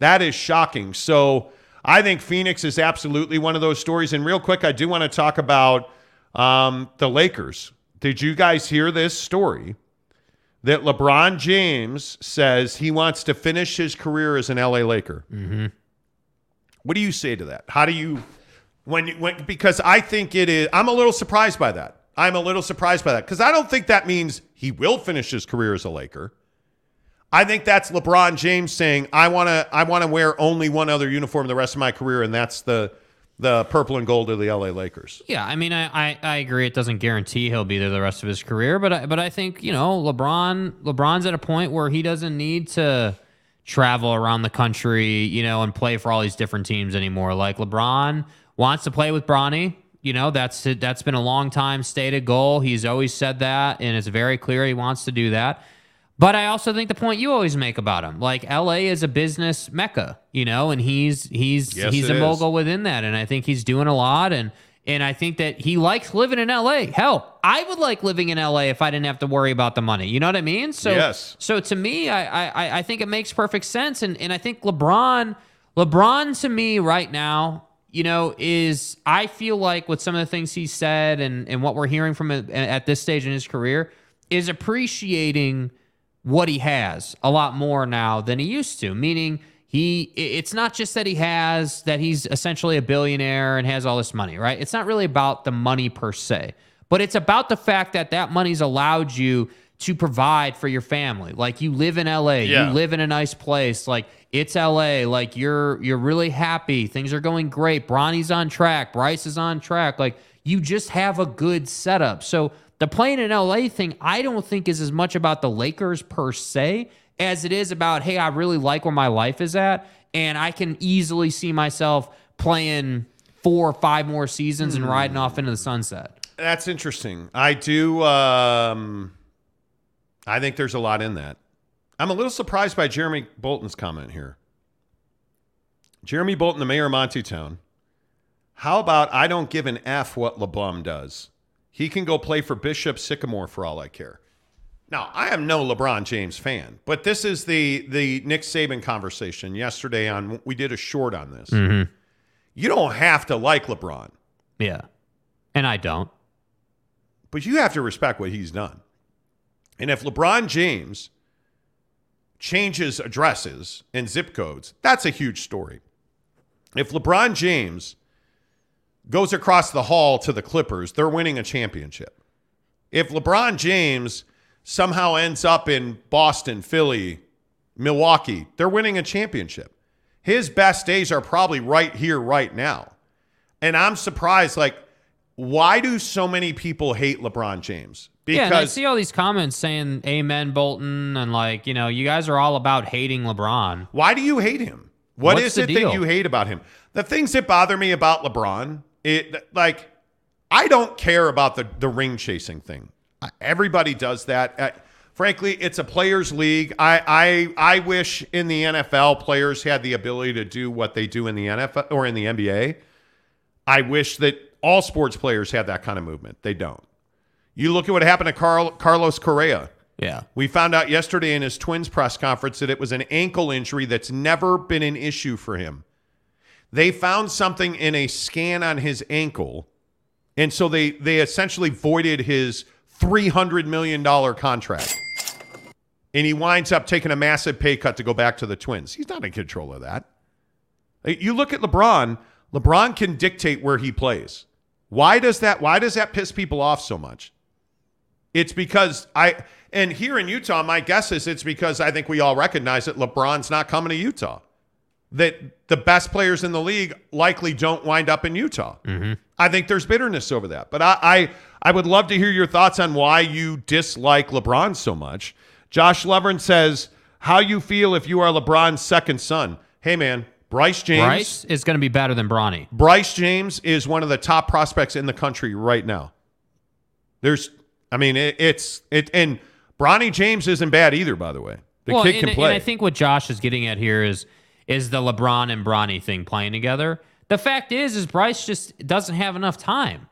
That is shocking. So I think Phoenix is absolutely one of those stories. And real quick, I do want to talk about um, the Lakers. Did you guys hear this story? That LeBron James says he wants to finish his career as an LA Laker. Mm-hmm. What do you say to that? How do you when when because I think it is I'm a little surprised by that. I'm a little surprised by that because I don't think that means he will finish his career as a Laker. I think that's LeBron James saying, "I want to I want to wear only one other uniform the rest of my career and that's the the purple and gold of the LA Lakers." Yeah, I mean, I, I, I agree. It doesn't guarantee he'll be there the rest of his career, but I, but I think you know LeBron LeBron's at a point where he doesn't need to travel around the country, you know, and play for all these different teams anymore. Like LeBron wants to play with Bronny. You know, that's that's been a long time stated goal. He's always said that, and it's very clear he wants to do that. But I also think the point you always make about him, like LA is a business mecca, you know, and he's he's Yes, he's a is. mogul within that, and I think he's doing a lot, and and I think that he likes living in LA. Hell, I would like living in LA if I didn't have to worry about the money. You know what I mean? So Yes. so to me, I I I think it makes perfect sense, and and I think LeBron LeBron to me right now. You know, is I feel like with some of the things he said and, and what we're hearing from him at this stage in his career is appreciating what he has a lot more now than he used to. Meaning, he it's not just that he has that he's essentially a billionaire and has all this money, right? It's not really about the money per se, but it's about the fact that that money's allowed you to provide for your family. Like you live in LA, Yeah. you live in a nice place, like it's LA, like you're you're really happy, things are going great. Bronny's on track, Bryce is on track. Like you just have a good setup. So the playing in LA thing, I don't think is as much about the Lakers per se as it is about, hey, I really like where my life is at, and I can easily see myself playing four or five more seasons and riding off into the sunset. That's interesting. I do. Um, I think there's a lot in that. I'm a little surprised by Jeremy Bolton's comment here. Jeremy Bolton, the mayor of Montytown. How about I don't give an F what LeBum does? He can go play for Bishop Sycamore for all I care. Now, I am no LeBron James fan, but this is the the Nick Saban conversation yesterday on we did a short on this. Mm-hmm. You don't have to like LeBron, Yeah. And I don't. but you have to respect what he's done. And if LeBron James changes addresses and zip codes, that's a huge story. If LeBron James goes across the hall to the Clippers, they're winning a championship. If LeBron James somehow ends up in Boston, Philly, Milwaukee, they're winning a championship. His best days are probably right here, right now. And I'm surprised, like, why do so many people hate LeBron James? yeah, and I see all these comments saying "Amen, Bolton," and like you know, you guys are all about hating LeBron. Why do you hate him? What What's is it deal? that you hate about him? The things that bother me about LeBron, it like I don't care about the the ring chasing thing. Everybody does that. Uh, frankly, it's a players' league. I I I wish in the NFL players had the ability to do what they do in the NFL or in the NBA. I wish that all sports players have that kind of movement. They don't. You look at what happened to Carl, Carlos Correa. Yeah. We found out yesterday in his Twins press conference that it was an ankle injury that's never been an issue for him. They found something in a scan on his ankle, and so they they essentially voided his three hundred million dollar contract. And he winds up taking a massive pay cut to go back to the Twins. He's not in control of that. You look at LeBron. LeBron can dictate where he plays. Why does that? Why does that piss people off so much? It's because I and here in Utah, my guess is it's because I think we all recognize that LeBron's not coming to Utah. That the best players in the league likely don't wind up in Utah. Mm-hmm. I think there's bitterness over that. But I, I I would love to hear your thoughts on why you dislike LeBron so much. Josh Levern says, How you feel if you are LeBron's second son? Hey man, Bryce James. Bryce is going to be better than Bronny. Bryce James is one of the top prospects in the country right now. There's, I mean, it, it's it, and Bronny James isn't bad either. By the way, the well, kid and, can play. and I think what Josh is getting at here is is the LeBron and Bronny thing playing together. The fact is, is Bryce just doesn't have enough time.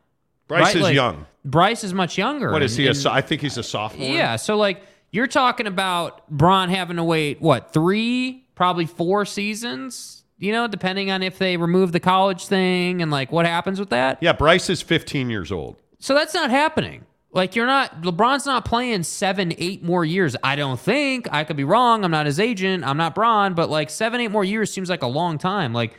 Bryce right? is Like, young. Bryce is much younger. What is and- he? And- so- I think he's a sophomore. Yeah, so like you're talking about Bron having to wait what three, probably four seasons. You know, depending on if they remove the college thing and like what happens with that. Yeah, Bryce is 15 years old. So that's not happening. Like you're not LeBron's not playing seven, eight more years. I don't think. I could be wrong. I'm not his agent. I'm not Bron, but like seven, eight more years seems like a long time. Like,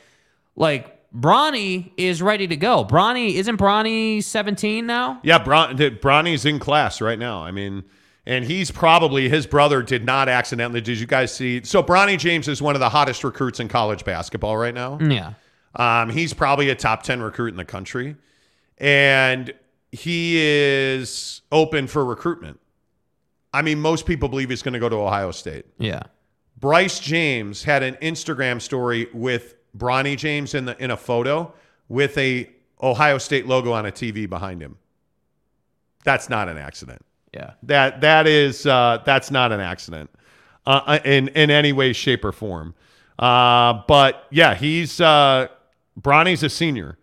like Bronny is ready to go. Bronny isn't Bronny 17 now? Yeah, Bron, Bronny's in class right now. I mean, and he's probably his brother did not accidentally. Did you guys see? So Bronny James is one of the hottest recruits in college basketball right now. Yeah. Um, he's probably a top 10 recruit in the country. And he is open for recruitment. I mean, most people believe he's going to go to Ohio State. Yeah. Bryce James had an Instagram story with Bronny James in the in a photo with a Ohio State logo on a TV behind him. That's not an accident. Yeah. That that is uh, that's not an accident uh, in in any way, shape, or form. Uh, but yeah, he's uh, Bronny's a senior,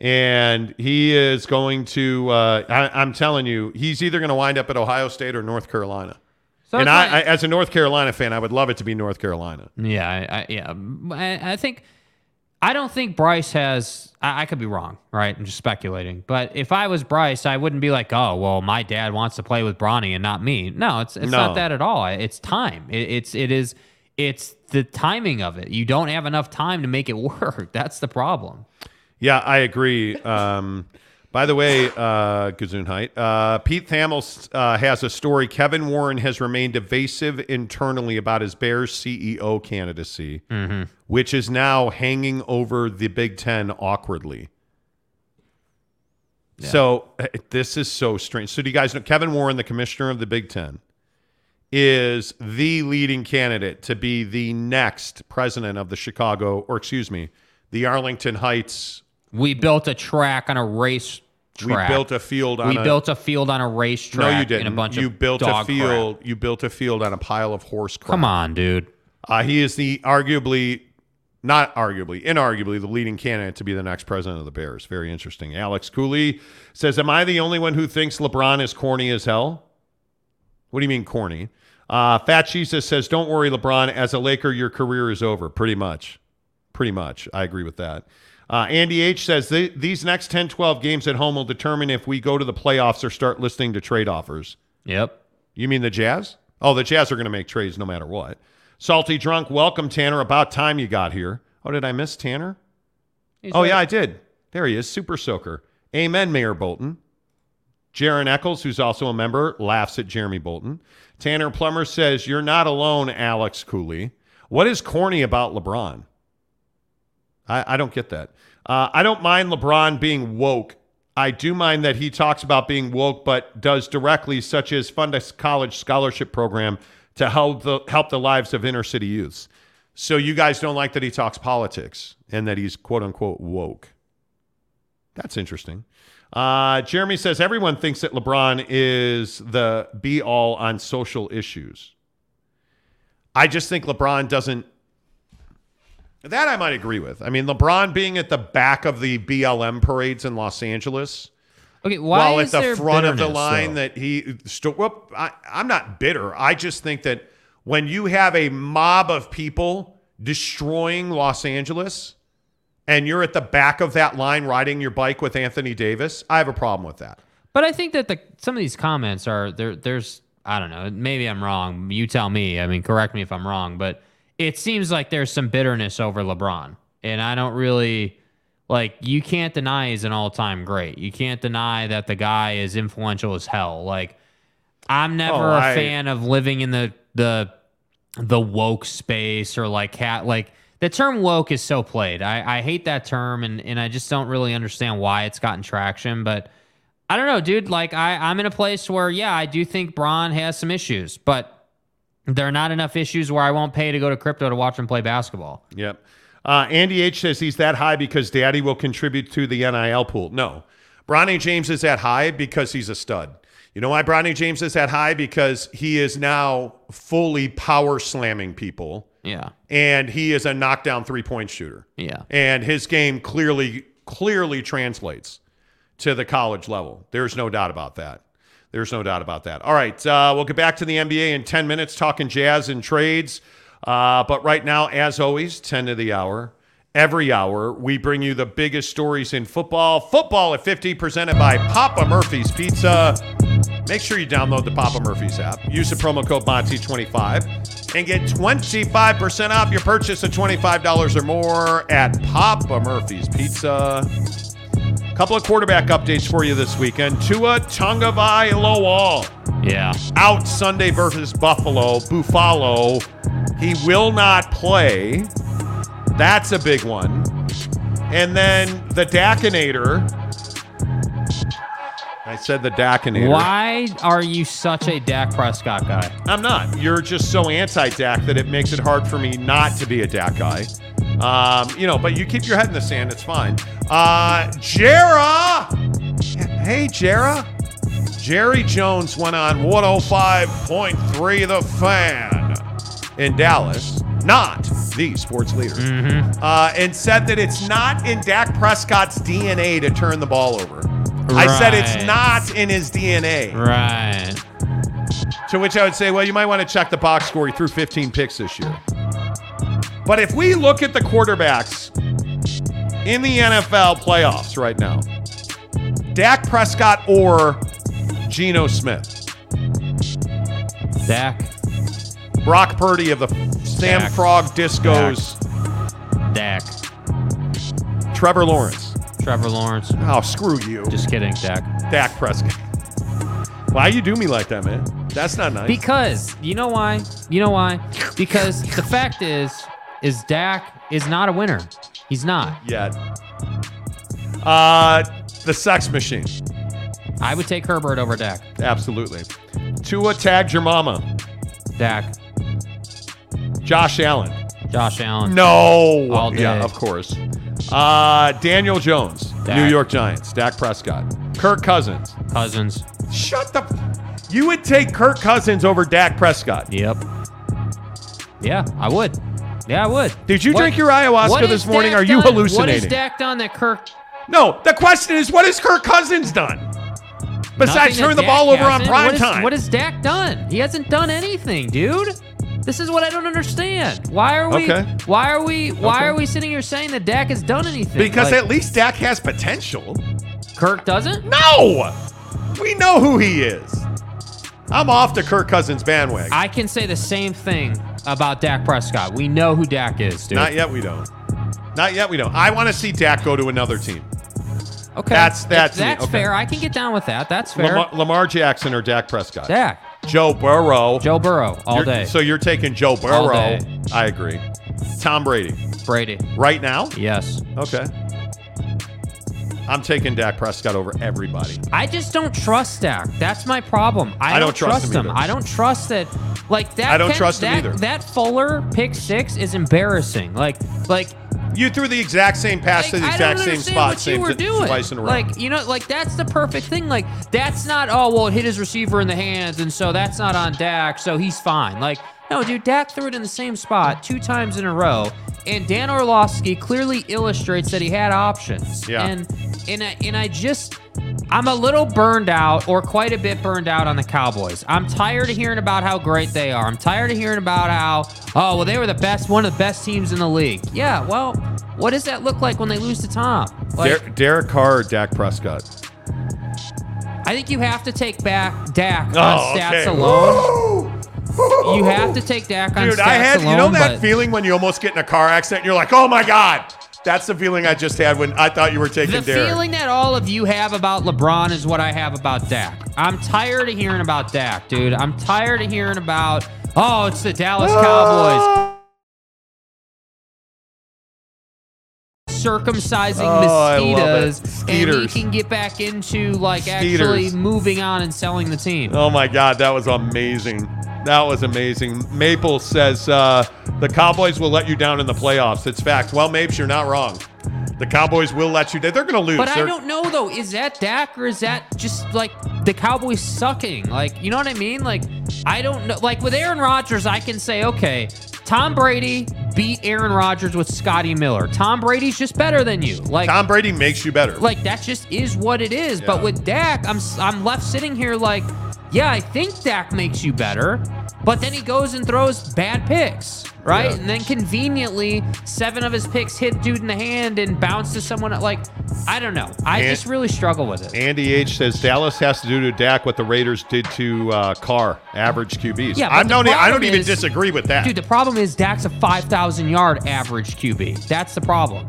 and he is going to. Uh, I, I'm telling you, he's either going to wind up at Ohio State or North Carolina. So and I, I, as a North Carolina fan, I would love it to be North Carolina. Yeah, I, I, yeah. I, I think I don't think Bryce has. I, I could be wrong, right? I'm just speculating. But if I was Bryce, I wouldn't be like, "Oh, well, my dad wants to play with Bronny and not me." No, it's it's No. not that at all. It's time. It, it's it is it's the timing of it. You don't have enough time to make it *laughs* work. That's the problem. Yeah, I agree. Um, by the way, uh, Gesundheit, uh, Pete Thamel uh, has a story. Kevin Warren has remained evasive internally about his Bears CEO candidacy, Mhm. which is now hanging over the Big Ten awkwardly. So uh, this is so strange. So do you guys know Kevin Warren, the commissioner of the Big Ten, is the leading candidate to be the next president of the Chicago, or excuse me, the Arlington Heights We built a track on a race. track. We built a field on We a- built a field on a racetrack. No, you didn't. And a bunch you of built a field. crap. You built a field on a pile of horse crap. Come on, dude. Uh, he is the arguably, not arguably, inarguably the leading candidate to be the next president of the Bears. Very interesting. Alex Cooley says, "Am I the only one who thinks LeBron is corny as hell?" What do you mean corny? Uh, Fat Jesus says, "Don't worry, LeBron. As a Laker, your career is over. Pretty much. Pretty much. I agree with that." Uh, Andy H says "Th- these next 10, 12 games at home will determine if we go to the playoffs or start listening to trade offers. Yep. You mean the Jazz? Oh, the Jazz are going to make trades no matter what. Salty Drunk, welcome, Tanner. About time you got here. Oh, did I miss Tanner? He's oh, right. yeah, I did. There he is, Super Soaker. Amen, Mayor Bolton. Jaron Eccles, who's also a member, laughs at Jeremy Bolton. Tanner Plummer says, You're not alone, Alex Cooley. What is corny about LeBron? I, I don't get that. Uh, I don't mind LeBron being woke. I do mind that he talks about being woke, but does directly, such as fund a college scholarship program to help the help the lives of inner city youths. So you guys don't like that he talks politics and that he's quote unquote woke. That's interesting. Uh, Jeremy says everyone thinks that LeBron is the be all on social issues. I just think LeBron doesn't. That I might agree with. I mean, LeBron being at the back of the BLM parades in Los Angeles. Okay, why while is at the front of the line though? that he st- whoop, I, I'm not bitter. I just think that when you have a mob of people destroying Los Angeles and you're at the back of that line riding your bike with Anthony Davis, I have a problem with that. But I think that the some of these comments are there. There's I don't know. Maybe I'm wrong. You tell me. I mean, correct me if I'm wrong. But it seems like there's some bitterness over LeBron, and I don't really like. You can't deny he's an all-time great. You can't deny that the guy is influential as hell. Like I'm never Oh, a I- fan of living in the the the woke space or like cat like the term woke is so played. I, I hate that term and, and I just don't really understand why it's gotten traction. But I don't know, dude. Like I, I'm in a place where yeah, I do think Bron has some issues, but there are not enough issues where I won't pay to go to crypto to watch him play basketball. Yep. Uh, Andy H says he's that high because daddy will contribute to the NIL pool. No. Bronny James is that high because he's a stud. You know why Bronny James is that high? Because he is now fully power slamming people Yeah. and he is a knockdown three point shooter. Yeah. And his game clearly, clearly translates to the college level. There's no doubt about that. There's no doubt about that. All right. Uh, we'll get back to the NBA in 10 minutes, talking jazz and trades. Uh, but right now, as always, 10 to the hour. Every hour, we bring you the biggest stories in football. Football at 50, presented by Papa Murphy's Pizza. Make sure you download the Papa Murphy's app. Use the promo code Monty25 and get 25% off your purchase of $25 or more at Papa Murphy's Pizza. Couple of quarterback updates for you this weekend. Tua Tagovailoa Yeah. out Sunday versus Buffalo. Buffalo. He will not play. That's a big one. And then the Dakinator. I said the Dakinator. Why are you such a Dak Prescott guy? I'm not. You're just so anti-Dak that it makes it hard for me not to be a Dak guy. Um, you know, but you keep your head in the sand. It's fine. Uh, Jera. Hey, Jera. Jerry Jones went on 105.3 The Fan in Dallas, not the sports leader, uh, and said that it's not in Dak Prescott's DNA to turn the ball over. I said it's not in his DNA. Right. To which I would say, well, you might want to check the box score. He threw 15 picks this year. But if we look at the quarterbacks in the NFL playoffs right now, Dak Prescott or Geno Smith, Dak. Brock Purdy of the Sam Dak. Frog Discos, Dak. Trevor Lawrence. Trevor Lawrence. Oh, screw you. Just kidding, Dak. Dak Prescott. Why you do me like that, man? That's not nice. Because you know why? You know why? Because the fact is, is Dak is not a winner. He's not. Yet. Uh, the sex machine. I would take Herbert over Dak. Absolutely. Tua tagged your mama. Dak. Josh Allen. Josh Allen. No. All day. Yeah, of course. Uh, Daniel Jones, Dak. New York Giants. Dak Prescott. Kirk Cousins. Cousins. Shut the. You would take Kirk Cousins over Dak Prescott. Yep. Yeah, I would. Yeah, I would. Did you What- drink your ayahuasca this morning? Are you done- hallucinating? What is Dak done that Kirk? No, the question is, what has Kirk Cousins done? Besides Nothing that turn the ball over on hasn't. prime What is- time. What has Dak done? He hasn't done anything, dude. This is what I don't understand. Why are we? Okay. Why are we? Why Okay. are we sitting here saying that Dak has done anything? because Like, at least Dak has potential. Kirk doesn't. No! We know who he is. I'm off the Kirk Cousins bandwagon. I can say the same thing about Dak Prescott. We know who Dak is, dude. Not yet, we don't. Not yet, we don't. I want to see Dak go to another team. Okay, That's- that's that's Okay. fair. I can get down with that. That's fair. Lamar, Lamar Jackson or Dak Prescott? Dak, Joe Burrow. Joe Burrow, all You're- day. So you're taking Joe All Burrow. day. I agree. Tom Brady. Brady. Right now? Yes. Okay. I'm taking Dak Prescott over everybody. I just don't trust Dak. That's my problem. I, I don't trust him him. either. I don't trust that. Like that. I don't Ken- trust him that, either. That Fuller pick six is embarrassing. Like, like You threw the exact same pass to the exact same spot, what same you were t- doing. twice in a row. Like you know, like that's the perfect thing. Like that's not. Oh well, it hit his receiver in the hands, and so that's not on Dak, so he's fine. Like no, dude, Dak threw it in the same spot two times in a row, and Dan Orlovsky clearly illustrates that he had options. Yeah. And and I, and I just I'm a little burned out or quite a bit burned out on the Cowboys. I'm tired of hearing about how great they are. I'm tired of hearing about how oh well they were the best one of the best teams in the league. Yeah, well, what does that look like when they lose to Tom? Like Der- Derek Carr, or Dak Prescott. I think you have to take back Dak on Oh, stats okay. alone. You have to take Dak on Dude, stats I had alone. you know that but feeling when you almost get in a car accident and you're like, oh my god. That's the feeling I just had when I thought you were taking the Derek. feeling that all of you have about LeBron is what I have about Dak. I'm tired of hearing about Dak, dude. I'm tired of hearing about oh, it's the Dallas ah. Cowboys. Circumcising Oh, I love it. mosquitoes, and Skeeters. he can get back into like actually moving on and selling the team. Oh my God, that was amazing. That was amazing. Maple says uh, the Cowboys will let you down in the playoffs. It's fact. Well, Mapes, you're not wrong. The Cowboys will let you. They're going to lose. But I They're- don't know though. Is that Dak or is that just like the Cowboys sucking? Like, you know what I mean? Like, I don't know. Like with Aaron Rodgers, I can say, okay, Tom Brady beat Aaron Rodgers with Scotty Miller. Tom Brady's just better than you. Like Tom Brady makes you better. like that just is what it is. Yeah. But with Dak, I'm I'm left sitting here like, yeah, I think Dak makes you better, but then he goes and throws bad picks, right? Yeah. And then conveniently, seven of his picks hit dude in the hand and bounce to someone. Like, I don't know. I And- just really struggle with it. Andy H says Dallas has to do to Dak what the Raiders did to uh, Carr, average QBs. Yeah, I the don't. e- I don't problem even is- disagree with that. Dude, the problem is Dak's a 5,000 yard average QB. That's the problem.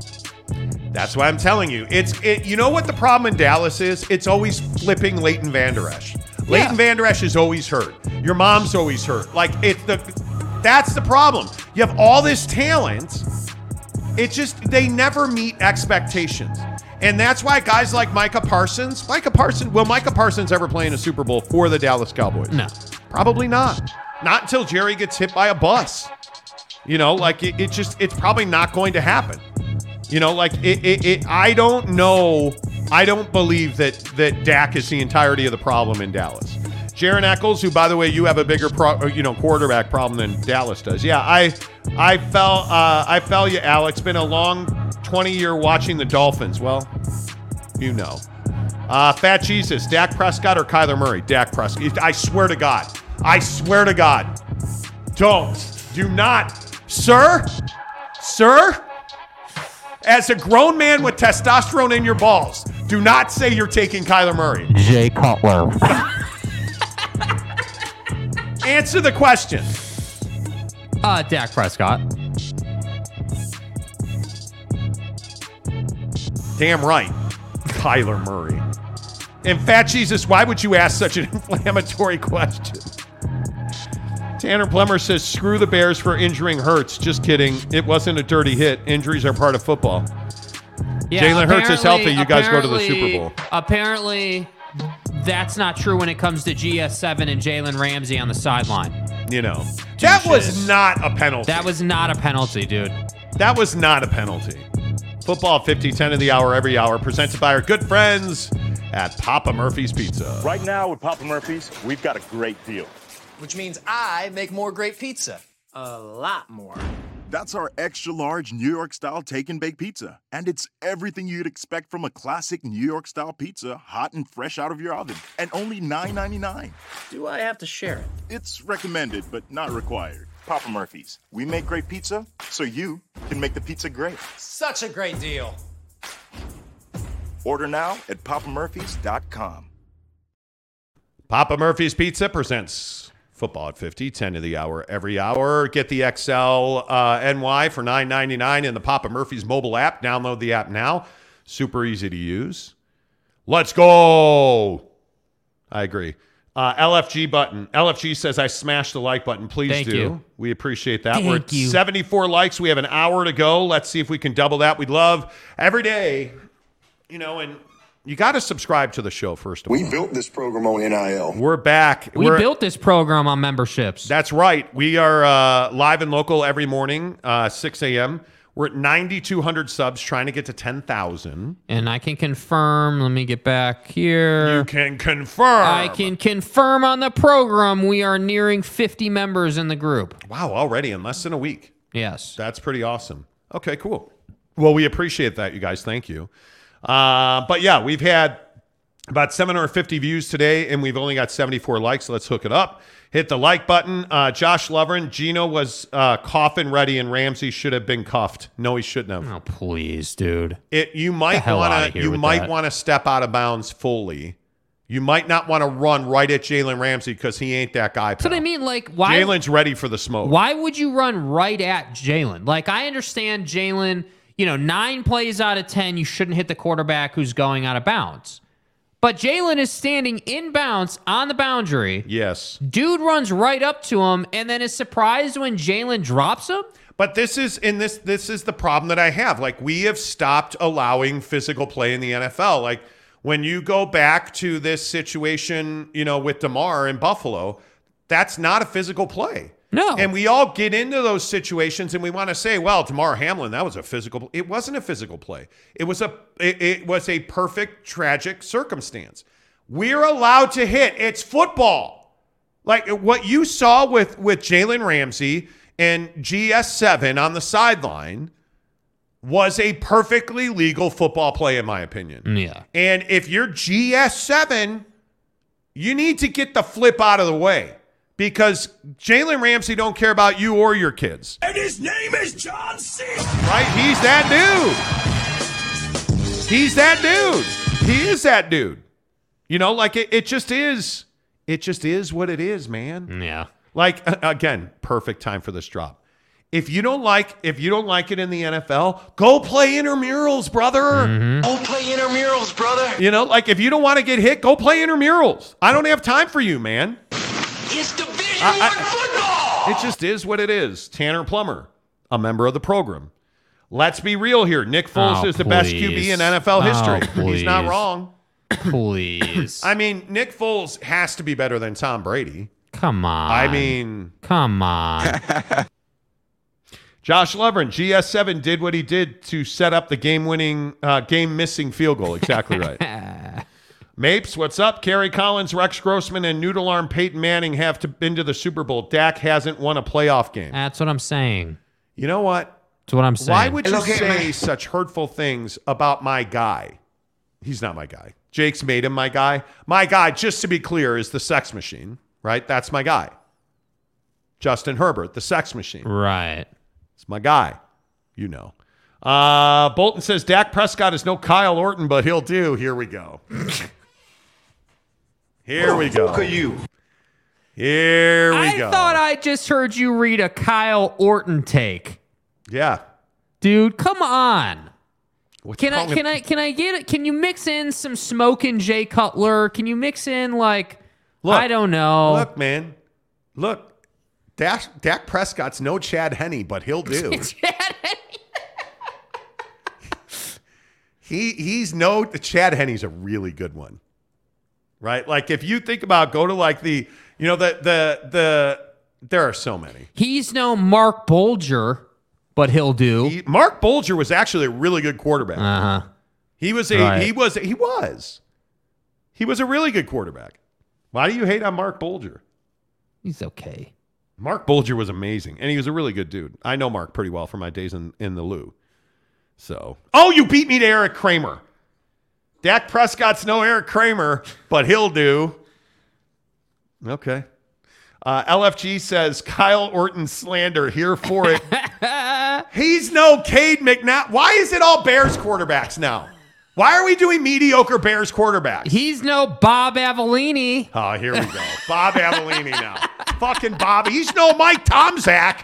That's why I'm telling you. It's it. You know what the problem in Dallas is? It's always flipping Leighton Vander Esch. Leighton Vander Esch is always hurt. Your mom's always hurt. Like it's the. That's the problem. You have all this talent. It just they never meet expectations. And that's why guys like Micah Parsons, Micah Parsons, will Micah Parsons ever play in a Super Bowl for the Dallas Cowboys? No. Probably not. Not until Jerry gets hit by a bus. You know, like it, it just it's probably not going to happen. You know, like it, it, it I don't know. I don't believe that that Dak is the entirety of the problem in Dallas. Jaron Eccles, who by the way, you have a bigger pro, you know quarterback problem than Dallas does. Yeah, I I fell uh, I fell you, Alex. Been a long 20 year watching the Dolphins. Well, you know. Uh, Fat Jesus, Dak Prescott or Kyler Murray? Dak Prescott. I swear to God. I swear to God. Don't. Do not. Sir? Sir? As a grown man with testosterone in your balls, do not say you're taking Kyler Murray. Jay Cutler. Answer the question. Uh, Dak Prescott. Damn right. Kyler Murray. And Fat Jesus, why would you ask such an *laughs* inflammatory question? Tanner Plummer says, screw the Bears for injuring Hurts. Just kidding. It wasn't a dirty hit. Injuries are part of football. Jalen Hurts is healthy. You guys go to the Super Bowl. Apparently, that's not true when it comes to GS7 and Jalen Ramsey on the sideline. You know, that was not a penalty. That was not a penalty, dude. That was not a penalty. Football 50, 10 of the hour, every hour, presented by our good friends at Papa Murphy's Pizza. Right now with Papa Murphy's, we've got a great deal. Which means I make more great pizza. A lot more. That's our extra large New York style take and bake pizza. And it's everything you'd expect from a classic New York style pizza, hot and fresh out of your oven, and only $9.99. Do I have to share it? It's recommended, but not required. Papa Murphy's. We make great pizza, so you can make the pizza great. Such a great deal. Order now at papamurphys.com. Papa Murphy's Pizza presents football at 50, 10 of the hour every hour. Get the XL uh, NY for $9.99 in the Papa Murphy's mobile app. Download the app now. Super easy to use. Let's go. I agree. Uh, LFG button. LFG says I smashed the like button. Please Thank do. you. We appreciate that. Thank We're at you. 74 likes. We have an hour to go. Let's see if we can double that. We'd love every day, you know, and you got to subscribe to the show first of all. We built this program on NIL. We're back. We We're- built this program on memberships. That's right. We are uh, live and local every morning, uh, 6 a.m. We're at 9,200 subs, trying to get to 10,000. and I can confirm. Let me get back here. You can confirm. I can confirm on the program we are nearing 50 members in the group. Wow, already in less than a week. Yes. That's pretty awesome. Okay, cool. Well, we appreciate that, you guys. Thank you. Uh, but yeah, we've had about 750 views today, and we've only got 74 likes. Let's hook it up. Hit the like button. Uh, Josh Lovren, Geno was uh, coffin ready, and Ramsey should have been cuffed. No, he shouldn't have. Oh, please, dude. It you might want to you might want to step out of bounds fully. You might not want to run right at Jalen Ramsey because he ain't that guy. That's what I mean. Like, why? Jalen's ready for the smoke. Why would you run right at Jalen? Like, I understand Jalen, you know, nine plays out of 10, you shouldn't hit the quarterback who's going out of bounds. But Jalen is standing in bounds on the boundary. Yes. Dude runs right up to him and then is surprised when Jalen drops him. But this is in this this is the problem that I have. Like we have stopped allowing physical play in the NFL. Like when you go back to this situation, you know, with Damar in Buffalo, that's not a physical play. No. And we all get into those situations and we want to say, well, Damar Hamlin, that was a physical it wasn't a physical play. It was a it, it was a perfect tragic circumstance. We're allowed to hit. It's football. Like what you saw with with Jalen Ramsey and GS7 on the sideline was a perfectly legal football play, in my opinion. Mm, yeah. And if you're GS7, you need to get the flip out of the way because Jalen Ramsey don't care about you or your kids. And his name is John C. Right? He's that dude. He's that dude. He is that dude. You know, like it, it just is. It just is what it is, man. Yeah. Like again, perfect time for this drop. If you don't like if you don't like it in the NFL, go play intramurals, brother. Mm-hmm. Go play intramurals, brother. You know, like if you don't want to get hit, go play intramurals. I don't have time for you, man. It's Division I- I- One football. It just is what it is. Tanner Plummer, a member of the program. Let's be real here. Nick Foles Oh, is the best. QB in NFL history. Oh, He's not wrong. Please. *coughs* I mean, Nick Foles has to be better than Tom Brady. Come on. I mean, come on. *laughs* Josh Lovren, GS7 did what he did to set up the game-winning, uh, game-missing field goal. Exactly right. *laughs* Mapes, what's up? Kerry Collins, Rex Grossman, and Noodle Arm Peyton Manning have to been to the Super Bowl. Dak hasn't won a playoff game. That's what I'm saying. You know what? That's what I'm saying. Why would you Look at say me. such hurtful things about my guy? He's not my guy. Jake's made him my guy. My guy, just to be clear, is the sex machine, right? That's my guy. Justin Herbert, the sex machine. Right. It's my guy. You know. Uh, Bolton says Dak Prescott is no Kyle Orton, but he'll do. Here we go. *laughs* Here we go. Look at you. Here we I go. I thought I just heard you read a Kyle Orton take. yeah. Dude, come on. What's Can I can it- I can I get it? Can you mix in some smoking Jay Cutler? Can you mix in like Look, I don't know. Look, man. Look. Dak, Dak Prescott's no Chad Henne, but he'll do. *laughs* *laughs* he he's no Chad Henne's a really good one. Right? Like if you think about go to like the you know the the the there are so many. He's no Marc Bulger, but he'll do. He- Marc Bulger was actually a really good quarterback. Uh huh. He was a Right. he was he was. He was a really good quarterback. Why do you hate on Marc Bulger? He's okay. Marc Bulger was amazing, and he was a really good dude. I know Mark pretty well from my days in, in the Lou. So, oh, you beat me to Eric Kramer. Dak Prescott's no Eric Kramer, but he'll do. Okay. Uh, LFG says Kyle Orton slander here for it. *laughs* He's no Cade McNabb. Why is it all Bears quarterbacks now? Why are we doing mediocre Bears quarterbacks? He's no Bob Avellini. Oh, here we go. Bob Avellini now. Fucking Bob. He's no Mike Tomczak.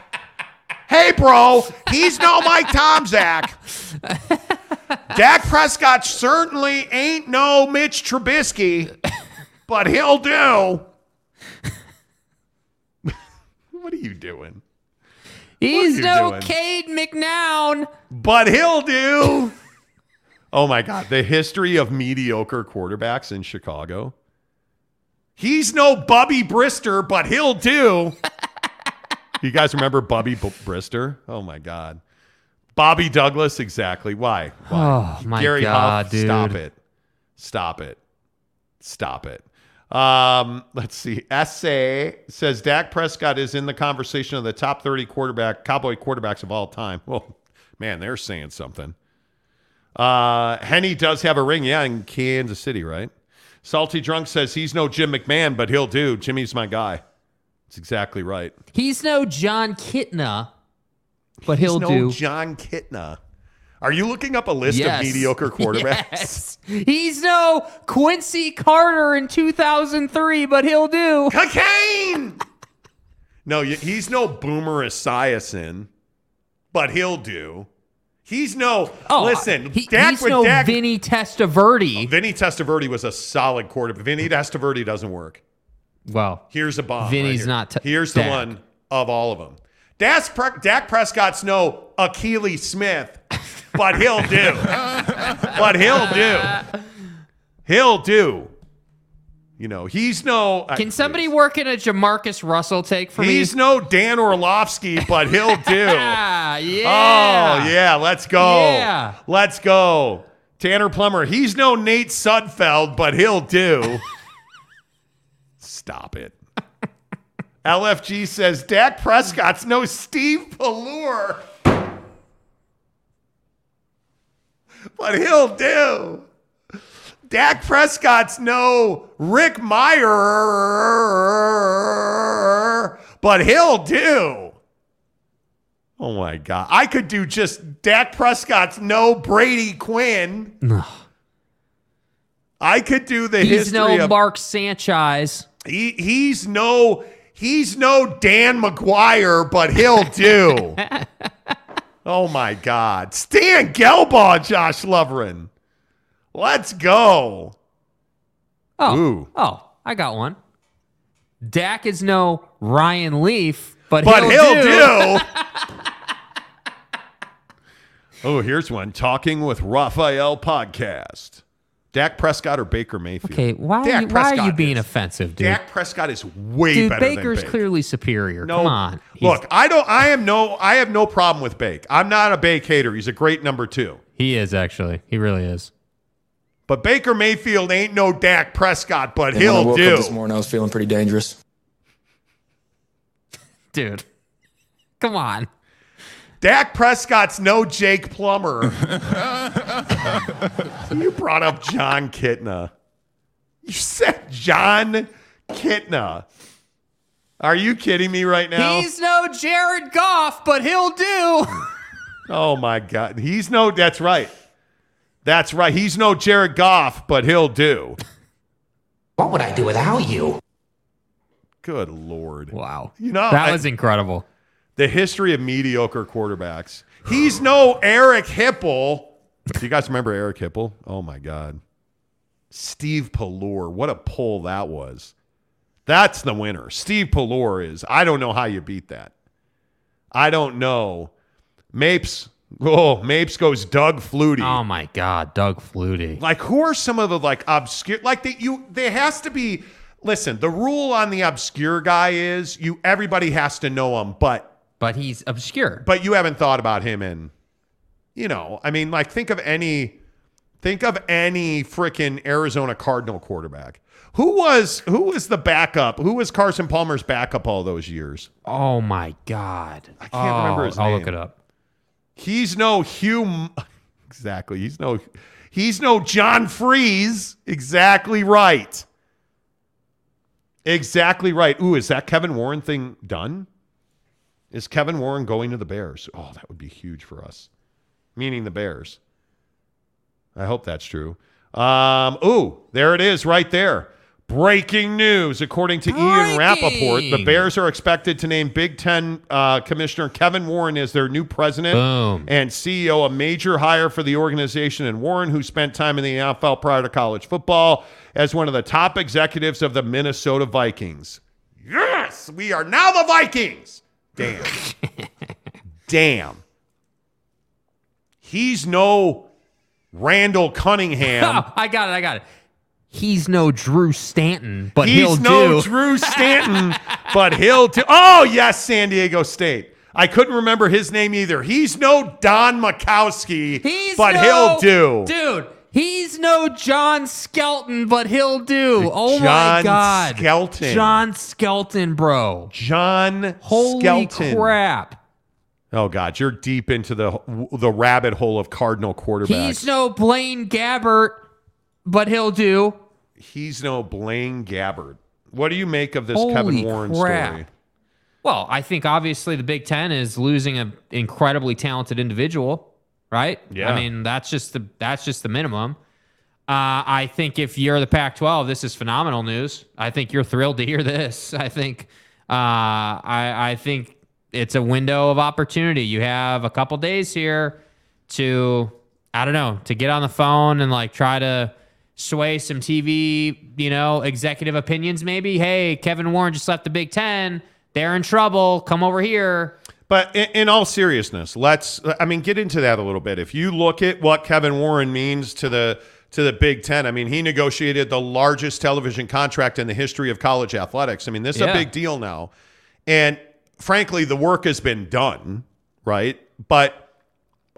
Hey, bro. He's no Mike Tomczak. *laughs* Dak Prescott certainly ain't no Mitch Trubisky, but he'll do. *laughs* what are you doing? He's you no doing? Cade McNown. But he'll do. Oh my God. The history of mediocre quarterbacks in Chicago. He's no Bubby Brister, but he'll do. *laughs* you guys remember Bubby B- Brister? Oh my God. Bobby Douglas, exactly. Why? Why? Oh my Gary God, Huff, dude. stop it. Stop it. Stop it. Um, let's see. Essay says Dak Prescott is in the conversation of the top 30 quarterback, cowboy quarterbacks of all time. Well, Man, they're saying something. Uh, Henne does have a ring, yeah, in Kansas City, right? Salty Drunk says he's no Jim McMahon, but he'll do. Jimmy's my guy. That's exactly right. He's no Jon Kitna, but He's he'll no do. Jon Kitna. Are you looking up a list Yes. of mediocre *laughs* quarterbacks? Yes. He's no Quincy Carter in 2003, but he'll do. Cocaine! No, he's no Boomer Esiason, but he'll do. He's no. Oh, listen, he- Dak he's with no Dak. Vinny Testaverde. Oh, Vinny Testaverde was a solid quarterback. Vinny Testaverde doesn't work. Well, Here's a bomb. Vinny's right not Te- Here's the one of all of them. Dak, Pre- Dak Prescott's no Akili Smith, but he'll do. but he'll do. He'll do. You know, he's no. Can somebody work in a Jamarcus Russell take for He's me? He's no Dan Orlovsky, but he'll *laughs* do. Ah, yeah. Oh, yeah. Let's go. Yeah. Let's go. Tanner Plummer. He's no Nate Sudfeld, but he'll do. *laughs* Stop it. LFG says Dak Prescott's no Steve Pelluer, but he'll do. Dak Prescott's no Rick Mirer, but he'll do. Oh my God. I could do just Dak Prescott's no Brady Quinn. No. *sighs* I could do the He's history no of Mark Sanchez. he, he's no he's no Dan McGwire, but he'll do. *laughs* oh my God. Stan Gelbaugh, Josh Loverin. Let's go. Oh, Ooh. oh, I got one. Dak is no Ryan Leaf, but, But he'll, he'll do. do. *laughs* oh, here's one. Talking with Raphael podcast. Dak Prescott or Baker Mayfield? Okay, why, Dak are you, why are you being is- offensive, dude? Dak Prescott is way dude, better Baker's than Baker. clearly superior. No, Come on. He's- Look, I don't. I am no. I have no problem with Bake. I'm not a Bake hater. He's a great number two. he is actually. He really is. But Baker Mayfield ain't no Dak Prescott, but And when I he'll woke do. up this morning, I was feeling pretty dangerous. *laughs* Dude. Come on. Dak Prescott's no Jake Plummer. *laughs* you brought up Jon Kitna. You said Jon Kitna. Are you kidding me right now? He's no Jared Goff, but he'll do. *laughs* oh my God. He's no, that's right. That's right. He's no Jared Goff, but he'll do. What would I do without you? Good Lord. Wow. You know, that I- was incredible. The history of mediocre quarterbacks. He's no Eric Hipple. Do you guys remember Eric Hipple? Oh my God. Steve Pelluer. What a pull that was. That's the winner. Steve Pelluer is. I don't know how you beat that. I don't know. Mapes. Oh, Mapes goes Doug Flutie. Oh my God, Doug Flutie. Like, who are some of the like obscure? Like, they, you, there has to be. Listen, the rule on the obscure guy is you. Everybody has to know him, but But he's obscure. but you haven't thought about him in, you know, I mean, like think of any, think of any freaking Arizona Cardinal quarterback. Who was who was the backup? Who was Carson Palmer's backup all those years? Oh my God. I can't remember his oh, I'll name. look it up. He's no Hugh. *laughs* Exactly. He's no. He's no John Freeze. Exactly right. Exactly right. Ooh, is that Kevin Warren thing done? Is Kevin Warren going to the Bears? Oh, that would be huge for us. Meaning the Bears. I hope that's true. Um, ooh, there it is right there. Breaking news. According to Ian Rapoport, the Bears are expected to name Big Ten uh, Commissioner Kevin Warren as their new president Boom. and CEO, a major hire for the organization. And Warren, who spent time in the NFL prior to college football, as one of the top executives of the Minnesota Vikings. Yes, we are now the Vikings. Damn. Damn. He's no Randall Cunningham. Oh, *laughs* I got it. I got it. He's no Drew Stanton, but He's he'll do. He's no do. Drew *laughs* Stanton, but he'll do. Oh, yes, San Diego State. I couldn't remember his name either. He's no Don Majkowski, He's but no- he'll do. Dude, he's no John Skelton, but he'll do. Oh my John God. Skelton. John Skelton, bro. John Holy Skelton. crap. Oh God, you're deep into the the rabbit hole of Cardinal quarterbacks. He's no Blaine Gabbert, but he'll do. He's no Blaine Gabbert. What do you make of this Holy Kevin Warren crap. story? Well, I think obviously the Big Ten is losing an incredibly talented individual, right? Yeah. I mean, that's just the that's just the minimum. Uh, I think if you're the Pac-12, this is phenomenal news. I think you're thrilled to hear this. *laughs* I think uh, I, I think it's a window of opportunity. You have a couple days here to I don't know to get on the phone and like try to sway some TV, you know, executive opinions. Maybe, hey, Kevin Warren just left the Big Ten. They're in trouble. Come over here. But in, in all seriousness, let's I mean get into that a little bit. If you look at what Kevin Warren means to the to the Big Ten, I mean he negotiated the largest television contract in the history of college athletics. I mean this is Yeah. a big deal now, and frankly the work has been done, right? But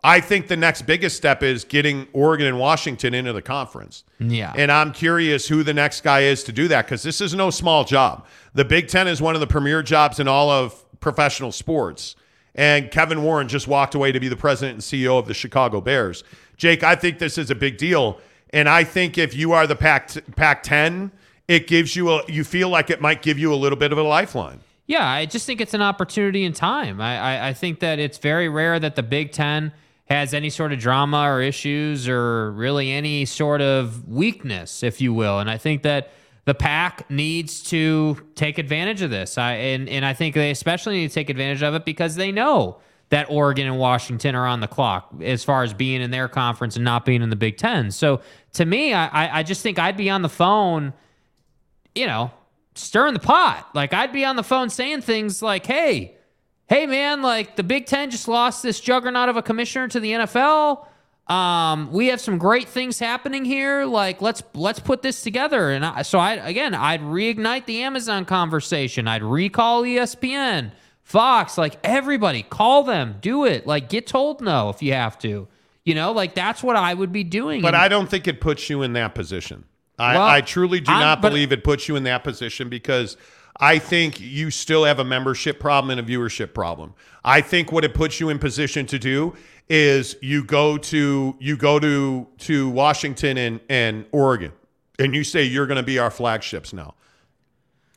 I think the next biggest step is getting Oregon and Washington into the conference. Yeah. And I'm curious who the next guy is to do that because this is no small job. The Big Ten is one of the premier jobs in all of professional sports. And Kevin Warren just walked away to be the president and CEO of the Chicago Bears. Jake, I think this is a big deal. And I think if you are the Pac Pac 10, it gives you a, you feel like it might give you a little bit of a lifeline. Yeah, I just think it's an opportunity in time. I, I, I think that it's very rare that the Big Ten has any sort of drama or issues or really any sort of weakness, if you will. And I think that the pack needs to take advantage of this. I and, and I think they especially need to take advantage of it because they know that Oregon and Washington are on the clock as far as being in their conference and not being in the Big Ten. So to me, I, I- just think I'd be on the phone you know, stirring the pot. Like I'd be on the phone saying things like, "Hey, hey man, like the Big 10 just lost this juggernaut of a commissioner to the NFL. Um, we have some great things happening here. Like let's let's put this together." And I, so I again, I'd reignite the Amazon conversation. I'd recall ESPN, Fox, like everybody, call them, do it. Like get told no if you have to. You know, like that's what I would be doing. But And- I don't think it puts you in that position. I, Well, I truly do I'm- not believe it puts you in that position because I think you still have a membership problem and a viewership problem. I think what it puts you in position to do is you go to you go to to Washington and, and Oregon and you say you're going to be our flagships now.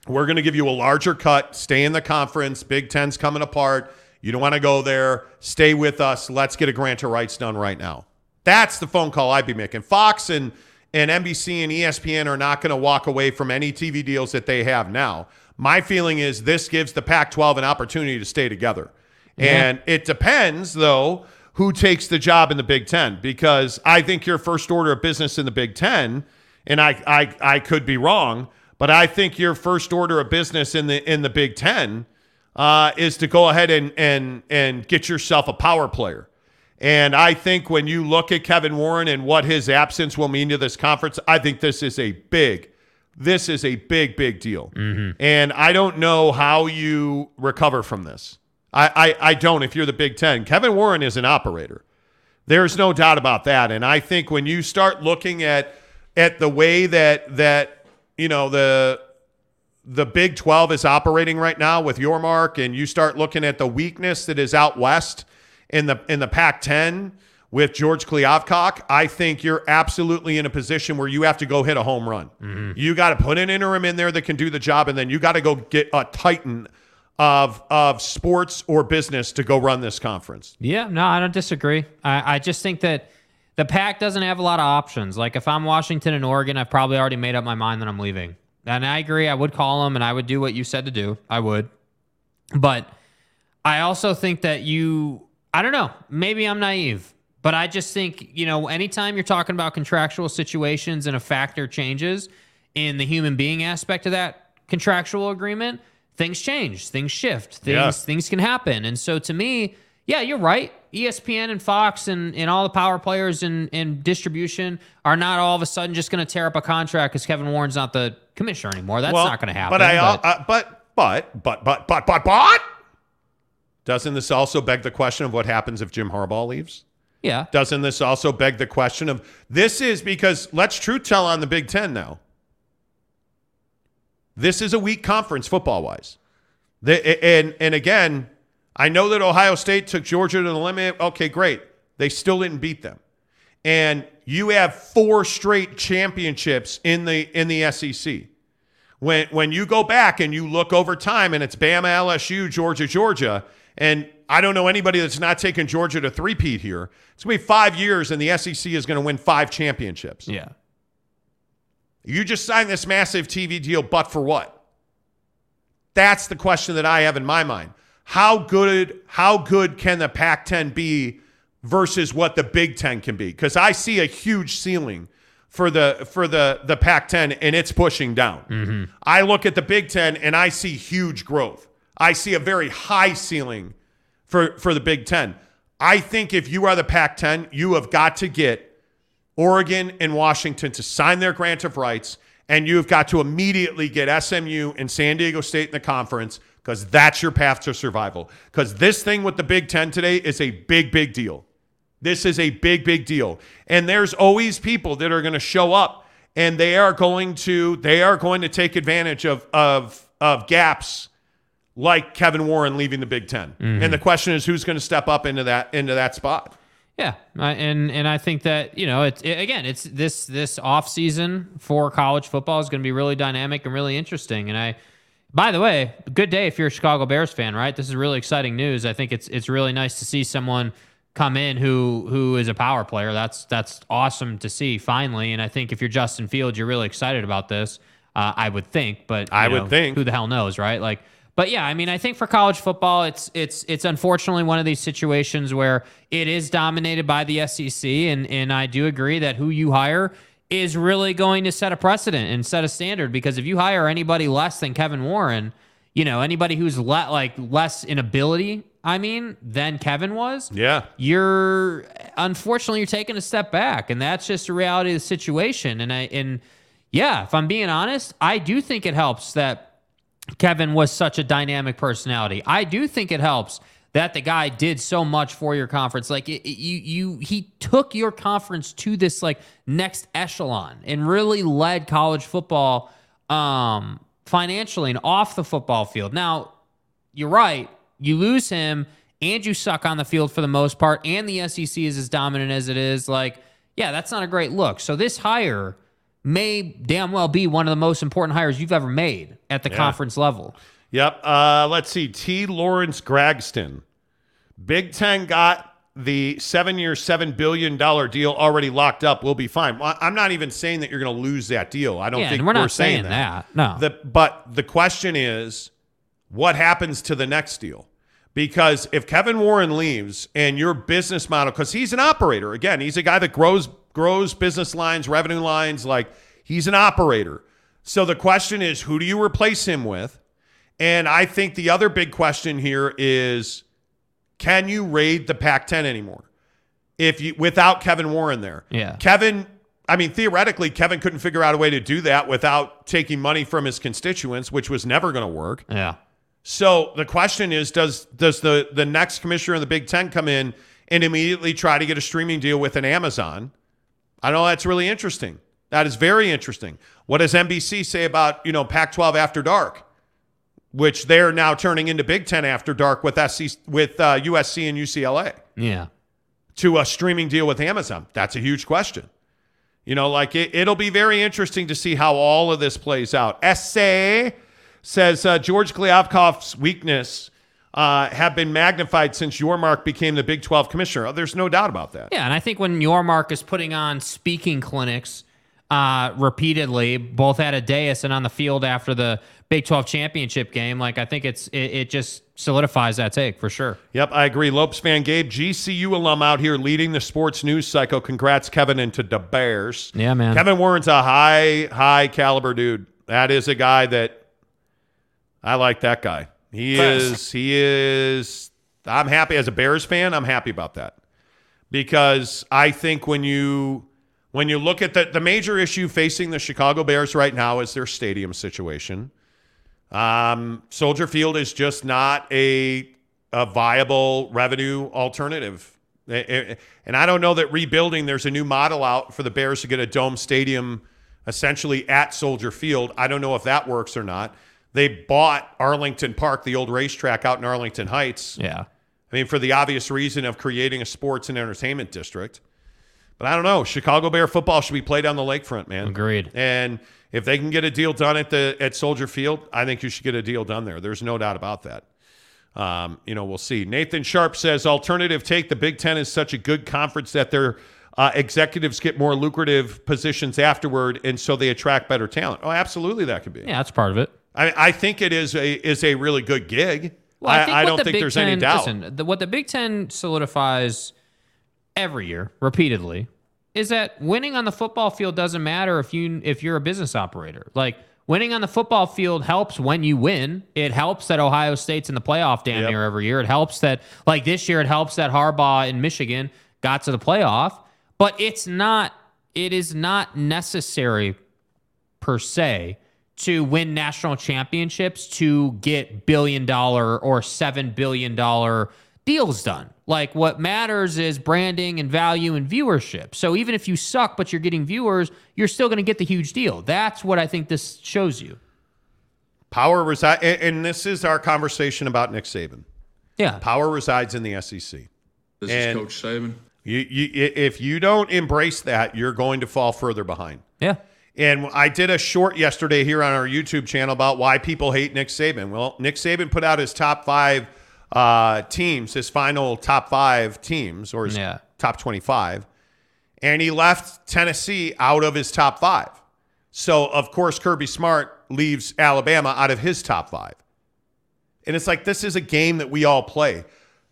We're going to give you a larger cut. Stay in the conference. Big Ten's coming apart. You don't want to go there. Stay with us. Let's get a grant of rights done right now. That's the phone call I'd be making. Fox and and NBC and ESPN are not going to walk away from any TV deals that they have now. My feeling is this gives the Pac-12 an opportunity to stay together. And it depends though who takes the job in the Big 10 because I think your first order of business in the Big 10 and I I I could be wrong, but I think your first order of business in the in the Big 10 uh, is to go ahead and and and get yourself a power player. And I think when you look at Kevin Warren and what his absence will mean to this conference, I think this is a big, this is a big, big deal. And I don't know how you recover from this. I, I, I don't if you're the Big Ten. Kevin Warren is an operator. There's no doubt about that. And I think when you start looking at at the way that that you know the the Big 12 is operating right now with Yormark and you start looking at the weakness that is out west in the in the Pac-10 with George Kliavkoff, I think you're absolutely in a position where you have to go hit a home run. Mm-hmm. You got to put an interim in there that can do the job and then you got to go get a titan of of sports or business to go run this conference. Yeah, no, I don't disagree. I, I just think that the pack doesn't have a lot of options. Like if I'm Washington and Oregon, I've probably already made up my mind that I'm leaving. And I agree. I would call them and I would do what you said to do. I would. But I also think that you, I don't know, maybe I'm naive, but I just think, you know, anytime you're talking about contractual situations and a factor changes in the human being aspect of that contractual agreement, things change, things shift, things Yeah. things can happen. And so to me, yeah, you're right. ESPN and Fox and, and all the power players in, in distribution are not all of a sudden just going to tear up a contract because Kevin Warren's not the commissioner anymore. That's Well, not going to happen. But I, but- uh, but but but but but but but doesn't this also beg the question of what happens if Jim Harbaugh leaves? yeah. Doesn't this also beg the question of this is because let's truth tell on the Big Ten now. This is a weak conference football wise. And and again, I know that Ohio State took Georgia to the limit. Okay, great. They still didn't beat them. And you have four straight championships in the in the SEC. When when you go back and you look over time and it's Bama, LSU, Georgia, Georgia, and I don't know anybody that's not taken Georgia to three-peat here. It's going to be five years, and the SEC is going to win five championships. Yeah. You just signed this massive TV deal, but for what? That's the question that I have in my mind. How good, how good can the Pac-10 be versus what the Big Ten can be? Because I see a huge ceiling for the for the the Pac-10, and it's pushing down. Mm-hmm. I look at the Big Ten and I see huge growth. I see a very high ceiling for, for the Big Ten. I think if you are the Pac 10, you have got to get Oregon and Washington to sign their grant of rights, and you've got to immediately get SMU and San Diego State in the conference because that's your path to survival. Because this thing with the Big Ten today is a big, big deal. This is a big, big deal. And there's always people that are going to show up and they are going to they are going to take advantage of of of gaps like Kevin Warren leaving the Big 10 Mhm. And the question is who's going to step up into that into that spot. Yeah, I- and and I think that you know it's it, again it's this this off season for college football is going to be really dynamic and really interesting. And I, by the way, good day if you're a Chicago Bears fan, right? This is really exciting news. I think it's it's really nice to see someone come in who who is a power player. That's that's awesome to see finally. And I think if you're Justin Fields, you're really excited about this. Uh, I would think, but I would think. who the hell knows, right? Like, but yeah, I mean, I think for college football, it's it's it's unfortunately one of these situations where it is dominated by the SEC, and and I do agree that who you hire is really going to set a precedent and set a standard because if you hire anybody less than Kevin Warren, you know, anybody who's le- like less in ability, I mean, than Kevin was, Yeah. you're unfortunately you're taking a step back and that's just the reality of the situation and i and yeah if i'm being honest i do think it helps that kevin was such a dynamic personality i do think it helps that the guy did so much for your conference like it, it- you you he took your conference to this like next echelon and really led college football um financially and off the football field now you're right. You lose him and you suck on the field for the most part, and the SEC is as dominant as it is. Like, yeah, that's not a great look. So this hire may damn well be one of the most important hires you've ever made at the Yeah. conference level. Yep. Uh, let's see. T. Lawrence Gragston. Big Ten got the seven year, $7 billion deal already locked up. We'll be fine. I'm not even saying that you're going to lose that deal. I don't Yeah, think we're not saying saying that. No. The, but the question is what happens to the next deal? Because if Kevin Warren leaves and your business model, because he's an operator, again, he's a guy that grows grows business lines, revenue lines, like he's an operator. So the question is, who do you replace him with? And I think the other big question here is, can you raid the Pac-10 anymore? If you without Kevin Warren there, Yeah. Kevin. I mean, theoretically, Kevin couldn't figure out a way to do that without taking money from his constituents, which was never going to work. Yeah. So the question is, does does the the next commissioner of the Big Ten come in and immediately try to get a streaming deal with an Amazon? I know that's really interesting. That is very interesting. What does NBC say about you know Pac-12 After Dark, which they're now turning into Big Ten After Dark with SC, with uh, USC and UCLA Yeah. to a streaming deal with Amazon? That's a huge question. You know, like it, it'll be very interesting to see how all of this plays out. Essay says uh, George Kliavkoff's weakness uh, have been magnified since Yormark became the Big 12 commissioner. Oh, there's no doubt about that. Yeah, and I think when Yormark is putting on speaking clinics uh, repeatedly, both at a dais and on the field after the Big 12 championship game, like I think it's it, it just solidifies that take for sure. Yep, I agree. Lopes Van Gabe, GCU alum out here leading the sports news cycle. Congrats, Kevin, into the Bears. Yeah, man. Kevin Warren's a high, high caliber dude. That is a guy that I like that guy. He is, he is, I'm happy as a Bears fan. I'm happy about that because I think when you, when you look at the, the major issue facing the Chicago Bears right now is their stadium situation. Um, Soldier Field is just not a, a viable revenue alternative. And I don't know that rebuilding, there's a new model out for the Bears to get a dome stadium essentially at Soldier Field. I don't know if that works or not. They bought Arlington Park, the old racetrack out in Arlington Heights. Yeah. I mean, for the obvious reason of creating a sports and entertainment district. But I don't know. Chicago Bear football should be played on the lakefront, man. Agreed. And if they can get a deal done at the at Soldier Field, I think you should get a deal done there. There's no doubt about that. Um, you know, we'll see. Nathan Sharp says alternative take the Big Ten is such a good conference that their uh, executives get more lucrative positions afterward, and so they attract better talent. Oh, absolutely, that could be. Yeah, that's part of it. I, I think it is a is a really good gig. Well, I, think I don't the think Big there's Ten, any doubt. Listen, the, what the Big Ten solidifies every year, repeatedly, is that winning on the football field doesn't matter if you if you're a business operator. Like winning on the football field helps when you win. It helps that Ohio State's in the playoff damn Yep. near every year. It helps that like this year, it helps that Harbaugh in Michigan got to the playoff. But it's not. It is not necessary per se to win national championships to get billion dollar or seven billion dollar deals done. Like what matters is branding and value and viewership. So even if you suck but you're getting viewers, you're still going to get the huge deal. That's what I think this shows you. Power resides, and, and this is our conversation about Nick Saban. Yeah, power resides in the SEC. This And is Coach Saban. You, you, if you don't embrace that, you're going to fall further behind. Yeah. And I did a short yesterday here on our YouTube channel about why people hate Nick Saban. Well, Nick Saban put out his top five uh, teams, his final top five teams, or his Yeah. top 25, and he left Tennessee out of his top five. So, of course, Kirby Smart leaves Alabama out of his top five. And it's like, this is a game that we all play.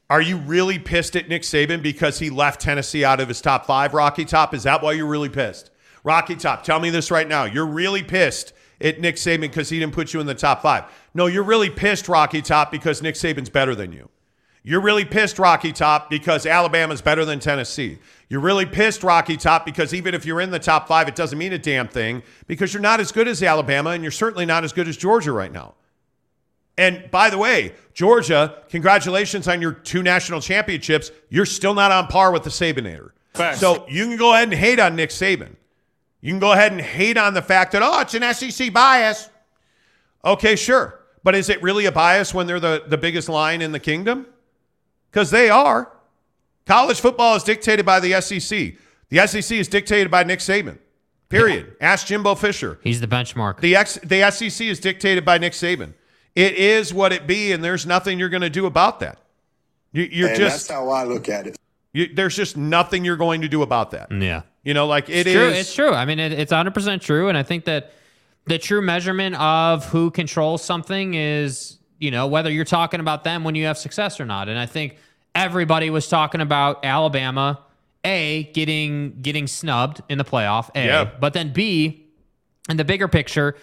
Are you really pissed at Nick Saban because he left Tennessee out of his top five, Rocky Top? Is that why you're really pissed? Rocky Top, tell me this right now. You're really pissed at Nick Saban because he didn't put you in the top five. No, you're really pissed, Rocky Top, because Nick Saban's better than you. You're really pissed, Rocky Top, because Alabama's better than Tennessee. You're really pissed, Rocky Top, because even if you're in the top five, it doesn't mean a damn thing because you're not as good as Alabama and you're certainly not as good as Georgia right now. And by the way, Georgia, congratulations on your two national championships. You're still not on par with the Sabinator. Facts. So you can go ahead and hate on Nick Saban. You can go ahead and hate on the fact that, oh, it's an SEC bias. Okay, sure. But is it really a bias when they're the, the biggest line in the kingdom? Because they are. College football is dictated by the SEC. The SEC is dictated by Nick Saban. Period. Ask Jimbo Fisher. He's the benchmark. The X, the SEC is dictated by Nick Saban. It is what it be, and there's nothing you're going to do about that. You, you're and just that's how I look at it. you, there's just nothing you're going to do about that. Yeah. You know, like it it's true. It's true. I mean, it, it's 100% true. And I think that the true measurement of who controls something is, you know, whether you're talking about them when you have success or not. And I think everybody was talking about Alabama, A, getting getting snubbed in the playoff, A. Yeah. But then B, in the bigger picture,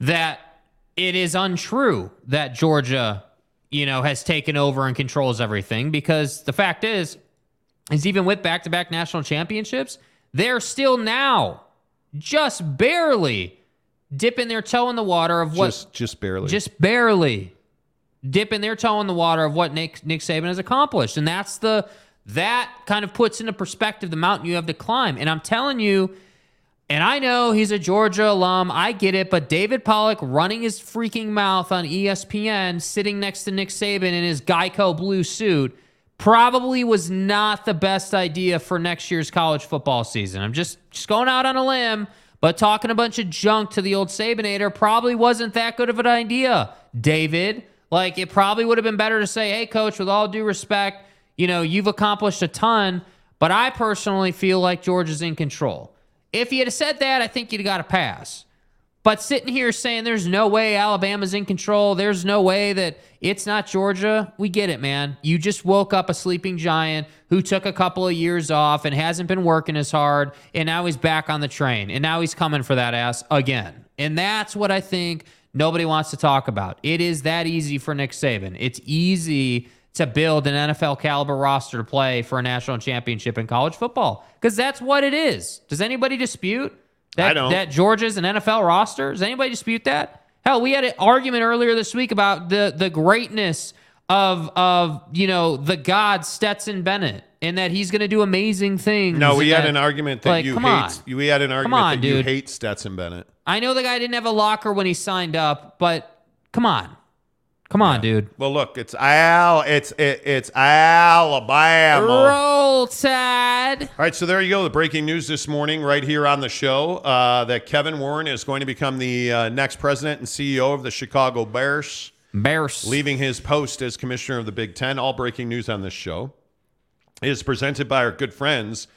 that it is untrue that Georgia, you know, has taken over and controls everything because the fact is, is even with back-to-back national championships, they're still now just barely dipping their toe in the water of what just just barely. just barely dipping their toe in the water of what Nick Nick Saban has accomplished, and that's the that kind of puts into perspective the mountain you have to climb. And I'm telling you, and I know he's a Georgia alum, I get it, but David Pollack running his freaking mouth on ESPN, sitting next to Nick Saban in his Geico blue suit. Probably was not the best idea for next year's college football season. I'm just just going out on a limb, but talking a bunch of junk to the old Sabanator probably wasn't that good of an idea, David. Like it probably would have been better to say, "Hey, coach, with all due respect, you know you've accomplished a ton, but I personally feel like Georgia's in control." If he had said that, I think you'd got a pass. But sitting here saying there's no way Alabama's in control, there's no way that it's not Georgia, we get it, man. You just woke up a sleeping giant who took a couple of years off and hasn't been working as hard, and now he's back on the train, and now he's coming for that ass again. And that's what I think nobody wants to talk about. It is that easy for Nick Saban. It's easy to build an NFL caliber roster to play for a national championship in college football because that's what it is. Does anybody dispute? That, I don't. That Georgia's an NFL roster. Does anybody dispute that? Hell, we had an argument earlier this week about the the greatness of of you know the god Stetson Bennett and that he's going to do amazing things. no, we had that- an argument that like, you come hate. on. We had an argument on, that you hate Stetson Bennett. I know the guy didn't have a locker when he signed up, but Come on. Come on, dude. Well, look, it's Al. It's it, it's Alabama. Roll Tide. All right, so there you go. The breaking news this morning, right here on the show, uh, that Kevin Warren is going to become the uh, next president and CEO of the Chicago Bears, Bears. leaving his post as commissioner of the Big Ten. All breaking news on this show is presented by our good friends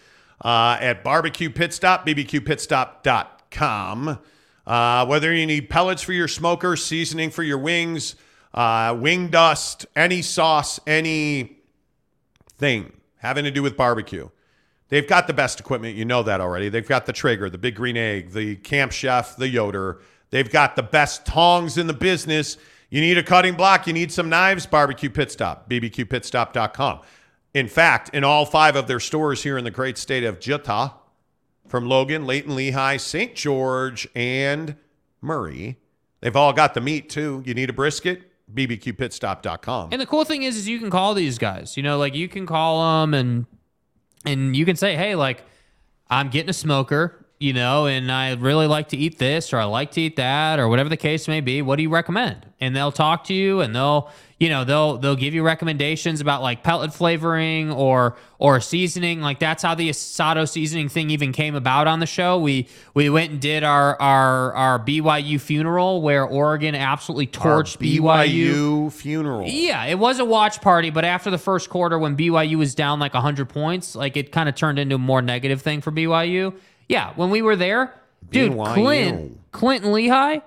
uh, at Barbecue Pit Stop, bbqpitstop.com. Uh, whether you need pellets for your smoker, seasoning for your wings, uh, wing dust, any sauce, any thing having to do with barbecue. They've got the best equipment. You know that already. They've got the Traeger, the Big Green Egg, the Camp Chef, the Yoder. They've got the best tongs in the business. You need a cutting block, you need some knives, Barbecue Pit Stop, bbqpitstop.com. In fact, in all five of their stores here in the great state of Utah, from Logan, Layton, Lehi, St. George, and Murray, they've all got the meat too. You need a brisket? bbqpitstop.com. And the cool thing is, is you can call these guys. You know, like you can call them and and you can say, hey, like I'm getting a smoker, you know, and I really like to eat this or I like to eat that or whatever the case may be. What do you recommend? And they'll talk to you and they'll, you know, they'll they'll give you recommendations about like pellet flavoring or or seasoning. Like that's how the Asado seasoning thing even came about on the show. We we went and did our our our BYU funeral where Oregon absolutely torched BYU funeral. yeah, it was a watch party, but after the first quarter, when BYU was down like 100 points, like it kind of turned into a more negative thing for BYU. Yeah, when we were there, dude, BYU. Clint, Clinton Lehigh,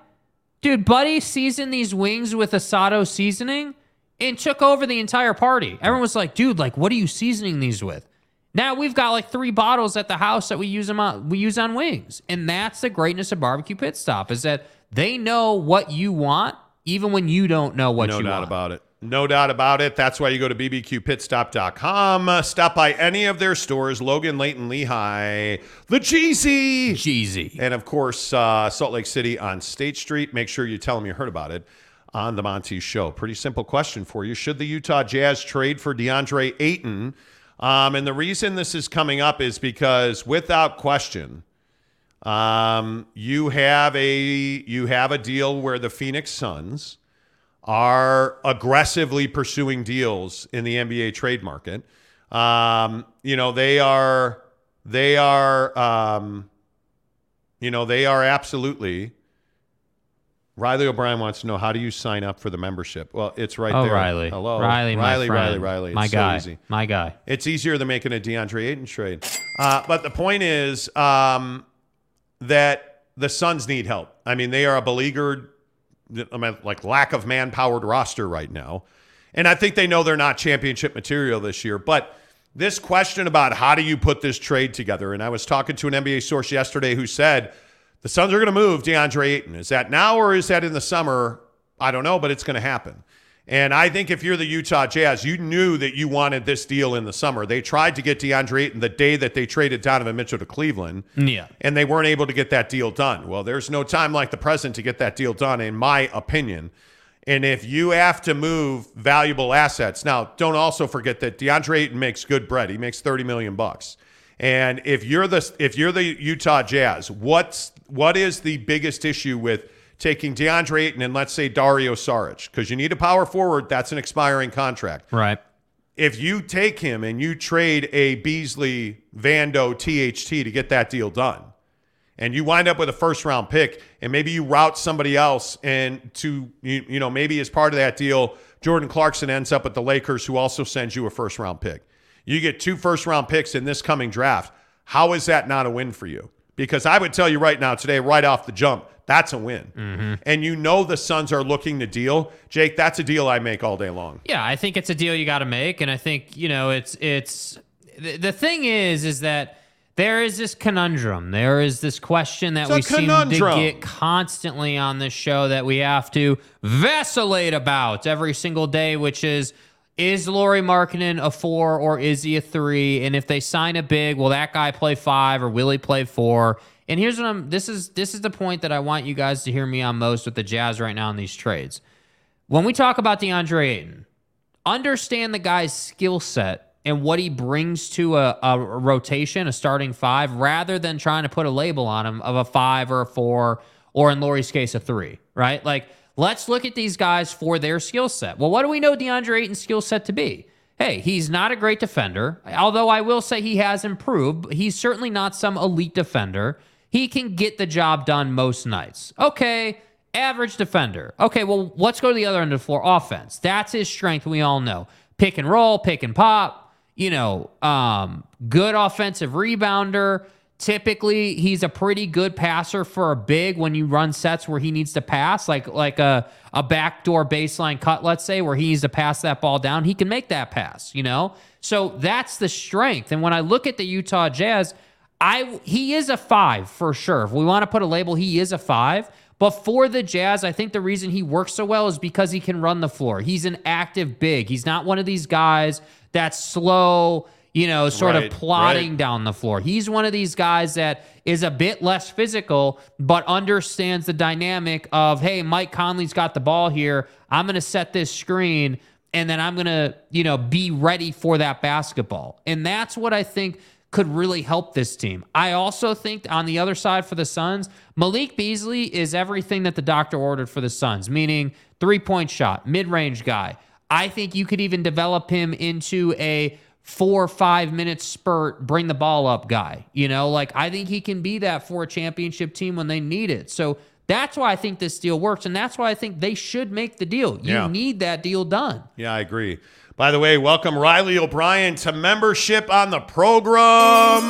dude, Buddy seasoned these wings with Asado seasoning and took over the entire party. Everyone was like, dude, like, what are you seasoning these with? Now we've got like three bottles at the house that we use them on, we use on wings, and that's the greatness of barbecue pit stop is that they know what you want even when you don't know what no you doubt want. about it. No doubt about it. That's why you go to bbqpitstop.com. Uh, stop by any of their stores Logan, Layton, Lehi, the Jeezy. Jeezy. And of course, uh, Salt Lake City on State Street. Make sure you tell them you heard about it on the Monty Show. Pretty simple question for you. Should the Utah Jazz trade for DeAndre Ayton? Um, and the reason this is coming up is because, without question, um, you have a you have a deal where the Phoenix Suns are aggressively pursuing deals in the NBA trade market. Um, you know, they are they are um, you know, they are absolutely Riley O'Brien wants to know how do you sign up for the membership? Well, it's right oh, there. Riley. Hello. Riley, my Riley. Riley, Riley. My It's so guy. easy. My guy. It's easier than making a DeAndre Ayton trade. Uh, but the point is um, that the Suns need help. I mean, they are a beleaguered, I mean, like lack of man-powered roster right now, and I think they know they're not championship material this year. But this question about how do you put this trade together, and I was talking to an NBA source yesterday who said the Suns are going to move DeAndre Ayton. Is that now or is that in the summer? I don't know, but it's going to happen. And I think if you're the Utah Jazz, you knew that you wanted this deal in the summer. They tried to get DeAndre Ayton the day that they traded Donovan Mitchell to Cleveland. Yeah. And they weren't able to get that deal done. Well, there's no time like the present to get that deal done, in my opinion. And if you have to move valuable assets, now don't also forget that DeAndre Ayton makes good bread. He makes 30 million bucks. And if you're the if you're the Utah Jazz, what's what is the biggest issue with taking DeAndre Ayton and let's say Dario Saric? Because you need a power forward, that's an expiring contract. Right. If you take him and you trade a Beasley, Vando, THT to get that deal done, and you wind up with a first round pick, and maybe you route somebody else, and to you, you know maybe as part of that deal, Jordan Clarkson ends up with the Lakers, who also sends you a first round pick. You get two first round picks in this coming draft. How is that not a win for you? Because I would tell you right now, today, right off the jump, that's a win. Mm-hmm. And you know the Suns are looking to deal. Jake, that's a deal I make all day long. Yeah, I think it's a deal you got to make, and I think you know it's it's the, the thing is is that there is this conundrum. There is this question that we seem to get constantly on this show that we have to vacillate about every single day, which is. Is Lauri Markkanen a four or is he a three? And if they sign a big, will that guy play five or will he play four? And here's what I'm this is this is the point that I want you guys to hear me on most with the Jazz right now in these trades. When we talk about DeAndre Ayton, understand the guy's skill set and what he brings to a, a rotation, a starting five, rather than trying to put a label on him of a five or a four, or in Lauri's case, a three, right? Like, let's look at these guys for their skill set. Well, what do we know DeAndre Ayton's skill set to be? Hey, he's not a great defender, although I will say he has improved. He's certainly not some elite defender. He can get the job done most nights. Okay, average defender. Okay, well, let's go to the other end of the floor offense. That's his strength, we all know. Pick and roll, pick and pop, you know, um, good offensive rebounder. Typically, he's a pretty good passer for a big when you run sets where he needs to pass, like like a, a backdoor baseline cut, let's say, where he needs to pass that ball down. He can make that pass, you know? So that's the strength. And when I look at the Utah Jazz, I he is a five for sure. If we want to put a label, he is a five. But for the Jazz, I think the reason he works so well is because he can run the floor. He's an active big. He's not one of these guys that's slow, you know, sort Right, of plodding right. down the floor. He's one of these guys that is a bit less physical, but understands the dynamic of, hey, Mike Conley's got the ball here. I'm going to set this screen and then I'm going to, you know, be ready for that basketball. And that's what I think could really help this team. I also think on the other side for the Suns, Malik Beasley is everything that the doctor ordered for the Suns, meaning three point shot, mid range guy. I think you could even develop him into a four or five minute spurt, bring the ball up guy. You know, like I think he can be that for a championship team when they need it. So that's why I think this deal works. And that's why I think they should make the deal. You Yeah. need that deal done. Yeah, I agree. By the way, welcome Riley O'Brien to membership on the program.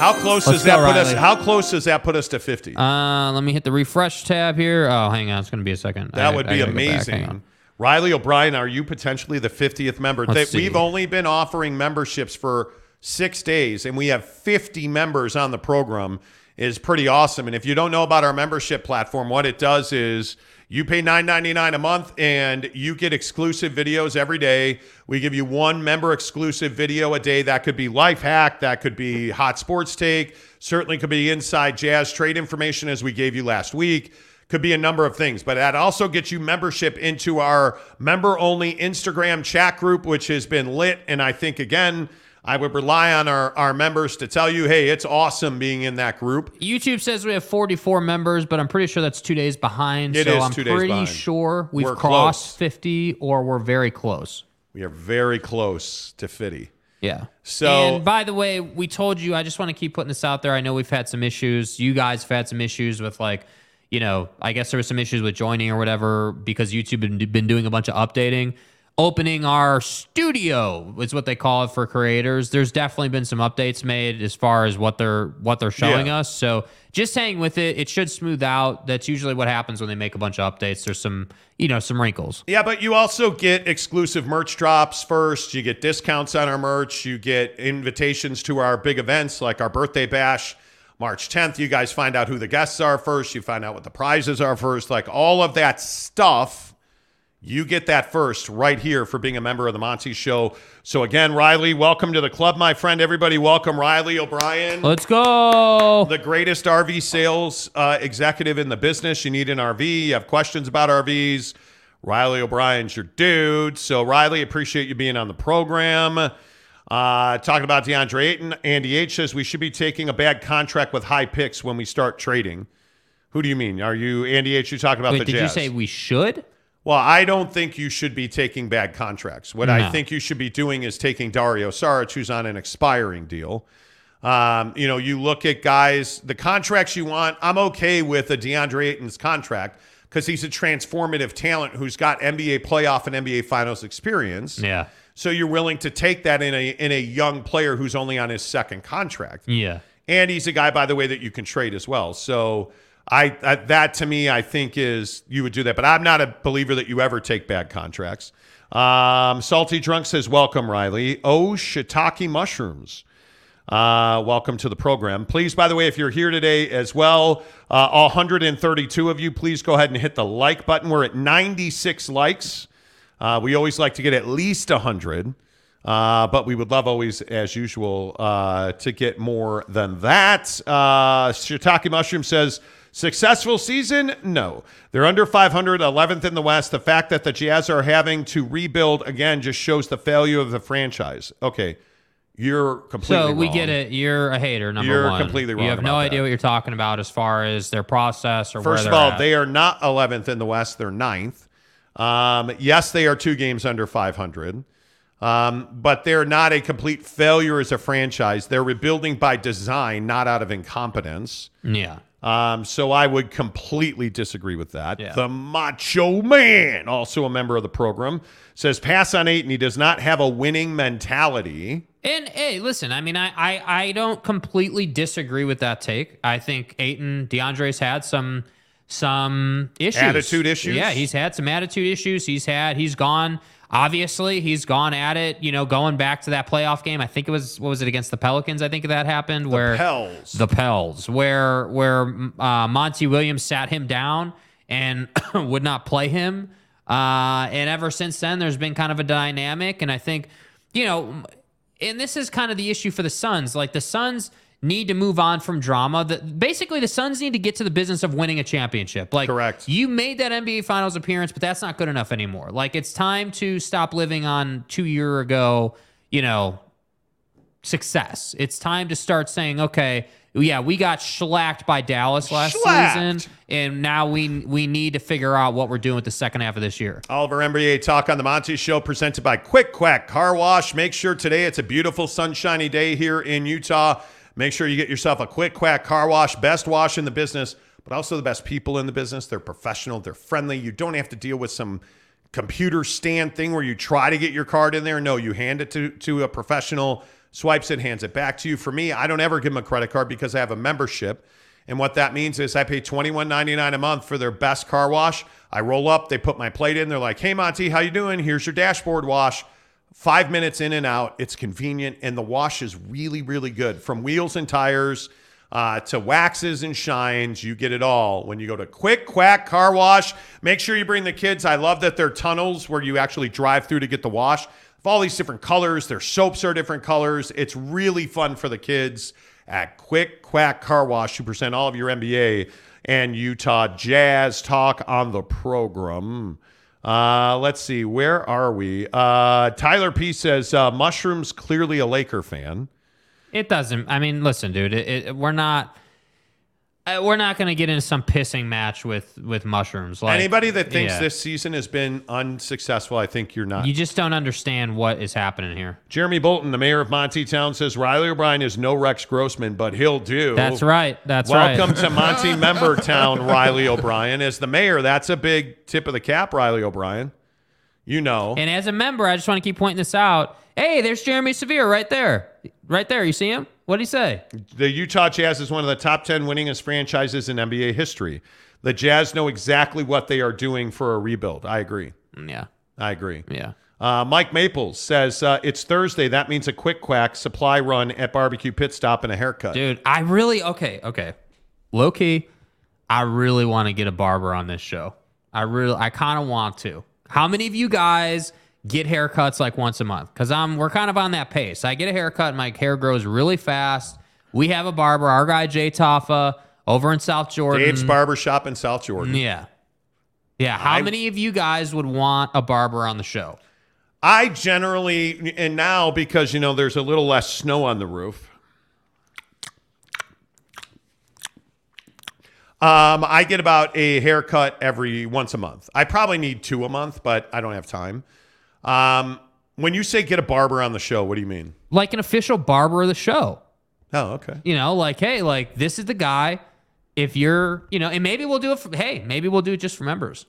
How close Let's does that go, put us? How close does that put us to 50? Uh, let me hit the refresh tab here. Oh, hang on. It's going to be a second. That I- would I be gotta go amazing. Riley O'Brien, are you potentially the 50th member? That we've only been offering memberships for six days, and we have 50 members on the program. Is pretty awesome. And if you don't know about our membership platform, what it does is you pay $9.99 a month and you get exclusive videos every day. We give you one member exclusive video a day. That could be life hack, that could be hot sports take, certainly could be inside jazz trade information as we gave you last week could be a number of things, but that also gets you membership into our member only Instagram chat group, which has been lit. And I think, again, I would rely on our, our members to tell you, hey, it's awesome being in that group. YouTube says we have 44 members, but I'm pretty sure that's two days behind. It so is I'm two days pretty behind. sure we've We're crossed close. 50 or we're very close. We are very close to 50. Yeah. So- and by the way, we told you. I just want to keep putting this out there. I know we've had some issues. You guys have had some issues with like, you know, I guess there was some issues with joining or whatever because YouTube been been doing a bunch of updating. Opening our studio is what they call it for creators. There's definitely been some updates made as far as what they're what they're showing Yeah. us. So just hang with it. It should smooth out. That's usually what happens when they make a bunch of updates. There's some, you know, some wrinkles. Yeah, but you also get exclusive merch drops first. You get discounts on our merch. You get invitations to our big events like our birthday bash, March 10th. You guys find out who the guests are first. You find out what the prizes are first. Like all of that stuff, you get that first right here for being a member of the Monty Show. So again, Riley, welcome to the club, my friend. Everybody, welcome Riley O'Brien Let's go. the greatest RV sales uh, executive in the business. You need an RV, you have questions about RVs. Riley O'Brien's your dude. So, Riley, appreciate you being on the program. Uh, talking about DeAndre Ayton, Andy H says we should be taking a bad contract with high picks when we start trading. Who do you mean? Are you Andy H? You talking about Wait, the did you say we should? Well, I don't think you should be taking bad contracts. What I think you should be doing is taking Dario Saric, who's on an expiring deal. Um, you know, you look at guys, the contracts you want. I'm okay with a DeAndre Ayton's contract because he's a transformative talent who's got NBA playoff and NBA Finals experience. Yeah. So you're willing to take that in a in a young player who's only on his second contract. Yeah. And he's a guy, by the way, that you can trade as well. So I, I that to me, I think is you would do that. But I'm not a believer that you ever take bad contracts. Um, Salty Drunk says, "Welcome, Riley. Oh, shiitake mushrooms." Uh, welcome to the program. Please, by the way, if you're here today as well, uh, 132 of you, please go ahead and hit the like button. We're at 96 likes. Uh, we always like to get at least 100, uh, but we would love always, as usual, uh, to get more than that. Uh, Shiitake Mushroom says, successful season? No. They're under 500, 11th in the West. The fact that the Jazz are having to rebuild again just shows the failure of the franchise. Okay. You're completely So we wrong. get it. You're a hater, number You're one. completely wrong You have no about idea what you're talking about as far as their process or First of all, at. they are not 11th in the West. They're 9th. Um, yes, they are two games under 500. Um, but they're not a complete failure as a franchise. They're rebuilding by design, not out of incompetence. yeah. Um, so I would completely disagree with that. Yeah. The Macho Man, also a member of the program, says pass on Ayton, and he does not have a winning mentality. And hey, listen, I mean, I, I I don't completely disagree with that take. I think Ayton DeAndre's had some some issues, Attitude issues? Yeah, he's had some attitude issues. He's had he's gone. Obviously, he's gone at it. You know, going back to that playoff game. I think it was what was it against the Pelicans? I think that happened where Pels. the Pels, where where uh, Monty Williams sat him down and *coughs* would not play him. Uh, and ever since then, there's been kind of a dynamic. And I think, you know, and this is kind of the issue for the Suns. Like the Suns need to move on from drama. The, basically, the Suns need to get to the business of winning a championship. Like, Correct. You made that NBA Finals appearance, but that's not good enough anymore. Like, it's time to stop living on two year ago. You know, success. It's time to start saying, okay, yeah, we got shellacked by Dallas last Shellacked. season, and now we we need to figure out what we're doing with the second half of this year. Oliver NBA Talk on the Monty Show presented by Quick Quack Car Wash. Make sure today it's a beautiful sunshiny day here in Utah. Make sure you get yourself a Quick Quack Car Wash, best wash in the business, but also the best people in the business. They're professional, they're friendly. You don't have to deal with some computer stand thing where you try to get your card in there. No, you hand it to, to a professional, swipes it, hands it back to you. For me, I don't ever give them a credit card because I have a membership. And what that means is I pay $21.99 a month for their best car wash. I roll up, they put my plate in. They're like, "Hey Monty, how you doing? Here's your dashboard wash." 5 minutes in and out. It's convenient and the wash is really really good. From wheels and tires uh, to waxes and shines, you get it all when you go to Quick Quack Car Wash. Make sure you bring the kids. I love that they're tunnels where you actually drive through to get the wash. All these different colors, their soaps are different colors. It's really fun for the kids at Quick Quack Car Wash. You present all of your NBA and Utah Jazz talk on the program. Uh, let's see, where are we? Uh, Tyler P says uh, mushrooms clearly a Laker fan. It doesn't. I mean, listen, dude. It, it, we're not. Uh, we're not going to get into some pissing match with with mushrooms. Like Anybody that thinks yeah. this season has been unsuccessful, I think you're not. you just don't understand what is happening here. Jeremy Bolton, the mayor of Monty Town, says Riley O'Brien is no Rex Grossman, but he'll do. That's right. That's Welcome right. Welcome to Monty *laughs* Member Town, Riley O'Brien. As the mayor, that's a big tip of the cap, Riley O'Brien. You know. And as a member, I just want to keep pointing this out. Hey, there's Jeremy Severe right there, right there. You see him? What would he say? The Utah Jazz is one of the top 10 winningest franchises in NBA history. The Jazz know exactly what they are doing for a rebuild. I agree. Yeah. I agree. Yeah. Uh, Mike Maples says uh, it's Thursday. That means a quick quack supply run at barbecue pit stop and a haircut. Dude, I really okay, okay. Low key, I really want to get a barber on this show. I really I kind of want to. How many of you guys get haircuts like once a month? Cuz I'm we're kind of on that pace. I get a haircut, my hair grows really fast. We have a barber, our guy Jay Taffa over in South Jordan. Dave's Barber Shop in South Jordan. Yeah. Yeah, how I- many of you guys would want a barber on the show? I generally, and now because, you know, there's a little less snow on the roof, um, I get about a haircut every once a month. I probably need two a month, but I don't have time. Um, when you say get a barber on the show, what do you mean? Like an official barber of the show. Oh, okay. You know, like, hey, like this is the guy. If you're, you know, and maybe we'll do it for hey, maybe we'll do it just for members.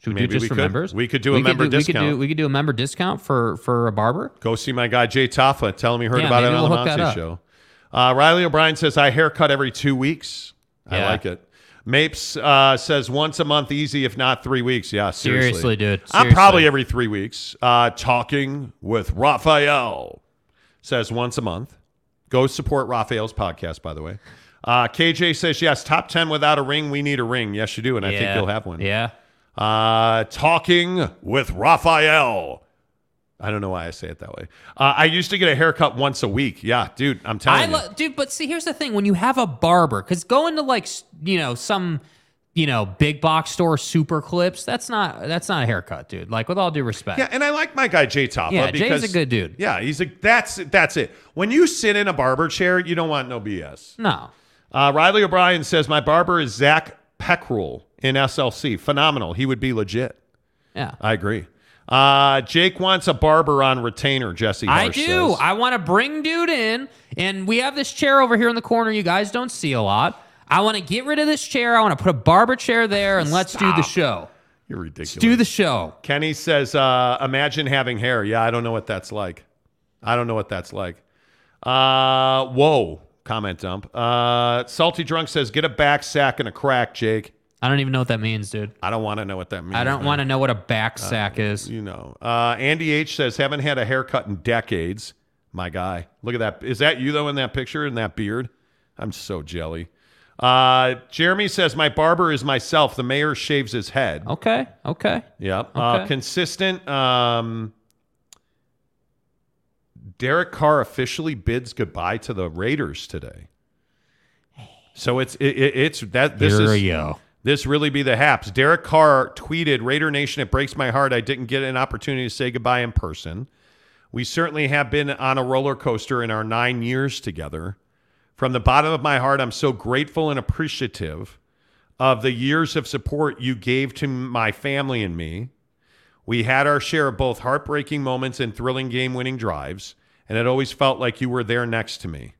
Should we Maybe do just we for could. members? We could do a member We could discount. do we could do a member discount for for a barber. Go see my guy Jay Taffa. Tell him you heard Yeah, about it maybe on the we'll hook that Monty up. show. Uh, Riley O'Brien says I haircut every two weeks. I Yeah. like it. Mapes uh, says once a month, easy if not three weeks. Yeah, seriously, Seriously, dude. I'm probably every three weeks. Uh, talking with Raphael says once a month. Go support Raphael's podcast, by the way. Uh, KJ says yes. Top ten without a ring. We need a ring. Yes, you do, and I think you'll have one. Yeah. Uh, talking with Raphael. I don't know why I say it that way. Uh, I used to get a haircut once a week. Yeah, dude, I'm telling I you. dude, but see, here's the thing: when you have a barber, because going to like you know some you know, big box store super clips. That's not that's not a haircut, dude. Like with all due respect. Yeah, and I like my guy Jay Topla. Yeah, because, Jay's a good dude. Yeah, he's a that's that's it. When you sit in a barber chair, you don't want no BS. No. Uh, Riley O'Brien says my barber is Zach Peckrell in SLC. Phenomenal. He would be legit. Yeah. I agree. Uh, Jake wants a barber on retainer. Jesse, I do. says. I want to bring dude in, and we have this chair over here in the corner. You guys don't see a lot. I want to get rid of this chair. I want to put a barber chair there, and let's do the show. You're ridiculous. Let's do the show. Kenny says, uh, imagine having hair. Yeah, I don't know what that's like. I don't know what that's like. Uh, whoa. Comment dump. Uh, Salty Drunk says, get a back sack and a crack, Jake. I don't even know what that means, dude. I don't want to know what that means. I don't want to know what a back sack is. You know. Uh, Andy H says, haven't had a haircut in decades. My guy. Look at that. Is that you, though, in that picture, in that beard? I'm so jelly. Uh, Jeremy says, my barber is myself. The mayor shaves his head. Okay. Okay. Yep. Uh, Okay. consistent. Um, Derek Carr officially bids goodbye to the Raiders today. So it's it, it- it's that this Here is we go. This really be the haps. Derek Carr tweeted, "Raider Nation, it breaks my heart. I didn't get an opportunity to say goodbye in person. We certainly have been on a roller coaster in our nine years together. From the bottom of my heart, I'm so grateful and appreciative of the years of support you gave to my family and me. We had our share of both heartbreaking moments and thrilling game winning drives, and it always felt like you were there next to me.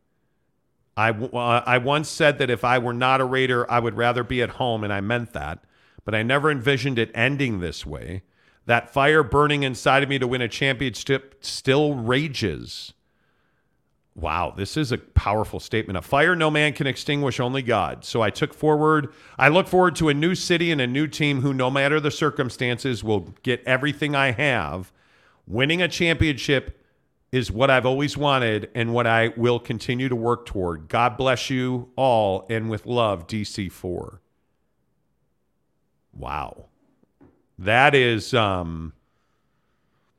I, uh, I once said that if I were not a Raider, I would rather be at home, and I meant that, but I never envisioned it ending this way. That fire burning inside of me to win a championship still rages. Wow, this is a powerful statement. A fire no man can extinguish, only God. So I took forward, I look forward to a new city and a new team who, no matter the circumstances, will get everything I have. Winning a championship is what I've always wanted and what I will continue to work toward. God bless you all, and with love, DC4. Wow. That is um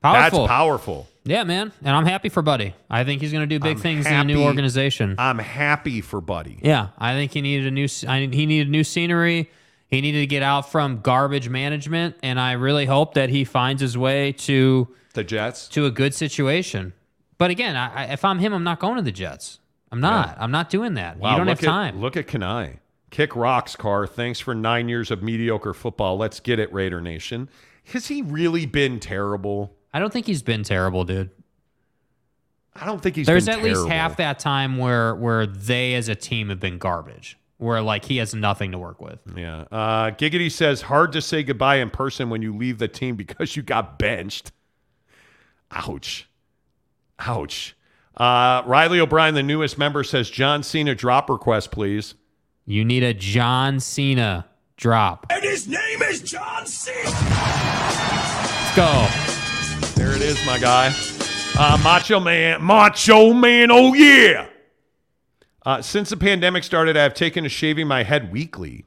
Powerful. that's powerful. Yeah, man. And I'm happy for Buddy. I think he's going to do big I'm things in a new organization. I'm happy for Buddy. Yeah, I think he needed a new. I, he needed new scenery. He needed to get out from garbage management, and I really hope that he finds his way to The Jets. to a good situation. But again, I, if I'm him, I'm not going to the Jets. I'm not. I'm not doing that. Wow, you don't have time. At, look at Kanai. Kick rocks, Carr. Thanks for nine years of mediocre football. Let's get it, Raider Nation. Has he really been terrible? I don't think he's been terrible, dude. I don't think he's There's at least half that time where where they as a team have been garbage, where like he has nothing to work with. Yeah. Uh, Giggity says hard to say goodbye in person when you leave the team because you got benched. Ouch. Ouch. Uh, Riley O'Brien, the newest member, says John Cena drop request, please. You need a John Cena drop. And his name is John Cena. Let's go. There it is, my guy. Uh, Macho Man. Macho Man, oh yeah. Uh, since the pandemic started, I've taken to shaving my head weekly.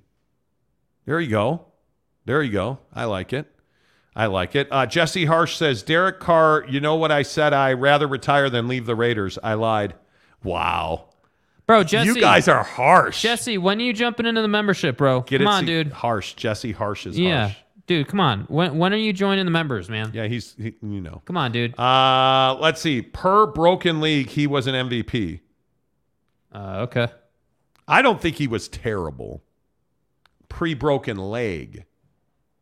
There you go. There you go. I like it. I like it. Uh, Jesse Harsh says, Derek Carr, you know what I said? I rather retire than leave the Raiders. I lied. Wow. Bro, Jesse. you guys are harsh. Jesse, when are you jumping into the membership, bro? Get come it? on, dude. Harsh. Jesse Harsh is harsh. Yeah. harsh. Dude, come on. When when are you joining the members, man? Yeah, he's, he, you know. Come on, dude. Uh, let's see. Per broken league, he was an MVP. Uh, okay. I don't think he was terrible. Pre broken leg,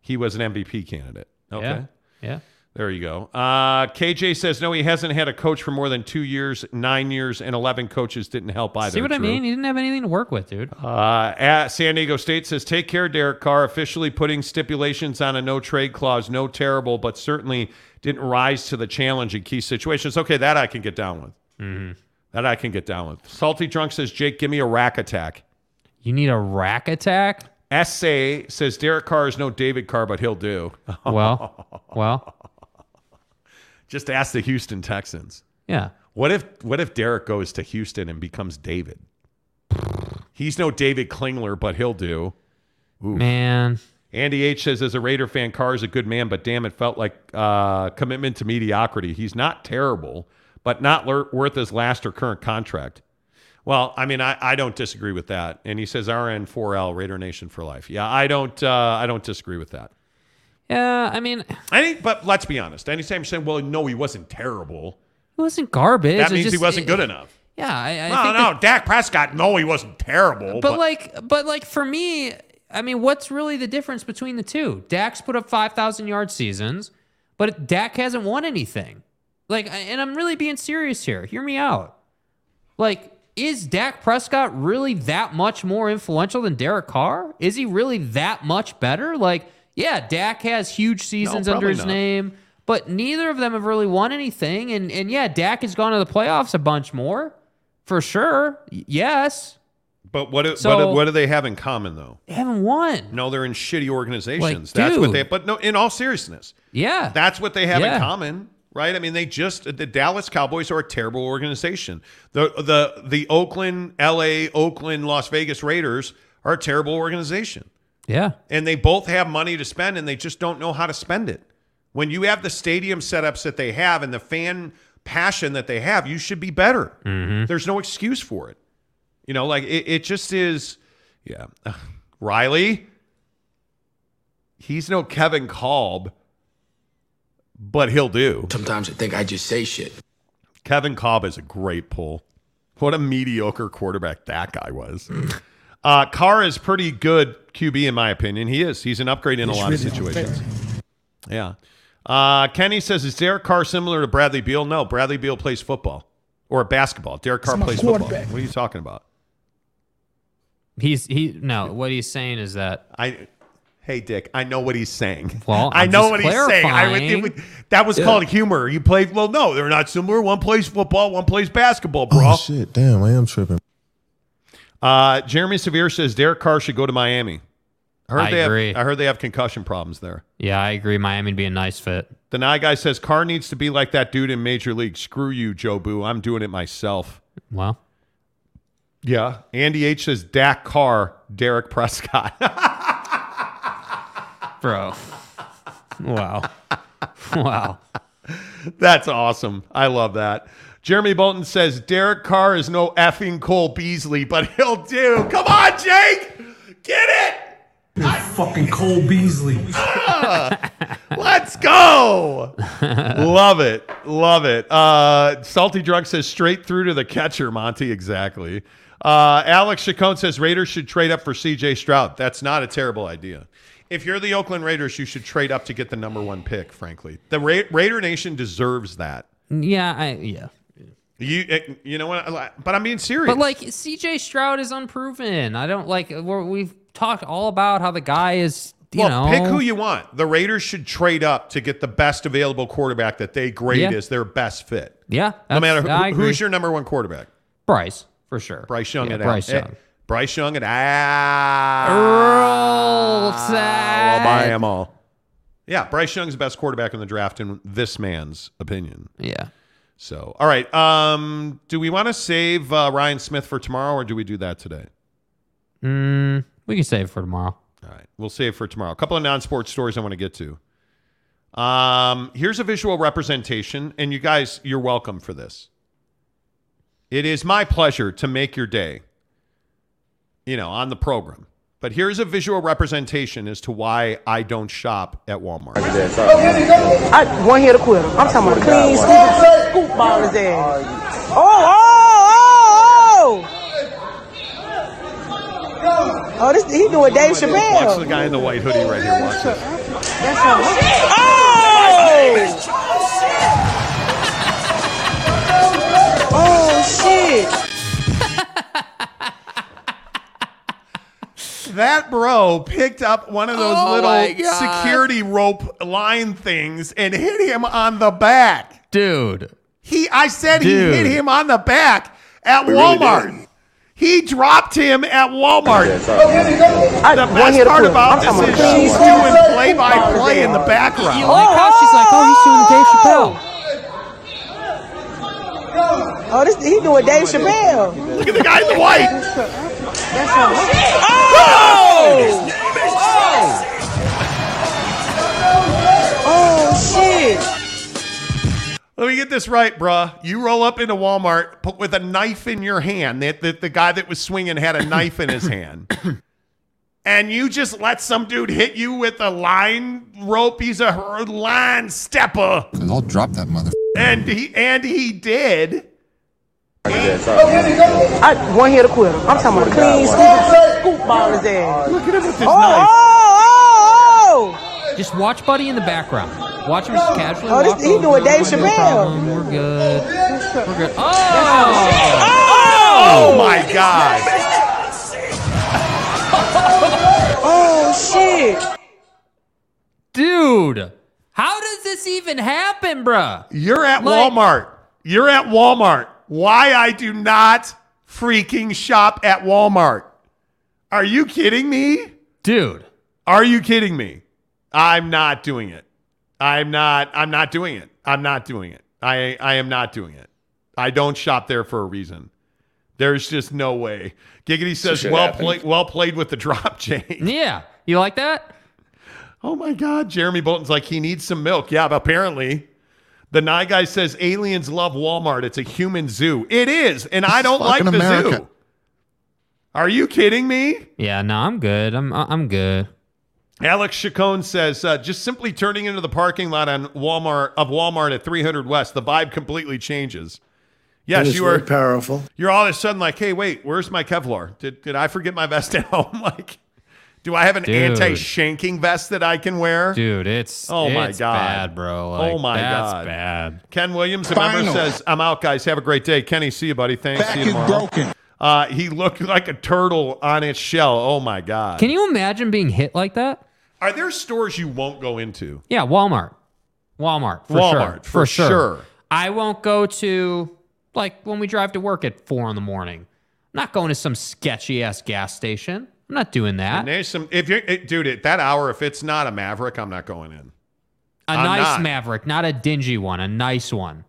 he was an MVP candidate. Okay. Yeah. Yeah. There you go. Uh, KJ says, no, he hasn't had a coach for more than two years, nine years, and 11 coaches didn't help either. See what I mean? He didn't have anything to work with, dude. Uh, at San Diego State says, take care, Derek Carr, officially putting stipulations on a no trade clause. No terrible, but certainly didn't rise to the challenge in key situations. Okay, that I can get down with. Mm-hmm. That I can get down with. Salty Drunk says, Jake, give me a rack attack. You need a rack attack? SA says, Derek Carr is no David Carr, but he'll do. *laughs* Well, well, Just ask the Houston Texans. yeah. What if what if Derek goes to Houston and becomes David? He's no David Klingler, but he'll do. Ooh. Man. Andy H says, as a Raider fan, Carr is a good man, but damn, it felt like uh, commitment to mediocrity. He's not terrible, but not worth his last or current contract. Well, I mean, I, I don't disagree with that. And he says RN4L Raider Nation for life. Yeah, I don't uh, I don't disagree with that. Yeah, I mean, Any, but let's be honest. Anytime you're saying, well, no, he wasn't terrible, He wasn't garbage. that means he wasn't it- good enough. Yeah, I, I no, think no, that- Dak Prescott, no, he wasn't terrible. but, like, but like for me, I mean, what's really the difference between the two? Dak's put up five thousand yard seasons, but Dak hasn't won anything. Like, and I'm really being serious here. Hear me out. Like, is Dak Prescott really that much more influential than Derek Carr? Is he really that much better? Like, yeah, Dak has huge seasons under his not. name, but neither of them have really won anything. And and yeah, Dak has gone to the playoffs a bunch more, for sure. Yes, But what do, So- what, do, what do they have in common, though? they haven't won. No, they're in shitty organizations. Like, That's what dude. they. But no, in all seriousness, Yeah, that's what they have Yeah. in common, right? I mean, they just the Dallas Cowboys are a terrible organization. The the the Oakland, L.A., Oakland, Las Vegas Raiders are a terrible organization, yeah. and they both have money to spend, and they just don't know how to spend it. When you have the stadium setups that they have and the fan passion that they have, you should be better. Mm-hmm. There's no excuse for it. You know, like it, it just is. Yeah, *sighs* Riley. He's no Kevin Kolb, but he'll do. Sometimes I think I just say shit. Kevin Kolb is a great pull. What a mediocre quarterback that guy was. Uh, Carr is pretty good QB in my opinion. He is. He's an upgrade in a lot of situations. Yeah. Uh, Kenny says, "Is Derek Carr similar to Bradley Beal?" No, Bradley Beal plays football or basketball. Derek Carr plays football. What are you talking about? He's he no. What he's saying is that I, hey Dick, I know what he's saying. Well, *laughs* I I'm know just what he's saying. I would, it would- that was Yeah. called humor. You play well. No, they're not similar. One plays football, one plays basketball, bro. Oh shit! Damn, I am tripping. Uh, Jeremy Severe says Derek Carr should go to Miami. I heard I they agree. Have, I heard they have concussion problems there. yeah, I agree. Miami'd be a nice fit. The Nye guy says Carr needs to be like that dude in Major League. Screw you, Jobu. I'm doing it myself. Well, Yeah. Andy H says Dak Carr, Derek Prescott. *laughs* bro. wow. wow. That's awesome. I love that. Jeremy Bolton says Derek Carr is no effing Cole Beasley, but he'll do. Come on, Jake. Get it. Fucking Cole Beasley. *laughs* Let's go. Love it. Love it. Uh, Salty Drunk says straight through to the catcher, Monty. Exactly. Uh, Alex Chacon says Raiders should trade up for CJ Stroud. That's not a terrible idea. If you're the Oakland Raiders, you should trade up to get the number one pick, frankly. The Ra- Raider Nation deserves that. Yeah, I yeah. You eh, you know what? But I'm being serious. But like CJ Stroud is unproven. I don't like we're, we've talked all about how the guy is. You well, know, pick who you want. The Raiders should trade up to get the best available quarterback that they grade Yeah. as their best fit. Yeah, No matter who, who's your number one quarterback. Bryce for sure. Bryce Young Yeah, Bryce Al- Young. eh, Bryce Young and ah. Alabama. them all. Yeah, Bryce Young's the best quarterback in the draft in this man's opinion. Yeah. So, all right. Um, do we want to save uh, Ryan Smith for tomorrow, or do we do that today? Mm, we can save for tomorrow. All right, we'll save for tomorrow. A couple of non-sports stories I want to get to. Um, here's a visual representation, and you guys, you're welcome for this. It is my pleasure to make your day. You know, on the program. But here's a visual representation as to why I don't shop at Walmart. I one hit a quitter. I'm talking about clean scoop, scoop ball his ass. Oh, oh, oh, oh! Oh, this he doing Dave Chappelle. Watch the guy in the white hoodie right here. Watch this. That's how. Oh! Oh shit! That bro picked up one of those Oh little security rope line things and hit him on the back. Dude. He I said Dude. he hit him on the back at We really Walmart. he dropped him at Walmart. I, The one best part about this is she's doing play by play in the background. You like how she's like, oh, he's doing Dave Chappelle. Oh, this he doing Dave Chappelle. Look at the guy in the white. *laughs* That's how. Oh oh! oh! oh shit! Let me get this right, bruh. You roll up into Walmart put with a knife in your hand. The, the, the guy that was swinging had a knife in his hand. *coughs* And you just let some dude hit you with a line rope. He's a line stepper. I'll drop that mother. And he and he did. I one hit a quitter. I'm talking about a clean scoop, scoop ball his ass. Look at him with this Oh, knife. Oh, oh, oh, Just watch Buddy in the background. Watch him just casually. Oh, this- walk he over. doing Dave Chappelle. problem. We're good. We're good. Oh! Oh, oh my God. *laughs* oh, shit. Dude, how does this even happen, bruh? You're at Like- Walmart. You're at Walmart. Why I do not freaking shop at Walmart. Are you kidding me? Dude. Are you kidding me? I'm not doing it. I'm not I'm not doing it. I'm not doing it. I I am not doing it. I don't shop there for a reason. There's just no way. Giggity says, "Well happened. played, well played with the drop *laughs* chain." Yeah. You like that? Oh my God, Jeremy Bolton's like he needs some milk. Yeah, but apparently, the Nye guy says aliens love Walmart. It's a human zoo. It is, and I don't like the America. zoo. Are you kidding me? Yeah, no, I'm good. I'm I'm good. Alex Chacon says, uh, just simply turning into the parking lot on Walmart of Walmart at 300 West, the vibe completely changes. Yes, you are powerful. You're all of a sudden like, hey, wait, where's my Kevlar? Did did I forget my vest at *laughs* home? like, do I have an Dude. anti-shanking vest that I can wear? Dude, it's Oh my it's God. bad, bro. Like, oh my that's God, bad. Ken Williams, a member, says, "I'm out, guys. Have a great day." Kenny, see you, buddy. Thanks. Back see you is tomorrow. broken. Uh, he looked like a turtle on its shell. Oh my God. Can you imagine being hit like that? Are there stores you won't go into? Yeah, Walmart. Walmart, for Walmart, sure. for sure. I won't go to like when we drive to work at four in the morning. I'm not going to some sketchy ass gas station. I'm not doing that. And there's some. If you're, it, dude, at that hour, if it's not a Maverik, I'm not going in. A I'm nice not. Maverik, not a dingy one, a nice one.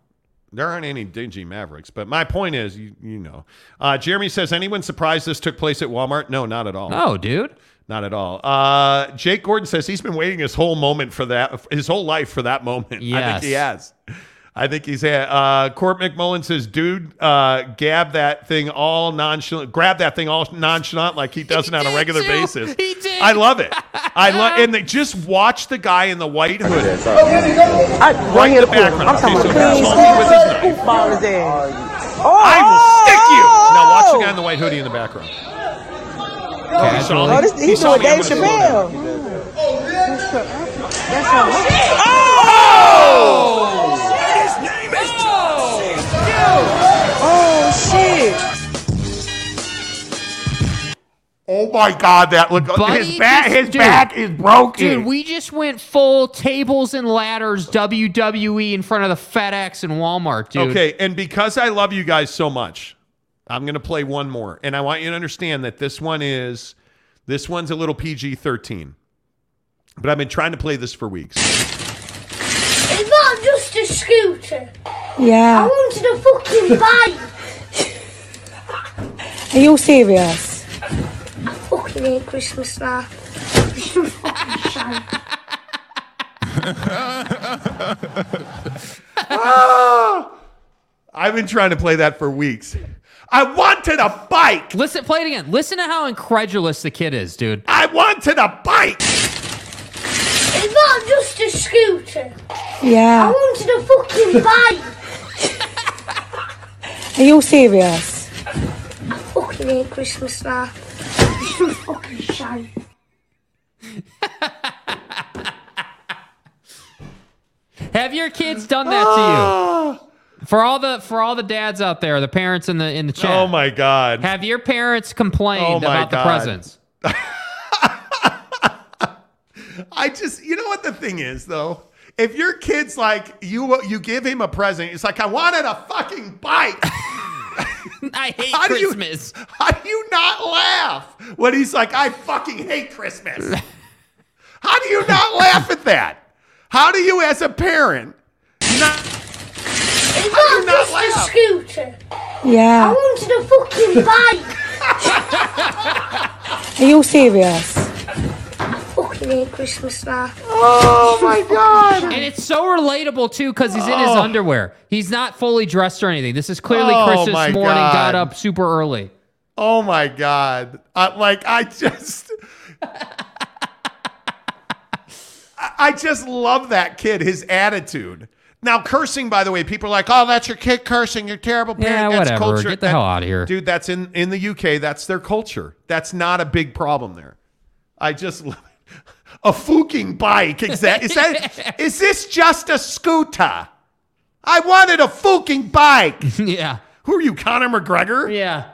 There aren't any dingy Maveriks, but my point is, you, you know. Uh, Jeremy says, anyone surprised this took place at Walmart? No, not at all. No, dude. Not at all. Uh, Jake Gordon says he's been waiting his whole moment for that, his whole life for that moment. I think Yes. he has. I think he's had. Uh, Court McMullen says, dude, uh, gab that thing all nonchalant, grab that thing all nonchalant like he does it on a regular too. basis. He did. I love it. I love, *laughs* and they just watch the guy in the white hood. I Right one in the background. I'm talking about so a clean he's holding with his knife. scoop ball his ass. Oh, I will oh, stick you. Now watch the oh. guy in the white hoodie in the background. Casually. He saw Oh, me. this, He he's saw doing me. I'm Dave gonna slow down. Chappelle. Oh, shit. Oh my God! That look. Buddy his back. just- His dude, back is broken. Dude, we just went full tables and ladders WWE in front of the FedEx and Walmart, dude. Okay, and because I love you guys so much, I'm going to play one more, and I want you to understand that this one is, this one's a little PG-13, but I've been trying to play this for weeks. It's not just a scooter. I wanted a fucking bike. Are you serious? fucking hate Christmas now. fucking shite. Ah! I've been trying to play that for weeks. I wanted a bike. Listen, play it again. Listen to how incredulous the kid is, dude. I wanted a bike. It's not just a scooter. Yeah. I wanted a fucking bike. Are you serious? I fucking hate Christmas now. fucking shite. *laughs* Have your kids done that to you? Ah. For all the for all the dads out there, the parents in the in the chat. Oh my God. Have your parents complained Oh my about the presents? *laughs* I just, you know what the thing is though? If your kid's like you, you give him a present. It's like I wanted a fucking bike. *laughs* *laughs* I hate How do you- Christmas. How do you not laugh when he's like, I fucking hate Christmas? *laughs* How do you not laugh at that? How do you, as a parent, not? It's How do you not not just laugh? a scooter. Yeah. I Yeah. wanted a fucking bike. Are you serious? Fucking Christmas now. Oh my God. *laughs* And it's so relatable too because he's in his Oh. underwear. He's not fully dressed or anything. This is clearly Oh, Christmas my morning. God. Got up super early. Oh my God. I, like, I just. I- I just love that kid, his attitude. Now, cursing, by the way, people are like, oh, that's your kid cursing. You're a terrible parent. Yeah, that's whatever. culture. Get the hell out of here. Dude, that's in, in the UK. That's their culture. That's not a big problem there. I just *laughs* love it. A fucking bike. Exactly Is that, is that, *laughs* is this just a scooter? I wanted a fucking bike. *laughs* yeah. Who are you, Conor McGregor? Yeah.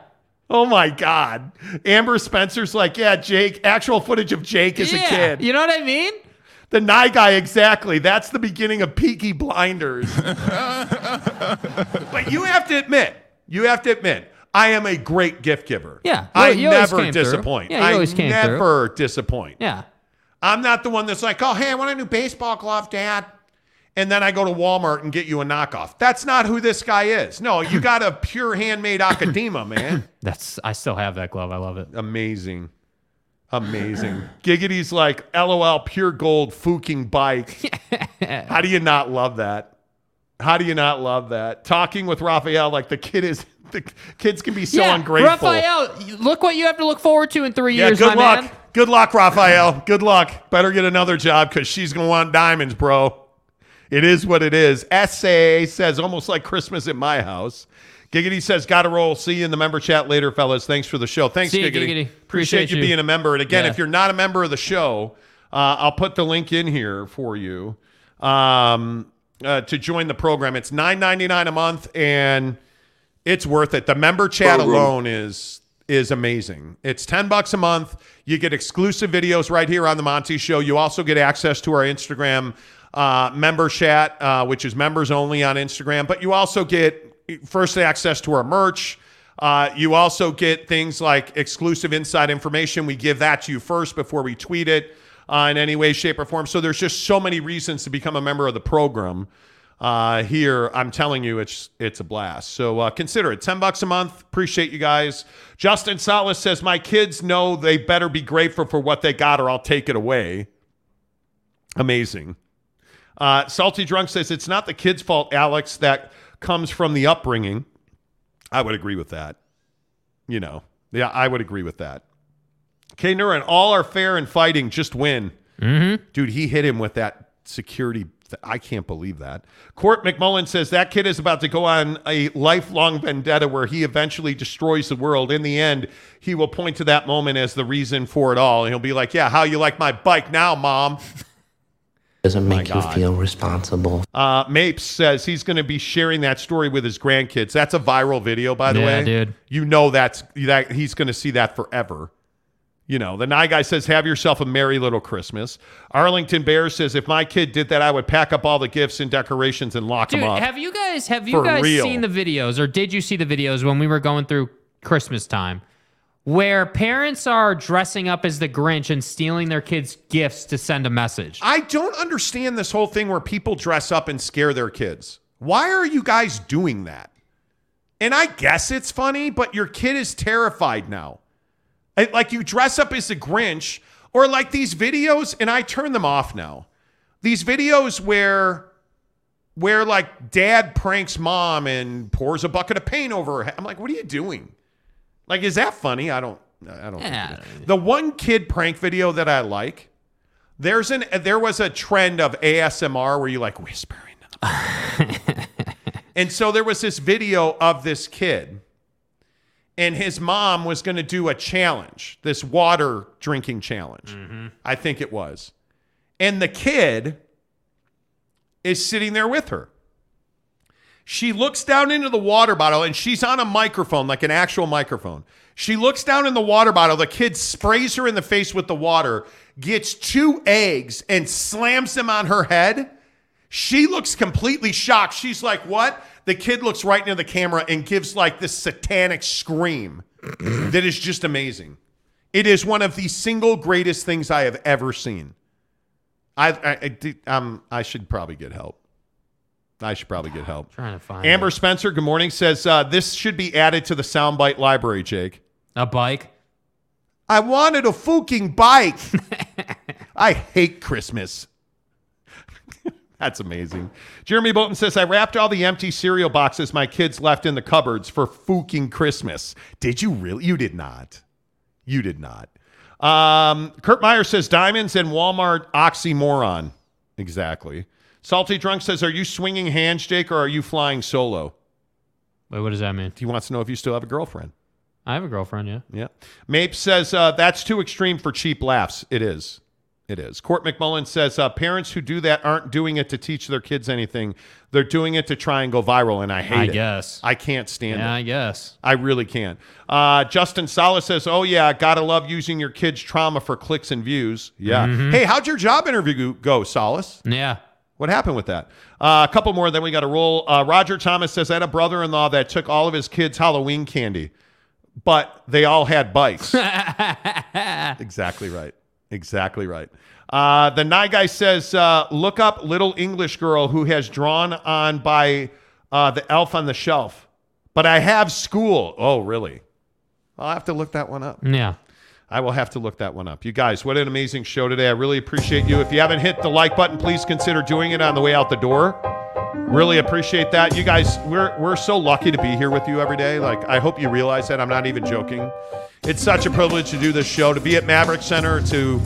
Oh my God. Amber Spencer's like, yeah, Jake, actual footage of Jake as a kid. You know what I mean? The Nye guy, exactly. That's the beginning of Peaky Blinders. *laughs* but you have to admit, you have to admit, I am a great gift giver. Yeah, I never disappoint. Yeah, I always came through. never disappoint. Yeah. I'm not the one that's like, oh, hey, I want a new baseball glove, Dad. And then I go to Walmart and get you a knockoff. That's not who this guy is. No, you *laughs* got a pure handmade Akadema, man. *laughs* That's I still have that glove. I love it. Amazing. Amazing. Giggity's like, LOL, pure gold, fucking bike. *laughs* How do you not love that? How do you not love that? Talking with Raphael like the kid is, the kids can be so yeah, ungrateful. Raphael, look what you have to look forward to in three yeah, years, good my luck. man. Good luck, Raphael. Good luck. Better get another job because she's going to want diamonds, bro. It is what it is. SA says, almost like Christmas at my house. Giggity says, gotta roll. See you in the member chat later, fellas. Thanks for the show. Thanks, See you, Giggity. Giggity. Appreciate, Appreciate you you. being a member. And again, Yeah. if you're not a member of the show, uh, I'll put the link in here for you um, uh, to join the program. It's $9.99 a month, and it's worth it. The member chat Program. alone is is amazing. It's 10 bucks a month. You get exclusive videos right here on the Monty Show. You also get access to our Instagram uh, member chat, uh, which is members only on Instagram. But you also get first access to our merch. Uh, you also get things like exclusive inside information. We give that to you first before we tweet it uh, in any way, shape, or form. So there's just so many reasons to become a member of the program uh, here. I'm telling you, it's it's a blast. So uh, consider it. Ten bucks a month. Appreciate you guys. Justin Salas says my kids know they better be grateful for what they got, or I'll take it away. Amazing. Uh, Salty Drunk says it's not the kid's fault, Alex. That comes from the upbringing. I would agree with that. You know, yeah, I would agree with that. K. Nurin, all are fair in fighting, just win. Mm-hmm. Dude, he hit him with that security. Th- I can't believe that. Court McMullen says that kid is about to go on a lifelong vendetta where he eventually destroys the world. In the end, he will point to that moment as the reason for it all. And he'll be like, Yeah, how you like my bike now, mom? *laughs* Doesn't make you feel responsible. Uh, Mapes says he's going to be sharing that story with his grandkids. That's a viral video, by the Yeah, way. dude. You know that's that he's going to see that forever. You know, the Nye guy says, "Have yourself a merry little Christmas." Arlington Bear says, "If my kid did that, I would pack up all the gifts and decorations and lock Dude, them up." have you guys have you guys real. seen the videos or did you see the videos when we were going through Christmas time where parents are dressing up as the Grinch and stealing their kids' gifts to send a message? I don't understand this whole thing where people dress up and scare their kids. Why are you guys doing that? And I guess it's funny, but your kid is terrified now. Like you dress up as a Grinch, or like these videos, and I turn them off now. These videos where where like dad pranks mom and pours a bucket of paint over her head. I'm like, what are you doing? Like, is that funny? I don't I don't Yeah. The one kid prank video that I like, there's an there was a trend of ASMR where you like whisper into the *laughs* and so there was this video of this kid and his mom was going to do a challenge, this water drinking challenge. Mm-hmm. I think it was. And the kid is sitting there with her. She looks down into the water bottle and she's on a microphone, like an actual microphone. She looks down in the water bottle. The kid sprays her in the face with the water, gets two eggs, and slams them on her head. She looks completely shocked. She's like, What? The kid looks right into the camera and gives like this satanic scream *clears throat* that is just amazing. It is one of the single greatest things I have ever seen. I, I, I, um, I should probably get help. I should probably get help. trying to find Amber it. Spencer, good morning, says uh, this should be added to the soundbite library, Jake. A bike? I wanted a fucking bike. *laughs* I hate Christmas. That's amazing. Jeremy Bolton says, I wrapped all the empty cereal boxes my kids left in the cupboards for fucking Christmas. Did you really? You did not. You did not. Um, Kurt Meyer says, Diamonds and Walmart oxymoron. Exactly. Salty Drunk says, Are you swinging hands, Jake, or are you flying solo? Wait, what does that mean? He wants to know if you still have a girlfriend. I have a girlfriend, yeah. Yeah. Mape says, uh, That's too extreme for cheap laughs. It is. It is. Court McMullen says uh, parents who do that aren't doing it to teach their kids anything. They're doing it to try and go viral, and I hate I it. guess. I can't stand Yeah, it. I guess. I really can't. Uh, Justin Salas says, "Oh yeah, gotta love using your kids' trauma for clicks and views." Yeah. Mhm. Hey, how'd your job interview go, Salas? Yeah. What happened with that? Uh, a couple more, then we got to roll. Uh, Roger Thomas says, "I had a brother-in-law that took all of his kids' Halloween candy, but they all had bikes." *laughs* exactly right. Exactly right. Uh, the Nye guy says, uh, "Look up little English girl who has drawn on by uh, the elf on the shelf." But I have school. Oh, really? I'll have to look that one up. Yeah. I will have to look that one up. You guys, what an amazing show today. I really appreciate you. If you haven't hit the like button, please consider doing it on the way out the door. Really appreciate that. You guys, we're we're so lucky to be here with you every day. Like I hope you realize that. I'm not even joking. It's such a privilege to do this show, to be at Maverik Center, to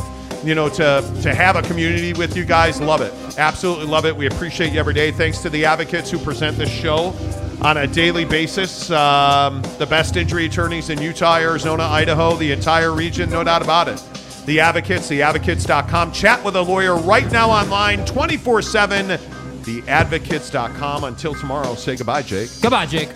you know, to to have a community with you guys. Love it. Absolutely love it. We appreciate you every day. Thanks to the advocates who present this show on a daily basis. Um, the best injury attorneys in Utah, Arizona, Idaho, the entire region, no doubt about it. The Advocates, theadvocates.com. Chat with a lawyer right now online, 24 7. Theadvocates.com. Until tomorrow, say goodbye, Jake. Goodbye, Jake.